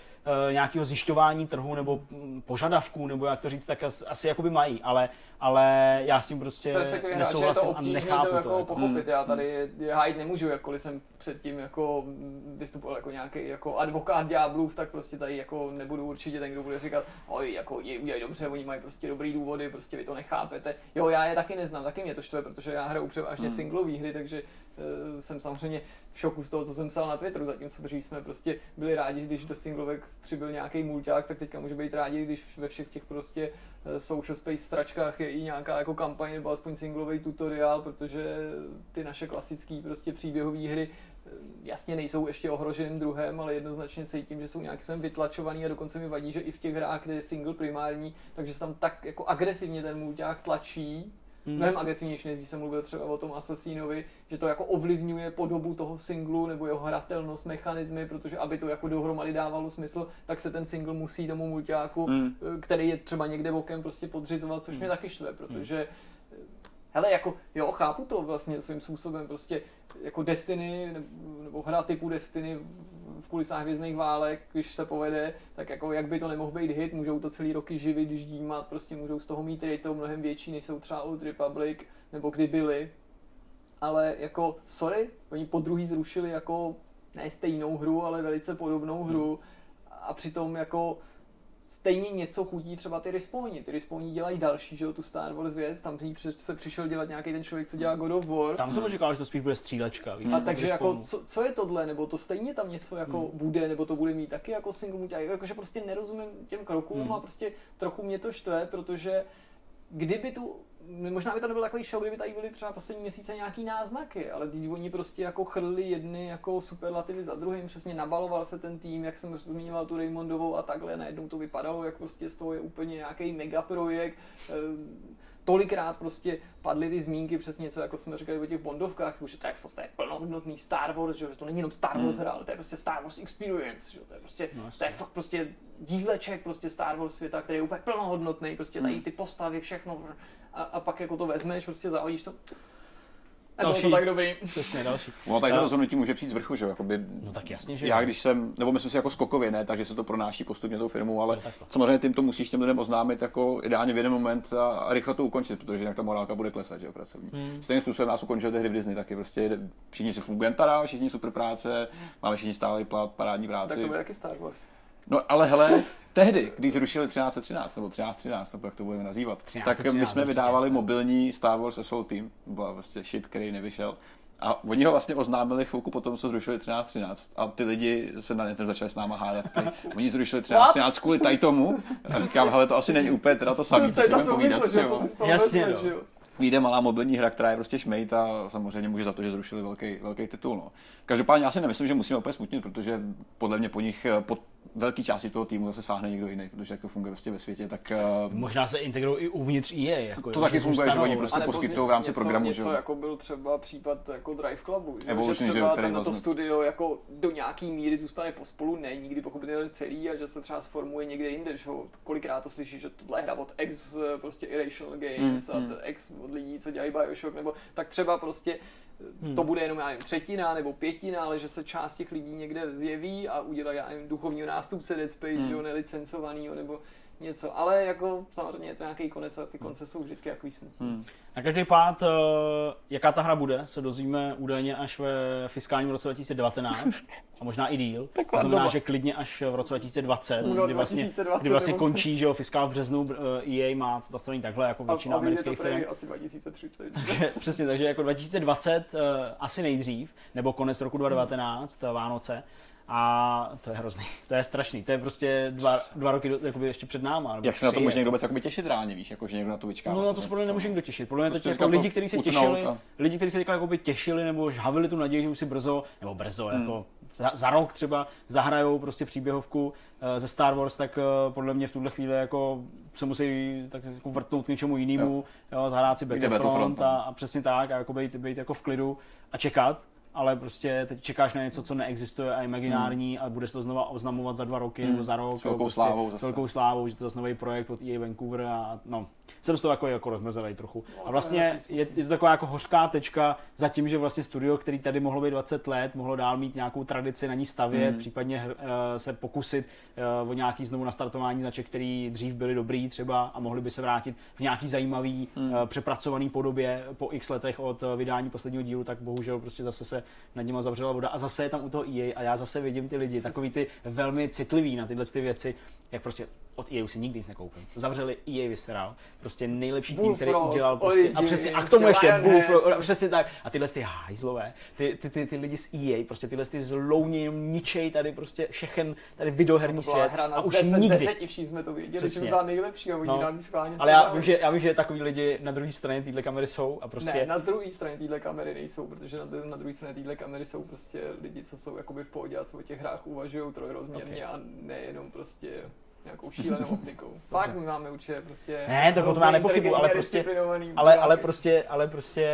nějakého zjišťování trhu nebo mm, požadavků, nebo jak to říct, tak as- asi jakoby mají, ale, ale já s tím prostě je nesouhlasím a nechápu to jako to. pochopit. Já tady je hájit nemůžu, jakkoliv jsem předtím jako vystupoval jako nějaký jako advokát ďáblův, tak prostě tady jako nebudu určitě ten, kdo bude říkat, oj, jako je udělají dobře, oni mají prostě dobrý důvody, prostě vy to nechápete. Jo, já je taky neznám, taky mě to štve, protože já hraju převážně Hmm. singlové hry, takže uh, jsem samozřejmě v šoku z toho, co jsem psal na Twitteru, zatímco dřív jsme prostě byli rádi, když do singlovek přibyl nějaký mulťák, tak teďka může být rádi, když ve všech těch prostě eh, social space stračkách je i nějaká jako kampaň nebo aspoň singlový tutoriál, protože ty naše klasické prostě příběhové hry eh, jasně nejsou ještě ohroženým druhem, ale jednoznačně cítím, že jsou nějak sem vytlačovaný a dokonce mi vadí, že i v těch hrách, kde je single primární, takže se tam tak jako agresivně ten mulťák tlačí, hmm. mnohem agresivnější, než když jsem mluvil třeba o tom Assassinovi, že to jako ovlivňuje podobu toho singlu nebo jeho hratelnost, mechanismy, protože aby to jako dohromady dávalo smysl, tak se ten single musí tomu mulťáku, hmm. který je třeba někde bokem prostě podřizovat, což hmm. mě taky štve, protože hmm hele, jako, jo, chápu to vlastně svým způsobem, prostě jako Destiny, nebo hra typu Destiny v kulisách vězných válek, když se povede, tak jako jak by to nemohl být hit, můžou to celý roky živit, ždímat, prostě můžou z toho mít rate mnohem větší, než jsou třeba Old Republic, nebo kdy byly. Ale jako, sorry, oni po druhý zrušili jako ne stejnou hru, ale velice podobnou hru a přitom jako stejně něco chutí třeba ty respawni. Ty respawni dělají další, že jo, tu Star Wars věc, tam se přišel dělat nějaký ten člověk, co dělá God of War. Tam jsem říkal, že to spíš bude střílečka, víš? A takže jako, co, co, je tohle, nebo to stejně tam něco jako hmm. bude, nebo to bude mít taky jako single multi, jakože prostě nerozumím těm krokům hmm. a prostě trochu mě to štve, protože kdyby tu možná by to nebyl takový show, kdyby tady byly třeba poslední měsíce nějaký náznaky, ale teď oni prostě jako chrlili jedny jako superlativy za druhým, přesně nabaloval se ten tým, jak jsem zmiňoval tu Raymondovou a takhle, najednou to vypadalo, jak prostě z toho je úplně nějaký megaprojekt, eh, tolikrát prostě padly ty zmínky přes něco, jako jsme říkali o těch Bondovkách, že to je v podstatě plnohodnotný Star Wars, že to není jenom Star Wars hmm. hra, ale to je prostě Star Wars Experience, že to je prostě, no, to je fakt prostě díleček prostě Star Wars světa, který je úplně plnohodnotný, prostě tady hmm. ty postavy, všechno a, a pak jako to vezmeš, prostě zahodíš to, další, to tak dobrý. Přesně, další. No, tak to rozhodnutí může přijít z vrchu, že Jakoby, no tak jasně, že Já když jsem, nebo myslím si jako skokově, ne, takže se to pronáší postupně tou firmou, ale no, samozřejmě tím to musíš těm lidem oznámit jako ideálně v jeden moment a, a rychle to ukončit, protože jinak ta morálka bude klesat, že jo, pracovní. Hmm. Stejným způsobem nás ukončily hry v Disney taky, prostě všichni si fungují všichni super práce, máme všichni stálý plat, parádní práci. Tak to bude taky Star Wars. No ale hele, tehdy, když zrušili 1313 nebo 1313, nebo jak to budeme nazývat, 13, tak 13, my jsme vydávali mobilní Star Wars Assault Team, byl prostě shit, který nevyšel. A oni ho vlastně oznámili chvilku potom, co zrušili 1313 a ty lidi se na něm začali s náma hádat. Oni zrušili 1313 kvůli tady tomu a říkám, hele, to asi není úplně teda to samé, (laughs) co si budeme povídat. Že, co si Jasně, no. vyjde malá mobilní hra, která je prostě šmejt a samozřejmě může za to, že zrušili velký, velký titul. No. Každopádně já si nemyslím, že musíme opět smutnit, protože podle mě po nich, po velké části toho týmu zase sáhne někdo jiný, protože jak to funguje vlastně ve světě, tak... Uh, Možná se integrují i uvnitř EA. Jako to, to taky funguje, že oni prostě poskytují v rámci něco, programu. Něco, že? jako byl třeba případ jako Drive Clubu, že, Evolution, že třeba že, to studio jako do nějaký míry zůstane pospolu, ne nikdy pochopitelně celý a že se třeba sformuje někde jinde, že kolikrát to slyšíš, že tohle je hra od ex prostě Irrational Games mm, a mm. ex od lidí, co dělají Bioshock, nebo tak třeba prostě hmm. to bude jenom já nevím, třetina nebo pětina, ale že se část těch lidí někde zjeví a udělají já nevím, duchovního nástupce Dead Space, hmm. jo, nelicencovanýho nebo něco, ale jako samozřejmě je to nějaký konec a ty konce jsou vždycky jako smutný. Hmm. Na každý pád, eh, jaká ta hra bude, se dozvíme údajně až ve fiskálním roce (laughs) 2019 a možná i díl. to znamená, doba. že klidně až v roce 2020, no, kdy vlastně, 2020 kdy vlastně končí, že jo, fiskál v březnu, EA má to nastavený takhle, jako většina a, amerických firm. asi 2030. (laughs) takže, přesně, takže jako 2020 uh, eh, asi nejdřív, nebo konec roku 2019, hmm. A to je hrozný, to je strašný, to je prostě dva, dva roky do, jakoby ještě před náma. Jak se na to může někdo vůbec těšit reálně, víš, jako, že někdo na to vyčká? No na to se podle nemůže někdo těšit. Podle mě prostě jako lidi, kteří se těšili, a... lidi, kteří se jakoby těšili nebo žhavili tu naději, že už si brzo, nebo brzo, hmm. jako za, za, rok třeba zahrajou prostě příběhovku uh, ze Star Wars, tak uh, podle mě v tuhle chvíli jako se musí tak jako vrtnout k něčemu jinému, jo. Jo, zahrát si Battlefront, Battlefront a, a, přesně tak, a jako být, být jako v klidu a čekat ale prostě teď čekáš na něco, co neexistuje a imaginární hmm. a bude se to znova oznamovat za dva roky hmm. nebo za rok. S velkou prostě, slávou zase. S velkou slávou, že to je nový projekt od EA Vancouver a no, jsem z toho jako, jako rozmrzelý trochu. No, a vlastně je, je, to taková jako hořká tečka za tím, že vlastně studio, který tady mohlo být 20 let, mohlo dál mít nějakou tradici na ní stavět, hmm. případně uh, se pokusit uh, o nějaký znovu nastartování značek, který dřív byly dobrý třeba a mohli by se vrátit v nějaký zajímavý, hmm. uh, přepracovaný podobě po x letech od vydání posledního dílu, tak bohužel prostě zase se nad nimi zavřela voda a zase je tam u toho EA a já zase vidím ty lidi, takový ty velmi citlivý na tyhle ty věci, jak prostě od EA už si nikdy nic nekoupím. Zavřeli EA Visceral, prostě nejlepší tým, který udělal prostě, a Origins, přesně, a k tomu ještě. Bullfrog, a přesně tak, a tyhle ty hajzlové, ty, ty, ty, ty, lidi z EA, prostě tyhle ty jenom ničej tady prostě všechen tady videoherní To svět hra na a už 10, nikdy. 10 všichni jsme to věděli, že Přesně. by byla nejlepší a oni No. nám ji schválně Ale já vím, že, já vím, že takový lidi na druhé straně téhle kamery jsou a prostě Ne, na druhé straně téhle kamery nejsou, protože na, na druhé straně téhle kamery jsou prostě lidi, co jsou jakoby v pohodě a co o těch hrách uvažují trojrozměrně Ok. a nejenom prostě nějakou šílenou (laughs) optikou. Fakt, my máme určitě prostě... Ne, to o tom já hrozně nepochybuju, ale prostě- ale, ale prostě, ale prostě,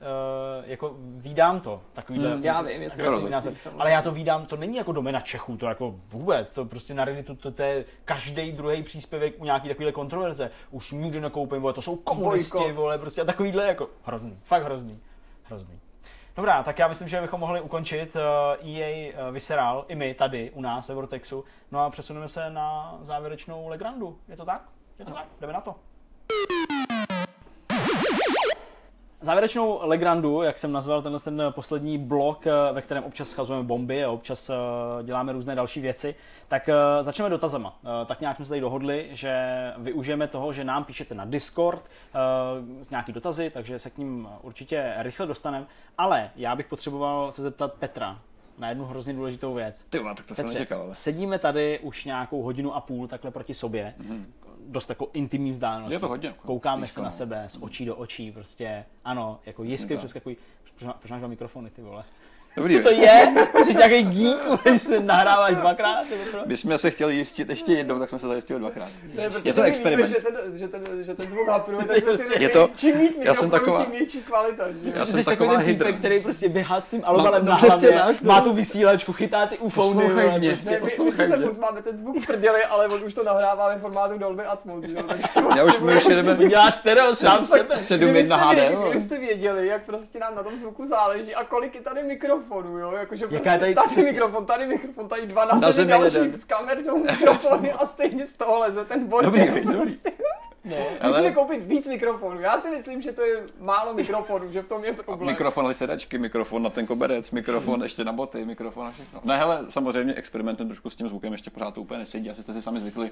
uh, jako vídám to, takovýhle. Mm, já vím, je to ale já to vídám, to není jako domena Čechů, to jako vůbec, to prostě na Redditu, to, to je každý druhý příspěvek u nějaký takovýhle kontroverze. Už nikdy nekoupím, vole, to jsou komunisti, vole, prostě a takovýhle jako hrozný, fakt hrozný, hrozný. Dobrá, tak já myslím, že bychom mohli ukončit EA uh, Visceral, i my tady u nás ve Vortexu, no a přesuneme se na závěrečnou Legrandu. Je to tak? Je to tak? Jdeme na to. Závěrečnou Legrandu, jak jsem nazval tenhle ten poslední blok, eh, ve kterém občas schazujeme bomby a občas eh, děláme různé další věci, tak eh, začneme dotazama. Tak nějak jsme se tady dohodli, že využijeme toho, že nám píšete na Discord s nějaký dotazy, takže se k ním určitě rychle dostaneme. Ale já bych potřeboval se zeptat Petra na jednu hrozně důležitou věc. Ty tak to jsem Petře, nečekal. ale. sedíme tady už nějakou hodinu a půl takhle proti sobě, dost jako intimní vzdálenost. Je to hodně, jako Koukáme se na sebe z očí do očí, prostě ano, jako jiskry přeskakují. Proč, má- proč máš dva mikrofony, ty vole? Dobrý, Co to je? Jsi nějaký geek, když se nahráváš dvakrát? Nebo? My jsme se chtěli jistit ještě jednou, tak jsme se zajistili dvakrát. Ne, Je to my experiment. Víme, že, ten, že, ten, že ten zvuk hapruje, tak jsme si Prostě- řekli, Je to- čím víc já jsem taková- tím větší kvalita. Že? Já jsem jsi takový taková ten hydra. týpek, který prostě běhá s tím alobalem No, na hlavě, tak, má no. tu vysílačku, chytá ty ufony. Poslouchej mě. prostě. Ne, my, my poslouchej mě. furt máme ten zvuk v prdeli, ale on už to nahrává ve formátu Dolby Atmos, že jo? Takže Já už my už jedeme dělá stereo sám sebe. 7 Kdybyste 1 HD. Kdybyste věděli, jak prostě nám na tom zvuku záleží a kolik je tady mikrofonů, jo? Jakože Jaká prostě je tady- tady, přesně. mikrofon, tady mikrofon, tady dva Na další jeden. s kamerou mikrofony a stejně z toho leze ten bordel. Dobrý, (laughs) dobrý. No. Musíme Ale koupit víc mikrofonů. Já si myslím, že to je málo mikrofonů, že v tom je problém. mikrofon na sedačky, mikrofon na ten koberec, mikrofon ještě na boty, mikrofon na všechno. Ne, hele, samozřejmě experimentem trošku s tím zvukem, ještě pořád to úplně nesedí, asi jste si sami zvykli.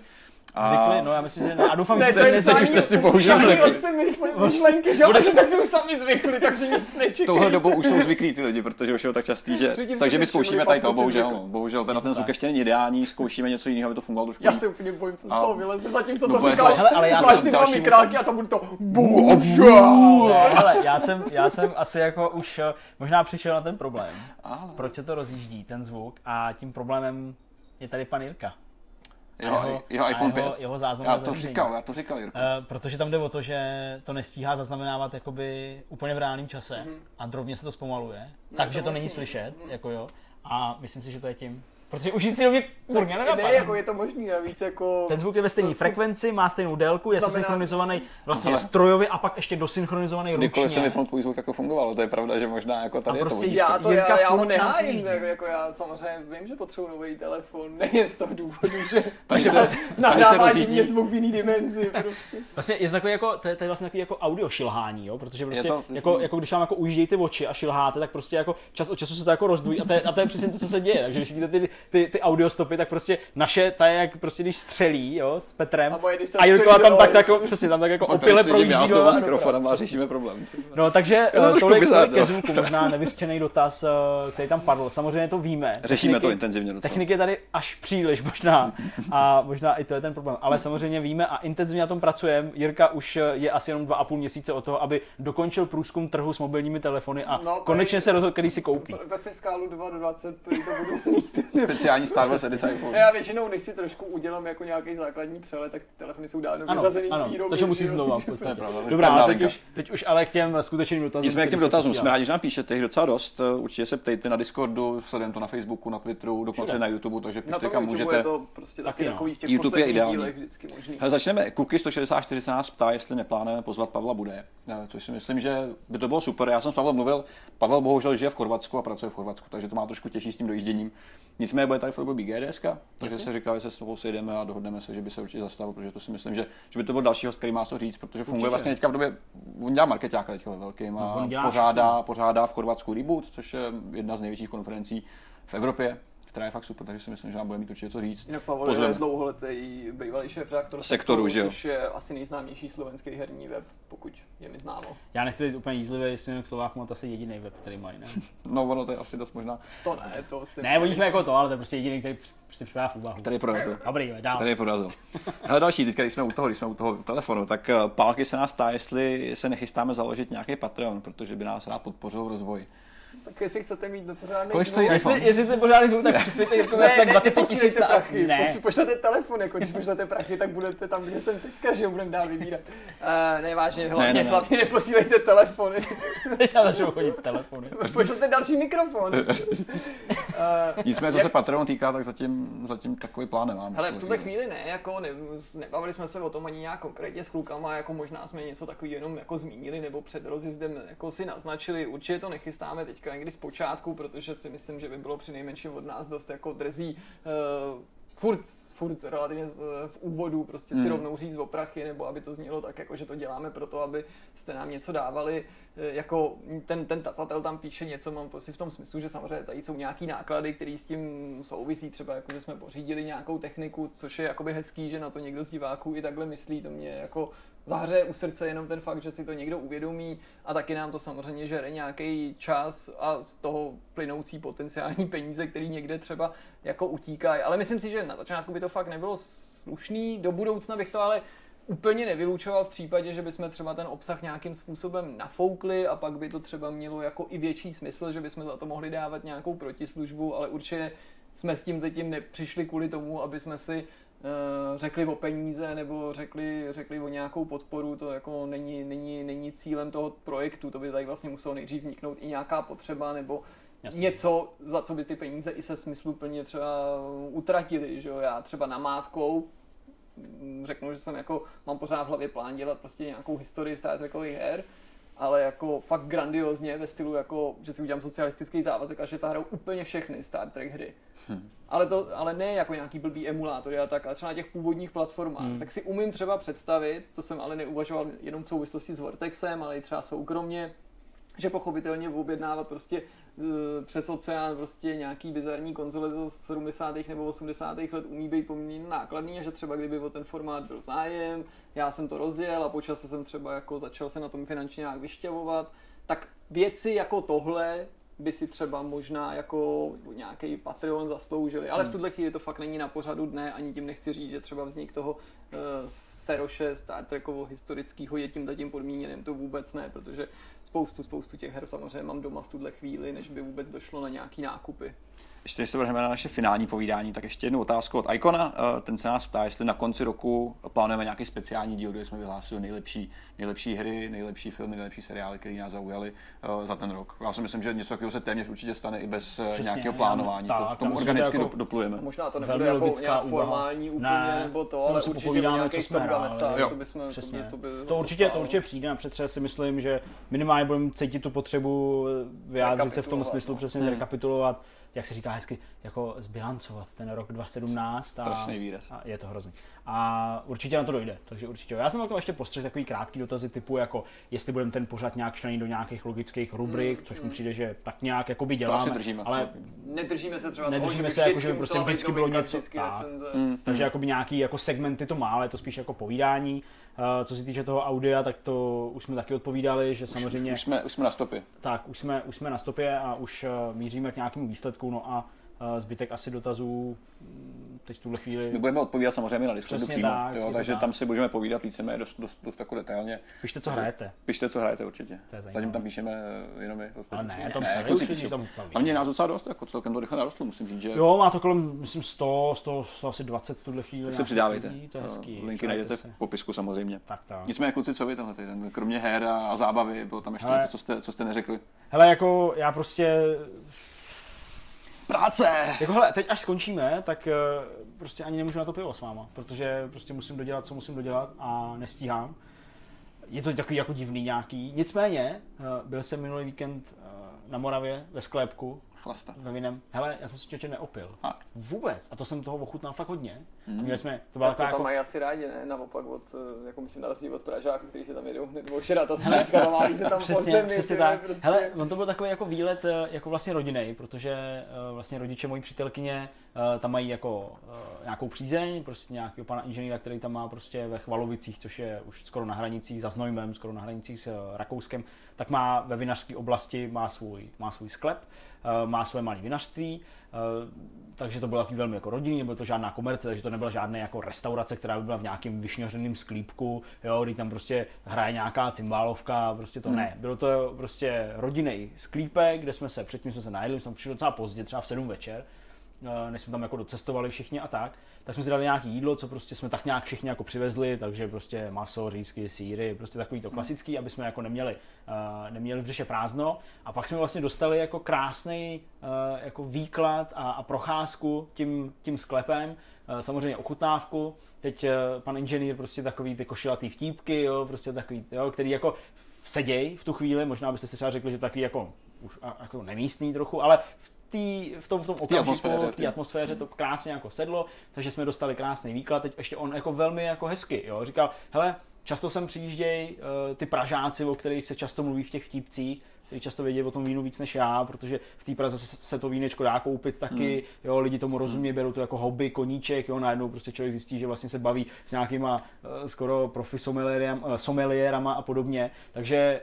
Zvykli, no já myslím, že ne. A doufám, Ne, že jste je si už jste si bohužel Všichni zvykli. otci myslím myšlenky, že ale jste si už sami zvykli, takže nic nečekají. Touhle dobou už jsou zvyklí ty lidi, protože už je to tak častý, že... Předtím Takže my si zkoušíme tady to, si bohužel. no. Bohužel ten, ten zvuk ještě není ideální, zkoušíme něco jiného, aby to fungovalo trošku Já se úplně bojím, co z A- toho vyleze, zatímco No, to bude říkal, ale já ty dva mikráky a to bude to Ne, hele, já jsem, já jsem asi jako už eh, možná přišel na ten problém. Ale- Proč se to rozjíždí, ten zvuk, a tím problémem je tady pan Jirka. Jeho, jeho a iPhone jeho, 5. jeho záznamové Já to zařízení. říkal, já to říkal, Jirko. Eh, protože tam jde o to, že to nestíhá zaznamenávat jakoby úplně v reálném čase Mhm. a drobně se to zpomaluje, No, takže to to není možný. slyšet, Mhm. jako jo. A myslím si, že to je tím. Protože už nic mě kurně Ne, nenapadá. jako je to možný, navíc jako... Ten zvuk je ve stejné to- frekvenci, má stejnou délku, je Znamená- synchronizovaný vlastně Ale- strojově a pak ještě dosynchronizovaný ručně. Kdykoliv jsem vypnul tvůj zvuk, jak to fungovalo, to je pravda, že možná jako tady A je to prostě vodítko. Já to, Jirka já, já ho nehájím, jako, jako já samozřejmě vím, že potřebuji nový telefon, (laughs) nejen z toho důvodu, že Takže že se- nahrává takže se rozjíždí. divně zvuk v jiný dimenzi, prostě. Vlastně je to takový jako, to je, to je vlastně takový jako audio šilhání, jo? protože prostě to- jako, jako, když vám jako ujíždějí ty oči a šilháte, tak prostě jako čas od času se to jako rozdvojí a to je, a to je přesně to, co se děje. Takže když vidíte ty, ty, ty audiostopy, tak prostě naše, ta je jak prostě když střelí, jo, s Petrem, A moje, když se a Jirko tam tak jako, přesně tam tak jako opile sedím já s projíždí. tou doleva mikrofonem a řešíme problém. No takže eh, tolik, ke no. zvuku, možná nevyřčený dotaz, eh, který tam padl. Samozřejmě to víme. Řešíme to intenzivně docela. Technik je tady až příliš možná a možná i to je ten problém. Ale samozřejmě víme a intenzivně na tom pracujeme. Jirka už je asi jenom dva a půl měsíce od toho, aby dokončil průzkum trhu s mobilními telefony a No, konečně se rozhodl, který si koupí. Ve fiskálu 2 do 20 prý to budu mít. (laughs) Speciální Star Wars edice iPhone. Já většinou, když si trošku udělám jako nějaký základní přelet, tak ty telefony jsou dávno Ano, vyřazený ano, z výroby. takže musí. (laughs) To je pravda, to je Dobrá, špatná teď už, teď už ale k těm skutečným dotazům. Nicméně k těm dotazům, jsme rádi, že nám píšete jich docela dost. Určitě se ptejte na Discordu, sledujeme to na Facebooku, na Twitteru, dokonce na YouTube, takže pište tom kam YouTube můžete. je to prostě taky no. takový v těch YouTube je ideální. vždycky možný. Začneme. Kuky 164 se nás ptá, jestli neplánujeme pozvat Pavla Bude, Eh, což si myslím, že by to bylo super. Já jsem s Pavlem mluvil. Pavel bohužel žije v Chorvatsku a pracuje v Chorvatsku, takže to má trošku těžší s tím dojížděním. Nicméně bude tady v období GDS, takže se říká, že se spolu sejdeme a dohodneme se, že by se určitě zastavil, protože to si myslím, že, že by to byl další host, který má co říct, protože funguje Určitě. vlastně teďka v době, on dělá marketáka teďka ve velkým No, a dělá pořádá, pořádá v Chorvatsku Reboot, což je jedna z největších konferencí v Evropě která je fakt super, takže si myslím, že nám bude mít určitě co říct. Jinak Pavel je dlouholetý bývalý šéf reaktor Sektoru, že jo? což je asi nejznámější slovenský herní web, pokud je mi známo. Já nechci být úplně jízlivý směrem k Slovákům, to asi jediný web, který mají, ne? (laughs) No, ono to je asi dost možná. To ne, to si... ne, oni jako to, ale to je prostě jediný, který prostě připadá v úvahu. Tady je prorazil. Dobrý, dál. Tady je porazil. Hele, další, teď, když jsme u toho, když jsme u toho telefonu, tak eh, Pálky se nás ptá, jestli se nechystáme založit nějaký Patreon, protože by nás rád podpořil v rozvoji. Tak jestli chcete mít do pořádný Kolik stojí? Jestli, jestli ty pořádný zvuk, tak přispějte Jirkovi asi tak 25 tisíc na... prachy, Ne, ne. pošlete telefon, jako když pošlete prachy, tak budete tam, kde jsem teďka, že jo, budeme dál vybírat. Uh, ne, vážně, hlavně, ne, ne. hlavně neposílejte telefony, (laughs) teď tam začnou chodit telefony. pošlete další mikrofon. uh, Nicméně, co se Patreon týká, tak zatím, zatím takový plán nemáme. Hele, v tuhle chvíli ne, jako ne, nebavili jsme se o tom ani nějak konkrétně s klukama, jako možná jsme něco takového jenom jako zmínili, nebo před rozjezdem jako si naznačili, určitě to nechystáme teďka někdy z počátku, protože si myslím, že by bylo při nejmenším od nás dost jako drzí uh, furt, furt relativně z- v úvodu prostě si Hmm. rovnou říct o prachy, nebo aby to znělo tak, jako že to děláme proto, aby jste nám něco dávali. Eh, Jako ten, ten tacatel tam píše něco, mám pocit v tom smyslu, že samozřejmě tady jsou nějaký náklady, které s tím souvisí, třeba jako, že jsme pořídili nějakou techniku, což je jakoby hezký, že na to někdo z diváků i takhle myslí, to mě jako zahřeje u srdce jenom ten fakt, že si to někdo uvědomí a taky nám to samozřejmě žere nějaký čas a z toho plynoucí potenciální peníze, který někde třeba jako utíkají. Ale myslím si, že na začátku by to fakt nebylo slušný, do budoucna bych to ale úplně nevylučoval v případě, že bychom třeba ten obsah nějakým způsobem nafoukli a pak by to třeba mělo jako i větší smysl, že bychom za to mohli dávat nějakou protislužbu, ale určitě jsme s tím zatím nepřišli kvůli tomu, aby jsme si řekli o peníze nebo řekli, řekli o nějakou podporu, to jako není, není, není cílem toho projektu, to by tady vlastně muselo nejdřív vzniknout i nějaká potřeba nebo Jasně. něco, za co by ty peníze i se smysluplně třeba utratili, že jo, já třeba namátkou řeknu, že jsem jako, mám pořád v hlavě plán dělat prostě nějakou historii Star Trekových her, ale jako fakt grandiozně ve stylu jako, že si udělám socialistický závazek a že zahraju úplně všechny Star Trek hry. Ale, to, ale ne jako nějaký blbý emulátory a tak, ale třeba na těch původních platformách. Hmm. Tak si umím třeba představit, to jsem ale neuvažoval jenom v souvislosti s Vortexem, ale i třeba soukromně, že pochopitelně objednávat prostě eh, přes oceán prostě nějaký bizarní konzole ze 70. nebo 80. let umí být poměrně nákladný a že třeba kdyby o ten formát byl zájem, já jsem to rozjel a po čase jsem třeba jako začal se na tom finančně nějak vyšťavovat, tak věci jako tohle by si třeba možná jako nějaký Patreon zasloužili. Ale v tuhle chvíli to fakt není na pořadu dne, ani tím nechci říct, že třeba vznik toho uh, Seroše Star Trekovo historického je tímhle tím podmíněným, to vůbec ne, protože spoustu, spoustu těch her samozřejmě mám doma v tuhle chvíli, než by vůbec došlo na nějaký nákupy. Ještě než se vrhneme na naše finální povídání, tak ještě jednu otázku od Icona. Eh, Ten se nás ptá, jestli na konci roku plánujeme nějaký speciální díl, kde jsme vyhlásili nejlepší, nejlepší hry, nejlepší filmy, nejlepší seriály, které nás zaujaly eh, za ten rok. Já si myslím, že něco takového se téměř určitě stane i bez eh, Přesně, nějakého já- plánování. tak, to, já tomu organicky jako- jako... doplujeme. Možná to nebude jako logická nějak formální úplně, Ne, nebo to, jenom ale si určitě popovídáme, co hráli. to bychom, to by, Přesně. to by To určitě, to určitě přijde a přetře si myslím, že minimálně budeme cítit tu potřebu vyjádřit se v tom smyslu no. přesně Hmm. zrekapitulovat, jak se říká hezky, jako zbilancovat ten rok 2017. A, Strašný výraz. A je to hrozný. A určitě na to dojde, takže určitě. Já jsem na to ještě postřeh takový krátký dotazy typu, jako jestli budeme ten pořad nějak členit do nějakých logických rubrik, Mm, což mm. mi přijde, že tak nějak jakoby To děláme. asi držíme. ale Nedržíme se třeba Nedržíme toho, že se by jako, že by prostě vždycky bylo novinka, něco- vždycky tak. Mm, Takže jakoby nějaký jako segmenty to má, ale to spíš jako povídání. Uh, co se týče toho audia, tak to už jsme taky odpovídali, že samozřejmě Už, už, jsme, už jsme na stopě. tak už jsme, už jsme na stopě a už uh, míříme k nějakému výsledku, no a uh, zbytek asi dotazů teď v tuhle chvíli. My budeme odpovídat samozřejmě na Discordu přímo, tak, jo, takže tak. tam si budeme povídat víceméně dost, dost, dost jako detailně. Pište, co hrajete. Pište, co hrajete určitě. Zatím tam píšeme eh, jenom my. Ale ne, tam ne, kluci už píšou. tam. A mě nás docela dost, jako celkem to rychle narostlo, musím říct, že Jo, má to kolem, myslím, 100, 100, 100 asi 20 v tuhle chvíli. tak se přidávejte. lidí, To je hezký. Eh, Linky najdete v popisku samozřejmě. Tak, tak. Nicméně kluci, co vy tenhle týden? Kromě her a, zábavy, bylo tam ještě něco, co jste, co jste neřekli? Hele, jako já prostě Práce! Jako hele, teď až skončíme, tak eh, prostě ani nemůžu na to pivo s váma, protože prostě musím dodělat, co musím dodělat a nestíhám. Je to takový jako divný nějaký. Nicméně, eh, byl jsem minulý víkend eh, na Moravě ve sklepku Chlastat. ve vinem. Hele, já jsem se člověče neopil. Fakt. Vůbec. A to jsem toho ochutnal fakt hodně. A měli jsme, to byla Tak to taková tam jako, mají asi rádi, ne? Naopak od, eh, jako myslím, na rozdíl od Pražáků, kteří se tam jedou, nebo včera ta naválí se tam po Přesně, zemi. přesně tak. Prostě. Hele, on to byl takový jako výlet eh, jako vlastně rodinný, protože eh, vlastně rodiče mojí přítelkyně tam mají jako nějakou přízeň, prostě nějakého pana inženýra, který tam má prostě ve Chvalovicích, což je už skoro na hranicích za Znojmem, skoro na hranicích s Rakouskem, tak má ve vinařské oblasti má svůj, má svůj sklep, má své malé vinařství, takže to bylo takový velmi jako rodinný, nebylo to žádná komerce, takže to nebyla žádná jako restaurace, která by byla v nějakém vyšňořeném sklípku, jo, kdy tam prostě hraje nějaká cymbálovka, prostě to Hmm. ne. Bylo to prostě rodinný sklípek, kde jsme se, předtím jsme se najedli, jsme přišli docela pozdě, třeba v 7 večer, eh, než jsme tam jako docestovali všichni a tak, tak jsme si dali nějaký jídlo, co prostě jsme tak nějak všichni jako přivezli, takže prostě maso, řízky, síry, prostě takový to klasický, aby jsme jako neměli, uh, neměli v břiše prázdno. A pak jsme vlastně dostali jako krásný uh, jako výklad a, a procházku tím, tím sklepem, uh, samozřejmě ochutnávku. Teď uh, pan inženýr prostě takový ty košilatý vtípky, jo, prostě takový, jo, který jako seděj v tu chvíli, možná byste si třeba řekli, že takový jako už a- jako nemístný trochu, ale v, tý, v tom, v tom okamžiku, atmosféře, v té atmosféře to krásně jako sedlo, takže jsme dostali krásný výklad, teď ještě on jako velmi jako hezky, jo, říkal, hele, často sem přijíždějí uh, ty Pražáci, o kterých se často mluví v těch vtipcích, kteří často vědí o tom vínu víc než já, protože v té Praze se, to vínečko dá koupit taky, hmm. jo, lidi tomu rozumí, berou to jako hobby, koníček, jo, najednou prostě člověk zjistí, že vlastně se baví s nějakýma uh, skoro profi uh, sommeliérama a podobně, takže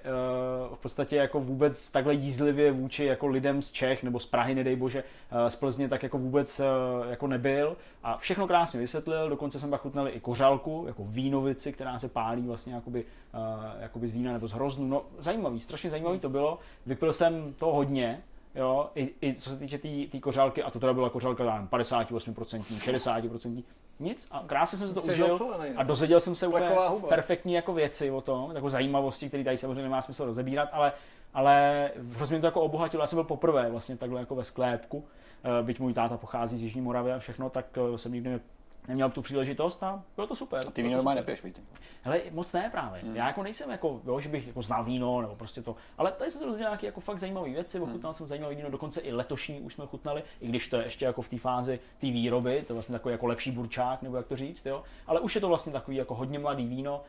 uh, v podstatě jako vůbec takhle jízlivě vůči jako lidem z Čech nebo z Prahy, nedej bože, uh, z Plzně, tak jako vůbec uh, jako nebyl. A všechno krásně vysvětlil, dokonce jsme pak chutnali i kořálku, jako vínovici, která se pálí vlastně jakoby, uh, jakoby z vína nebo z hroznu, no zajímavý, strašně zajímavý to bylo, vypil jsem to hodně, jo, i, i co se týče té tý, tý kořálky, a to teda byla kořálka, nevím, 58%, 60%, nic a krásně jsem si to Jsi užil zacelenej, no. a dozvěděl jsem se úplně huba. perfektní jako věci o tom, jako zajímavosti, které tady samozřejmě nemá smysl rozebírat, ale, ale hrozně mě to jako obohatilo. Já jsem byl poprvé vlastně takhle jako ve sklepku, eh, byť můj táta pochází z Jižní Moravy a všechno, tak eh, jsem nikdy neměl tu příležitost a bylo to super. A ty víno to normálně nepiješ, víte? Hele, moc ne právě. Hmm. Já jako nejsem jako, jo, že bych jako znal víno nebo prostě to. Ale tady jsme se dozvěděli nějaké jako fakt zajímavé věci, ochutnal jsem zajímavé víno, dokonce i letošní už jsme chutnali, i když to je ještě jako v té fázi té výroby, to je vlastně takový jako lepší burčák, nebo jak to říct, jo. Ale už je to vlastně takový jako hodně mladý víno.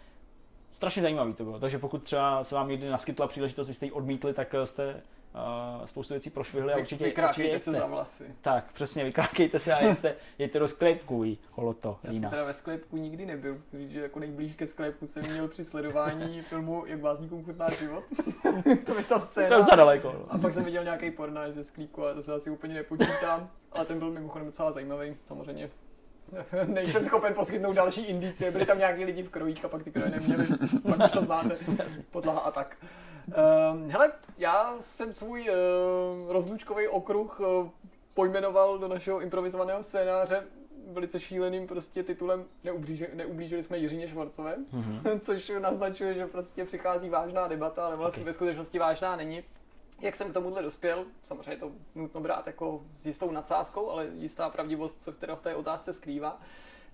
Strašně zajímavý to bylo. Takže pokud třeba se vám někdy naskytla příležitost, vy jste ji odmítli, tak eh, jste uh, spoustu věcí prošvihli a určitě, určitě Vykrákejte se jeste. za vlasy. Tak, přesně, vykrákejte se a jděte, jděte do sklepku jí, holoto, Já jsem teda ve sklepku nikdy nebyl, musím říct, že jako nejblíž ke sklepku jsem měl při sledování (laughs) filmu Jak básníkům chutná život. (laughs) to je ta To scéna. docela daleko. no. A pak jsem viděl nějaký pornáž ze sklíku, ale to se asi úplně nepočítám. Ale ten byl mimochodem docela zajímavý, samozřejmě. (laughs) Nejsem schopen poskytnout další indicie, byli tam nějaký lidi v krojích a pak ty kroje neměli, pak už to znáte, podlaha a tak. Um, hele, já jsem svůj uh, rozlučkový okruh uh, pojmenoval do našeho improvizovaného scénáře velice šíleným prostě titulem Neublíži, Neublížili jsme Jiřině Švarcové, mm-hmm. (laughs) což naznačuje, že prostě přichází vážná debata, ale vlastně Ok. ve skutečnosti vážná není. Jak jsem k tomuhle dospěl, samozřejmě je to nutno brát jako s jistou nadsázkou, ale jistá pravdivost se která v té otázce skrývá.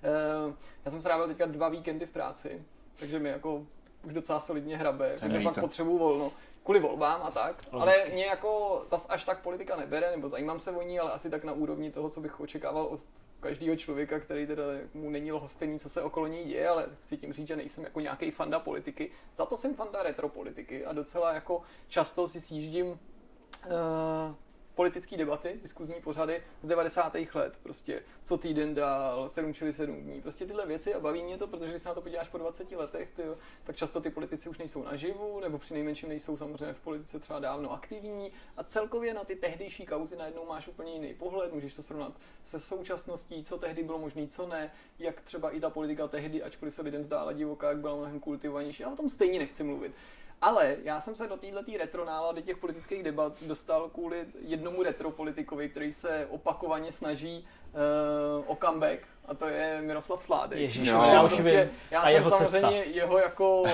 Eh, Já jsem strávil teďka dva víkendy v práci, takže mi jako už docela solidně hrabe, takže to. potřebuju volno. Kvůli volbám a tak, ale Logicky. mě jako zas až tak politika nebere, nebo zajímám se o ní, ale asi tak na úrovni toho, co bych očekával od každého člověka, který teda mu není lhostejný, co se okolo ní děje, ale chci tím říct, že nejsem jako nějaký fanda politiky. Za to jsem fanda retropolitiky a docela jako často si sjíždím uh, politické debaty, diskuzní pořady z 90. let, prostě co týden dál, 7 čili 7 dní, prostě tyhle věci a baví mě to, protože když se na to podíváš po 20 letech, ty, tak často ty politici už nejsou naživu, nebo při nejmenším nejsou samozřejmě v politice třeba dávno aktivní a celkově na ty tehdejší kauzy najednou máš úplně jiný pohled, můžeš to srovnat se současností, co tehdy bylo možné, co ne, jak třeba i ta politika tehdy, ačkoliv se lidem zdála divoká, jak byla mnohem kultivovanější, já o tom stejně nechci mluvit. Ale já jsem se do této retro nálady těch politických debat dostal kvůli jednomu retropolitikovi, který se opakovaně snaží uh, o comeback, a to je Miroslav Sládek. Ježíš, Jo. já už Prostě vím. já A jsem jeho cesta. samozřejmě jeho jako uh,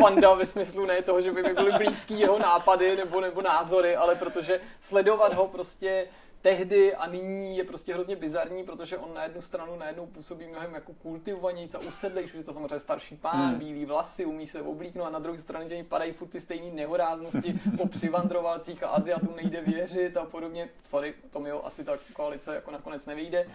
fanda ve smyslu ne toho, že by mi byly blízký jeho nápady nebo, nebo názory, ale protože sledovat ho prostě tehdy a nyní je prostě hrozně bizarní, protože on na jednu stranu najednou působí mnohem jako kultivovanějc a usedlejší, že je to samozřejmě starší pán, Hmm. bílý vlasy, umí se oblíknout a na druhé straně že mi padají furt ty stejné nehoráznosti po přivandrovalcích a Aziatům nejde věřit a podobně. Sorry, to mi asi ta koalice jako nakonec nevyjde.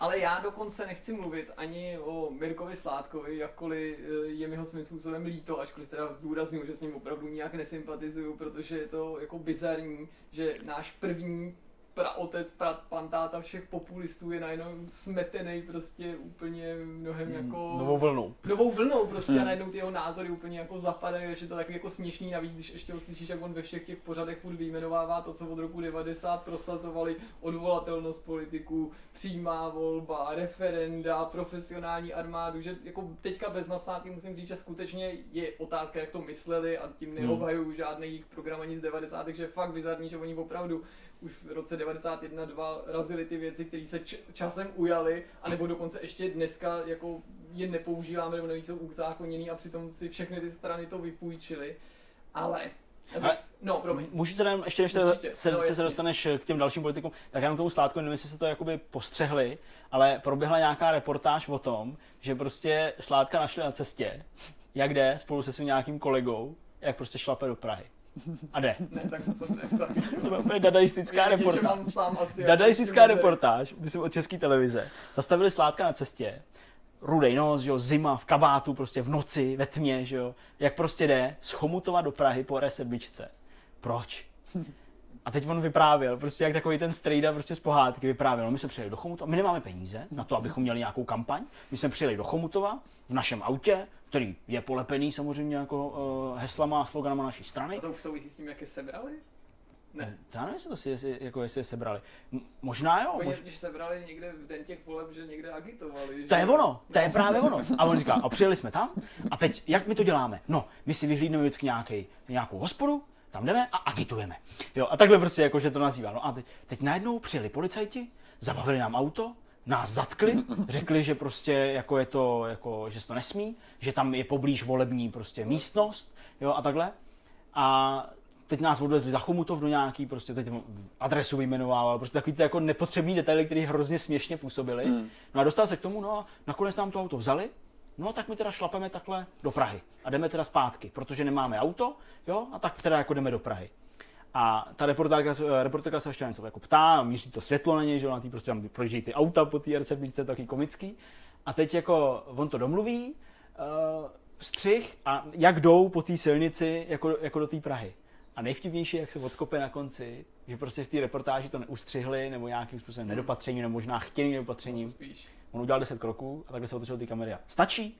Ale já dokonce nechci mluvit ani o Mirkovi Sládkovi, jakkoliv eh, je mi ho svým způsobem líto, ačkoliv teda zdůraznuju, že s ním opravdu nijak nesympatizuju, protože je to jako bizarní, že náš první praotec, pra, pantáta všech populistů je najednou smetený prostě úplně mnohem jako... Novou vlnou. Novou vlnou prostě a najednou ty jeho názory úplně jako zapadají, že to je takový jako směšný, navíc když ještě uslyšíš, jak on ve všech těch pořadech furt vyjmenovává to, co od roku 90 prosazovali, odvolatelnost politiků, přímá volba, referenda, profesionální armádu, že jako teďka bez nadsázky musím říct, že skutečně je otázka, jak to mysleli a tím neobhajuju žádný jejich program ani z 90. takže je fakt bizarní, že oni opravdu už v roce 91-2 razili ty věci, které se č- časem ujaly, anebo dokonce ještě dneska jako je nepoužíváme, nebo nejsou uzákoněný a přitom si všechny ty strany to vypůjčily. Ale Ale- No, promiň. Můžu teda ještě, než Určitě, se, no, se, dostaneš k těm dalším politikům, tak já jenom k tomu sládku, nevím, jestli se to jakoby postřehli, ale proběhla nějaká reportáž o tom, že prostě sládka našli na cestě, jak jde spolu se svým nějakým kolegou, jak prostě šlape do Prahy. A jde. Ne, tak to jsem nezachytil. To byla úplně dadaistická reportáž. mám sám asi jako Dadaistická reportáž, myslím od české televize. Zastavili sládka na cestě, rudej nos, že jo, zima v kabátu, prostě v noci, ve tmě, že jo, jak prostě jde z Chomutova do Prahy po resedmičce. Proč? A teď on vyprávěl, prostě jak takový ten strejda prostě z pohádky vyprávěl. No, my jsme přijeli do Chomutova, my nemáme peníze na to, abychom měli nějakou kampaň. My jsme přijeli do Chomutova v našem autě, který je polepený samozřejmě jako uh, heslama a sloganama naší strany. A to už souvisí s tím, jak je sebrali? Ne. Já nevím, jestli to si, jestli, jako jestli je sebrali. M- možná jo, Oni mož... když sebrali někde v den těch voleb, že někde agitovali. To že- je ono, to je právě ono. A on říká, a přijeli jsme tam a teď, jak my to děláme? No, my si vyhlídneme vždycky nějaký, nějakou hospodu, tam jdeme a agitujeme. Jo, a takhle prostě jako, že to nazývá. No a teď, teď najednou přijeli policajti, zabavili nám auto, nás zatkli, řekli, že prostě jako je to, jako, že se to nesmí, že tam je poblíž volební prostě místnost, jo, a takhle. A teď nás odvezli za Chomutov do nějaký, prostě teď adresu vyjmenovával, prostě takový ty jako nepotřebný detaily, které hrozně směšně působily. No a dostal se k tomu, no a nakonec nám to auto vzali, no tak my teda šlapeme takhle do Prahy a jdeme teda zpátky, protože nemáme auto, jo, a tak teda jako jdeme do Prahy. A ta reportérka, se- reportérka se ještě něco jako ptá, míří to světlo na něj, že jo, na tý prostě tam projíždějí ty auta po té RC5, taky komický. A teď jako on to domluví, uh, střih a jak jdou po té silnici jako, jako do té Prahy. A nejvtipnější, jak se odkope na konci, že prostě v té reportáži to neustřihli, nebo nějakým způsobem nedopatřením, nebo možná chtěným nedopatřením. Spíš. On udělal 10 kroků a takhle se otočil ty kamery. Stačí?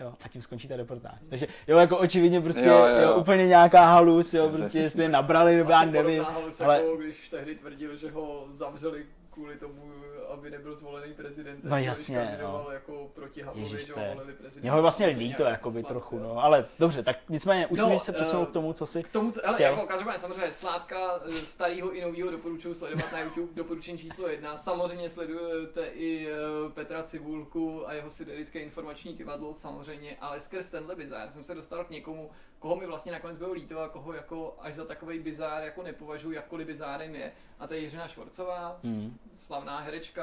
Jo, a tím skončí ta reportáž. Takže jo, jako očividně prostě Jo, jo, jo, úplně nějaká halus, jo, prostě jestli je nabrali, nebo já nevím. halus, ale- jako když tehdy tvrdil, že ho zavřeli kvůli tomu, aby nebyl zvolený prezidentem. No jasně, no. jako proti Havlovi, že volili prezidenta. Mě ho vlastně líto, jako jakoby poslance, trochu, no, ale dobře, tak nicméně, už No, se přesunout eh, k tomu, co si... K tomu, ale chtěl. jako každopádně samozřejmě sládka eh, starého i nového doporučuji sledovat na YouTube, doporučení číslo jedna. Samozřejmě sledujete i eh, Petra Cibulku a jeho siderické informační kivadlo samozřejmě, ale skrz tenhle bizár jsem se dostal k někomu, koho mi vlastně nakonec bylo líto a koho jako až za takový bizár jako nepovažuji, jakkoliv bizárem je. A to je Jiřina Švorcová, Hmm. slavná herečka,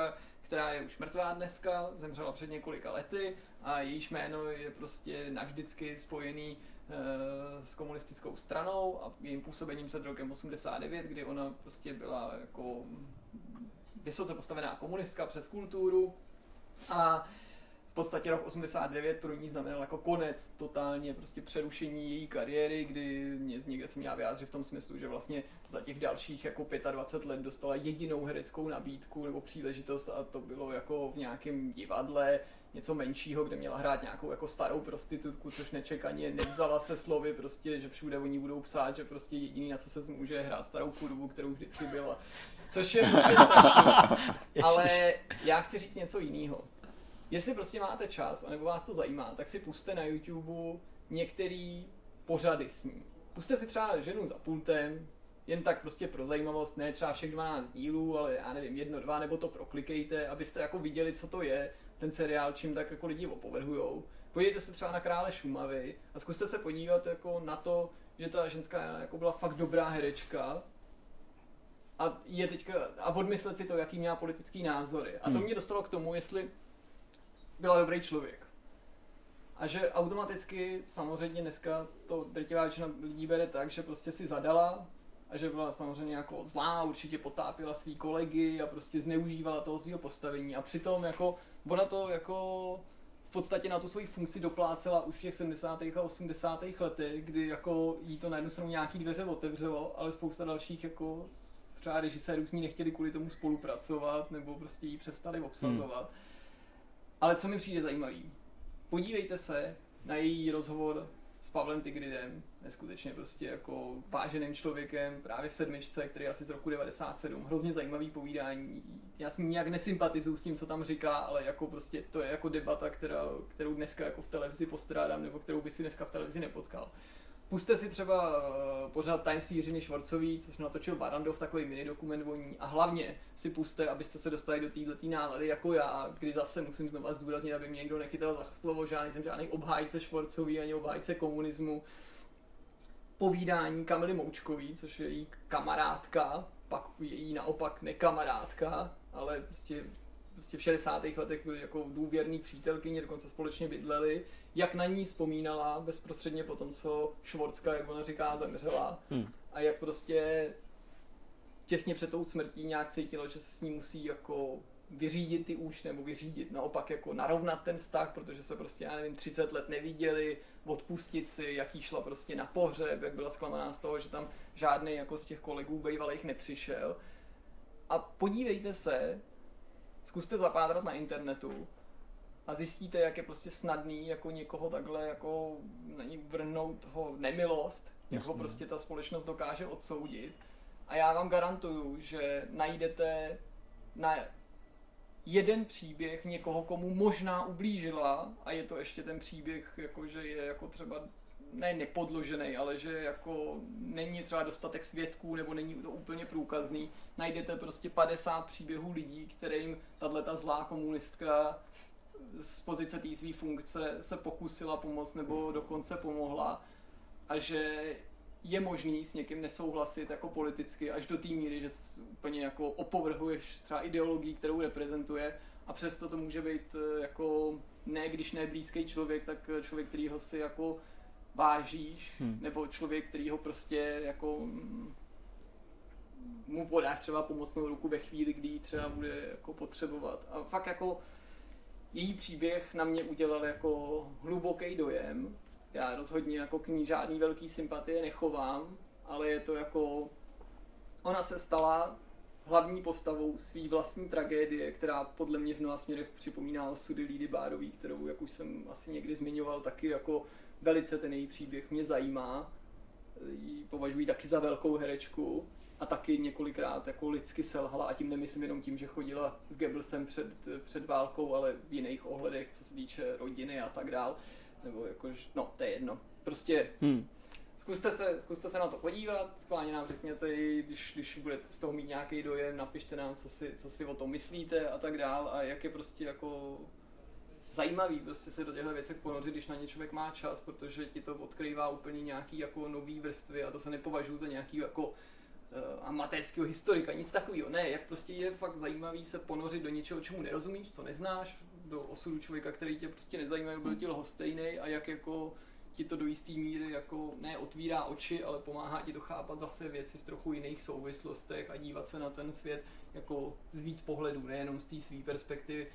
která je už mrtvá dneska, zemřela před několika lety a jejíž jméno je prostě navždycky spojený eh, s komunistickou stranou a jejím působením před rokem 89, kdy ona prostě byla jako vysoce postavená komunistka přes kulturu. A v podstatě rok 89 pro ní znamenal jako konec, totálně prostě přerušení její kariéry, kdy ně- někde se měla vyjádřit v tom smyslu, že vlastně za těch dalších jako 25 let dostala jedinou hereckou nabídku nebo příležitost a to bylo jako v nějakém divadle, něco menšího, kde měla hrát nějakou jako starou prostitutku, což nečekaně nevzala se slovy prostě, že všude oni budou psát, že prostě jediný na co se zmůže je hrát starou kurvu, kterou vždycky byla. Což je prostě (laughs) strašný. Ale já chci říct něco jiného. Jestli prostě máte čas, anebo vás to zajímá, tak si puste na YouTube některý pořady s ní. Puste si třeba ženu za pultem, jen tak prostě pro zajímavost, ne třeba všech 12 dílů, ale já nevím, jedno, dva, nebo to proklikejte, abyste jako viděli, co to je, ten seriál, čím tak jako lidi opovrhujou. Podívejte se třeba na Krále Šumavy a zkuste se podívat jako na to, že ta ženská jako byla fakt dobrá herečka, a je teďka, a odmyslet si to, jaký měla politický názory. A to Hmm. mě dostalo k tomu, jestli byla dobrý člověk. A že automaticky samozřejmě dneska to drtivá většina lidí bere tak, že prostě si zadala a že byla samozřejmě jako zlá, určitě potápila svý kolegy a prostě zneužívala toho svého postavení a přitom jako ona to jako v podstatě na tu svoji funkci doplácela už v těch 70. a 80. letech, kdy jako jí to na jednu stranu nějaký dveře otevřelo, ale spousta dalších jako třeba režisérů s ní nechtěli kvůli tomu spolupracovat nebo prostě ji přestali obsazovat. Hmm. Ale co mi přijde zajímavý, podívejte se na její rozhovor s Pavlem Tigridem, neskutečně prostě jako váženým člověkem, právě v sedmičce, který je asi z roku 97, hrozně zajímavý povídání. Já s ním nějak nesympatizuju s tím, co tam říká, ale jako prostě to je jako debata, která, kterou dneska jako v televizi postrádám, nebo kterou by si dneska v televizi nepotkal. Puste si třeba uh, pořád tajemství Jiřiny Švorcový, co jsem natočil Barandov, takový mini dokument o ní. A hlavně si puste, abyste se dostali do této nálady jako já, kdy zase musím znova zdůraznit, aby mě někdo nechytal za slovo, žádný jsem žádný obhájce Švorcový ani obhájce komunismu. Povídání Kamily Moučkový, což je její kamarádka, pak její naopak nekamarádka, ale prostě prostě v 60. letech byli jako důvěrný přítelkyně, dokonce společně bydleli, jak na ní vzpomínala bezprostředně po tom, co Švorcka, jak ona říká, zemřela hmm. a jak prostě těsně před tou smrtí nějak cítila, že se s ní musí jako vyřídit ty už nebo vyřídit, naopak jako narovnat ten vztah, protože se prostě, já nevím, 30 let neviděli, odpustit si, jaký šla prostě na pohřeb, jak byla zklamaná z toho, že tam žádný jako z těch kolegů bývalých nepřišel. A podívejte se, zkuste zapátrat na internetu a zjistíte, jak je prostě snadný jako někoho takhle jako na ní vrhnout ho nemilost, jak ho prostě ta společnost dokáže odsoudit. A já vám garantuju, že najdete na jeden příběh někoho, komu možná ublížila a je to ještě ten příběh, jako že je jako třeba ne nepodložený, ale že jako není třeba dostatek svědků nebo není to úplně průkazný, najdete prostě 50 příběhů lidí, kterým tahle ta zlá komunistka z pozice té své funkce se pokusila pomoct nebo dokonce pomohla a že je možný s někým nesouhlasit jako politicky až do té míry, že úplně jako opovrhuješ třeba ideologii, kterou reprezentuje a přesto to může být eh, jako ne když ne blízký člověk, tak člověk, který ho si jako vážíš, hmm. nebo člověk, který ho prostě jako mm, mu podáš třeba pomocnou ruku ve chvíli, kdy ji třeba bude jako potřebovat. A fakt jako její příběh na mě udělal jako hluboký dojem. Já rozhodně jako k ní žádný velký sympatie nechovám, ale je to jako... Ona se stala hlavní postavou své vlastní tragédie, která podle mě v mnoha směrech připomíná osudy Lídy Bárový, kterou, jak už jsem asi někdy zmiňoval, taky jako velice ten její příběh mě zajímá. Ji považuji taky za velkou herečku a taky několikrát jako lidsky selhala a tím nemyslím jenom tím, že chodila s Goebbelsem před, před válkou, ale v jiných ohledech, co se týče rodiny a tak dál. Nebo jako, no, to je jedno. Prostě hmm. zkuste, se, zkuste se na to podívat, skválně nám řekněte, když, když budete z toho mít nějaký dojem, napište nám, co si, co si o tom myslíte a tak dál a jak je prostě jako zajímavý prostě se do těchto věcech ponořit, když na ně člověk má čas, protože ti to odkrývá úplně nějaký jako nový vrstvy a to se nepovažuji za nějaký jako amatérského historika, nic takového. Ne, jak prostě je fakt zajímavý se ponořit do něčeho, čemu nerozumíš, co neznáš, do osudu člověka, který tě prostě nezajímá, byl ti lhostejný a jak jako ti to do jisté míry jako ne otvírá oči, ale pomáhá ti to chápat zase věci v trochu jiných souvislostech a dívat se na ten svět jako z víc pohledů, nejenom z té své perspektivy,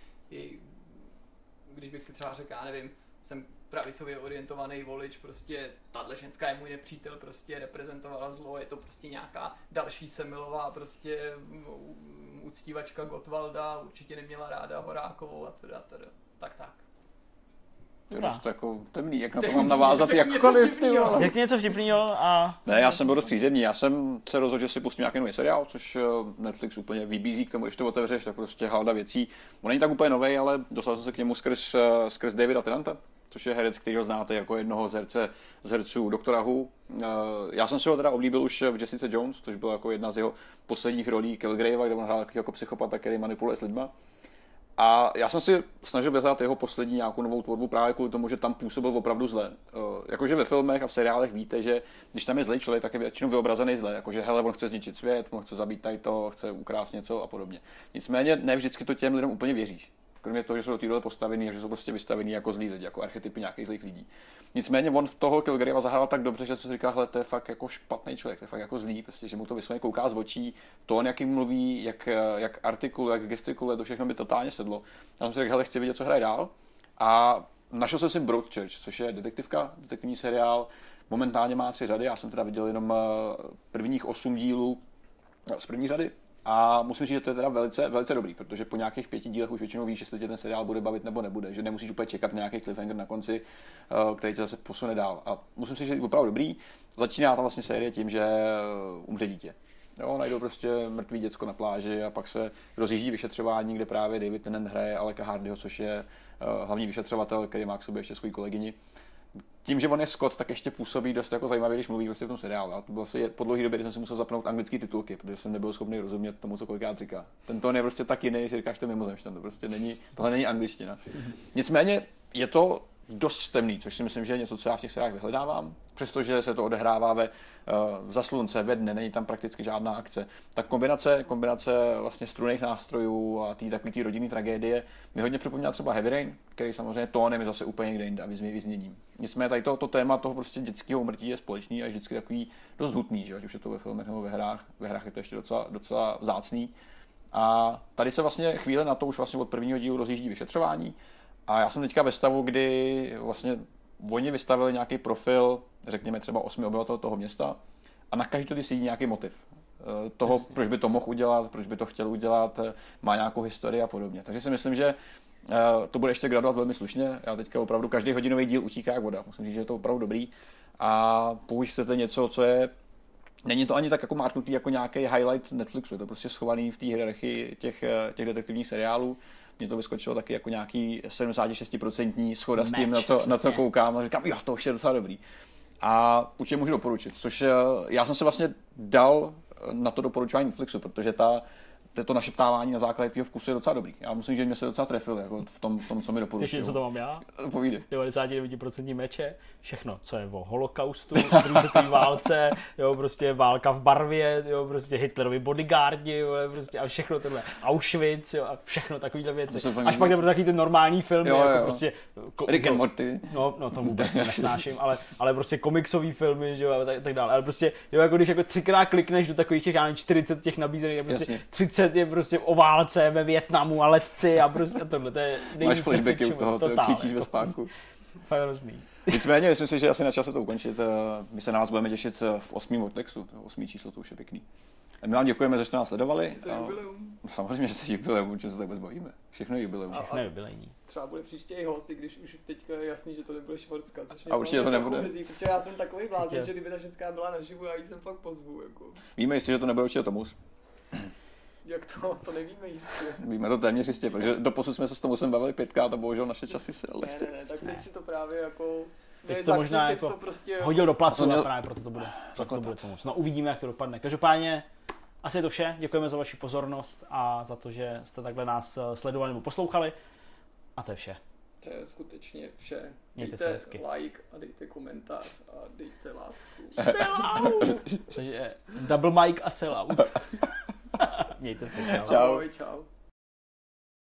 když bych si třeba řekl, já nevím, jsem pravicově orientovaný volič, prostě tahle ženská je můj nepřítel, prostě reprezentovala zlo, je to prostě nějaká další Semilová, prostě uctívačka Gotwalda, určitě neměla ráda Horákovou a teda, teda. Tak tak. To je dost jako temný, jak na to mám navázat jakkoliv, ty vole. Řekni něco vtipného a... Ne, já jsem byl dost přízemní, já jsem se rozhodl, že si pustím nějaký nový seriál, což eh, Netflix úplně vybízí k tomu, když to otevřeš, tak prostě halda věcí. On není tak úplně nový, ale dostal jsem se k němu skrz, eh, skrz Davida Tennanta, což je herec, který ho znáte jako jednoho z, herce, z herců Doktora Who. Eh, já jsem si ho teda oblíbil už v Jessica Jones, což byla jako jedna z jeho posledních rolí Kilgrave, kde on hrál jako psychopata, který manipuluje s lidma. A já jsem si snažil vyhledat jeho poslední nějakou novou tvorbu právě kvůli tomu, že tam působil opravdu zle. Uh, jakože ve filmech a v seriálech víte, že když tam je zlý člověk, tak je většinou vyobrazený zle. Jakože hele, on chce zničit svět, on chce zabít tady to, chce ukrást něco a podobně. Nicméně ne vždycky to těm lidem úplně věříš. Kromě toho, že jsou do té role postavený a že jsou prostě vystavený jako zlí lidi, jako archetypy nějakých zlých lidí. Nicméně on v toho Kilgrava zahrál tak dobře, že co říká, hele, to je fakt jako špatný člověk, to je fakt jako zlý, prostě, že mu to vysloveně kouká z očí, to, jak jim mluví, jak, jak artikuluje, jak gestikuluje, to všechno by totálně sedlo. Já jsem si řekl, hele, chci vidět, co hraje dál. A našel jsem si Broadchurch, což je detektivka, detektivní seriál. Momentálně má tři řady, já jsem teda viděl jenom eh, prvních osm dílů z první řady. A musím říct, že to je teda velice, velice dobrý, protože po nějakých pěti dílech už většinou víš, jestli tě ten seriál bude bavit nebo nebude, že nemusíš úplně čekat nějaký cliffhanger na konci, eh, který tě zase posune dál. A musím si říct, že je opravdu dobrý. Začíná ta vlastně série tím, že eh, umře dítě. Jo, najdou prostě mrtvý děcko na pláži a pak se rozjíždí vyšetřování, kde právě David Tennant hraje Aleka Hardyho, což je uh, hlavní vyšetřovatel, který má k sobě ještě svou kolegyni. Tím, že on je Scott, tak ještě působí dost jako zajímavě, když mluví prostě v tom seriálu. A to bylo asi po dlouhé době, kdy jsem si musel zapnout anglické titulky, protože jsem nebyl schopný rozumět tomu, co kolikrát říká. Ten tón je prostě tak jiný, že říkáš to mimozemštěn, to prostě není, tohle není angličtina. Nicméně je to dost temný, což si myslím, že je něco, co já v těch seriálech vyhledávám. Přestože se to odehrává ve, eh, v zaslunce, ve dne, není tam prakticky žádná akce. Tak kombinace, kombinace vlastně struných nástrojů a té takové rodinné tragédie mi hodně připomněla třeba Heavy Rain, který samozřejmě tónem je zase úplně někde jinde a vyzněním. Nicméně tady to, to téma toho prostě dětského umrtí je společný a je vždycky takový dost hutný, že? ať už je to ve filmech nebo ve hrách. Ve hrách je to ještě docela, docela vzácný. A tady se vlastně chvíle na to už vlastně od prvního dílu rozjíždí vyšetřování a já jsem teďka ve stavu, kdy vlastně oni vystavili nějaký profil, řekněme třeba osmi obyvatel toho města a na každý to sedí nějaký motiv eh, toho, Jasně. proč by to mohl udělat, proč by to chtěl udělat, eh, má nějakou historii a podobně. Takže si myslím, že eh, to bude ještě gradovat velmi slušně. Já teďka opravdu každý hodinový díl utíká jak voda. Musím říct, že je to opravdu dobrý. A pokud chcete něco, co je Není to ani tak jako marknutý jako nějaký highlight Netflixu, je to prostě schovaný v té hierarchii těch, těch detektivních seriálů mě to vyskočilo taky jako nějaký 76% schoda s tím, na co, na co koukám a říkám, jo, to už je docela dobrý. A určitě můžu doporučit, což eh, já jsem se vlastně dal na to doporučování Netflixu, protože ta to našeptávání na základě tvého vkusu je docela dobrý. Já musím, že mě se docela trefil jako v, tom, v tom, co mi doporučil. co to mám já? (laughs) Povídej. 99% meče, všechno, co je o holokaustu, druhé válce, jo, prostě válka v barvě, jo, prostě Hitlerovi bodyguardi, jo, prostě a všechno tohle, Auschwitz, jo, a všechno takovéhle věci. Až pak jde takový ten normální film, jo, jako jo. prostě... Ko, Rick and Morty. No, no to vůbec (laughs) nesnáším, ale, ale prostě komiksový filmy, že jo, a tak, tak dále. Ale prostě, jo, jako když jako třikrát klikneš do takových těch, já nevím, 40 těch nabízených, prostě Jasně. 30 je prostě o válce ve Větnamu a letci a prostě tohle, to je Máš flashbacky u toho, to křičíš ve spánku. Fakt hrozný. (laughs) Nicméně, myslím si, že asi na čase to ukončit. My se na vás budeme těšit v osmém Vortexu. To osmý číslo, to už je pěkný. My vám děkujeme, že jste nás sledovali. To je jubileum. Samozřejmě, že to je jubileum, určitě se tak bavíme. Všechno je jubileum. Všechno je jubilejní. Třeba bude příště i host, i když už teďka je jasný, že to nebude Švorcka. A určitě to nebude. Mrzí, protože já jsem takový blázen, že kdyby ta ženská byla naživu, já ji sem fakt pozvu. Jako. Víme jistě, že to nebude určitě Tomus. Jak to? To nevíme jistě. Víme to téměř jistě, protože doposud jsme se s tomu bavili pětkrát a bohužel naše časy se ale Ne, ne, ne, tak teď si to právě jako... Teď to možná jako to prostě... hodil do placu a, měl... právě proto to bude, proto to bude tomu. No uvidíme, jak to dopadne. Každopádně asi je to vše. Děkujeme za vaši pozornost a za to, že jste takhle nás eh, sledovali nebo poslouchali. A to je vše. To je skutečně vše. Mějte dejte se hezky. like a dejte komentář a dejte lásku. Sellout! Takže (laughs) double mic a sellout. (laughs) (laughs) Mějte se, čau. Ahoj, čau.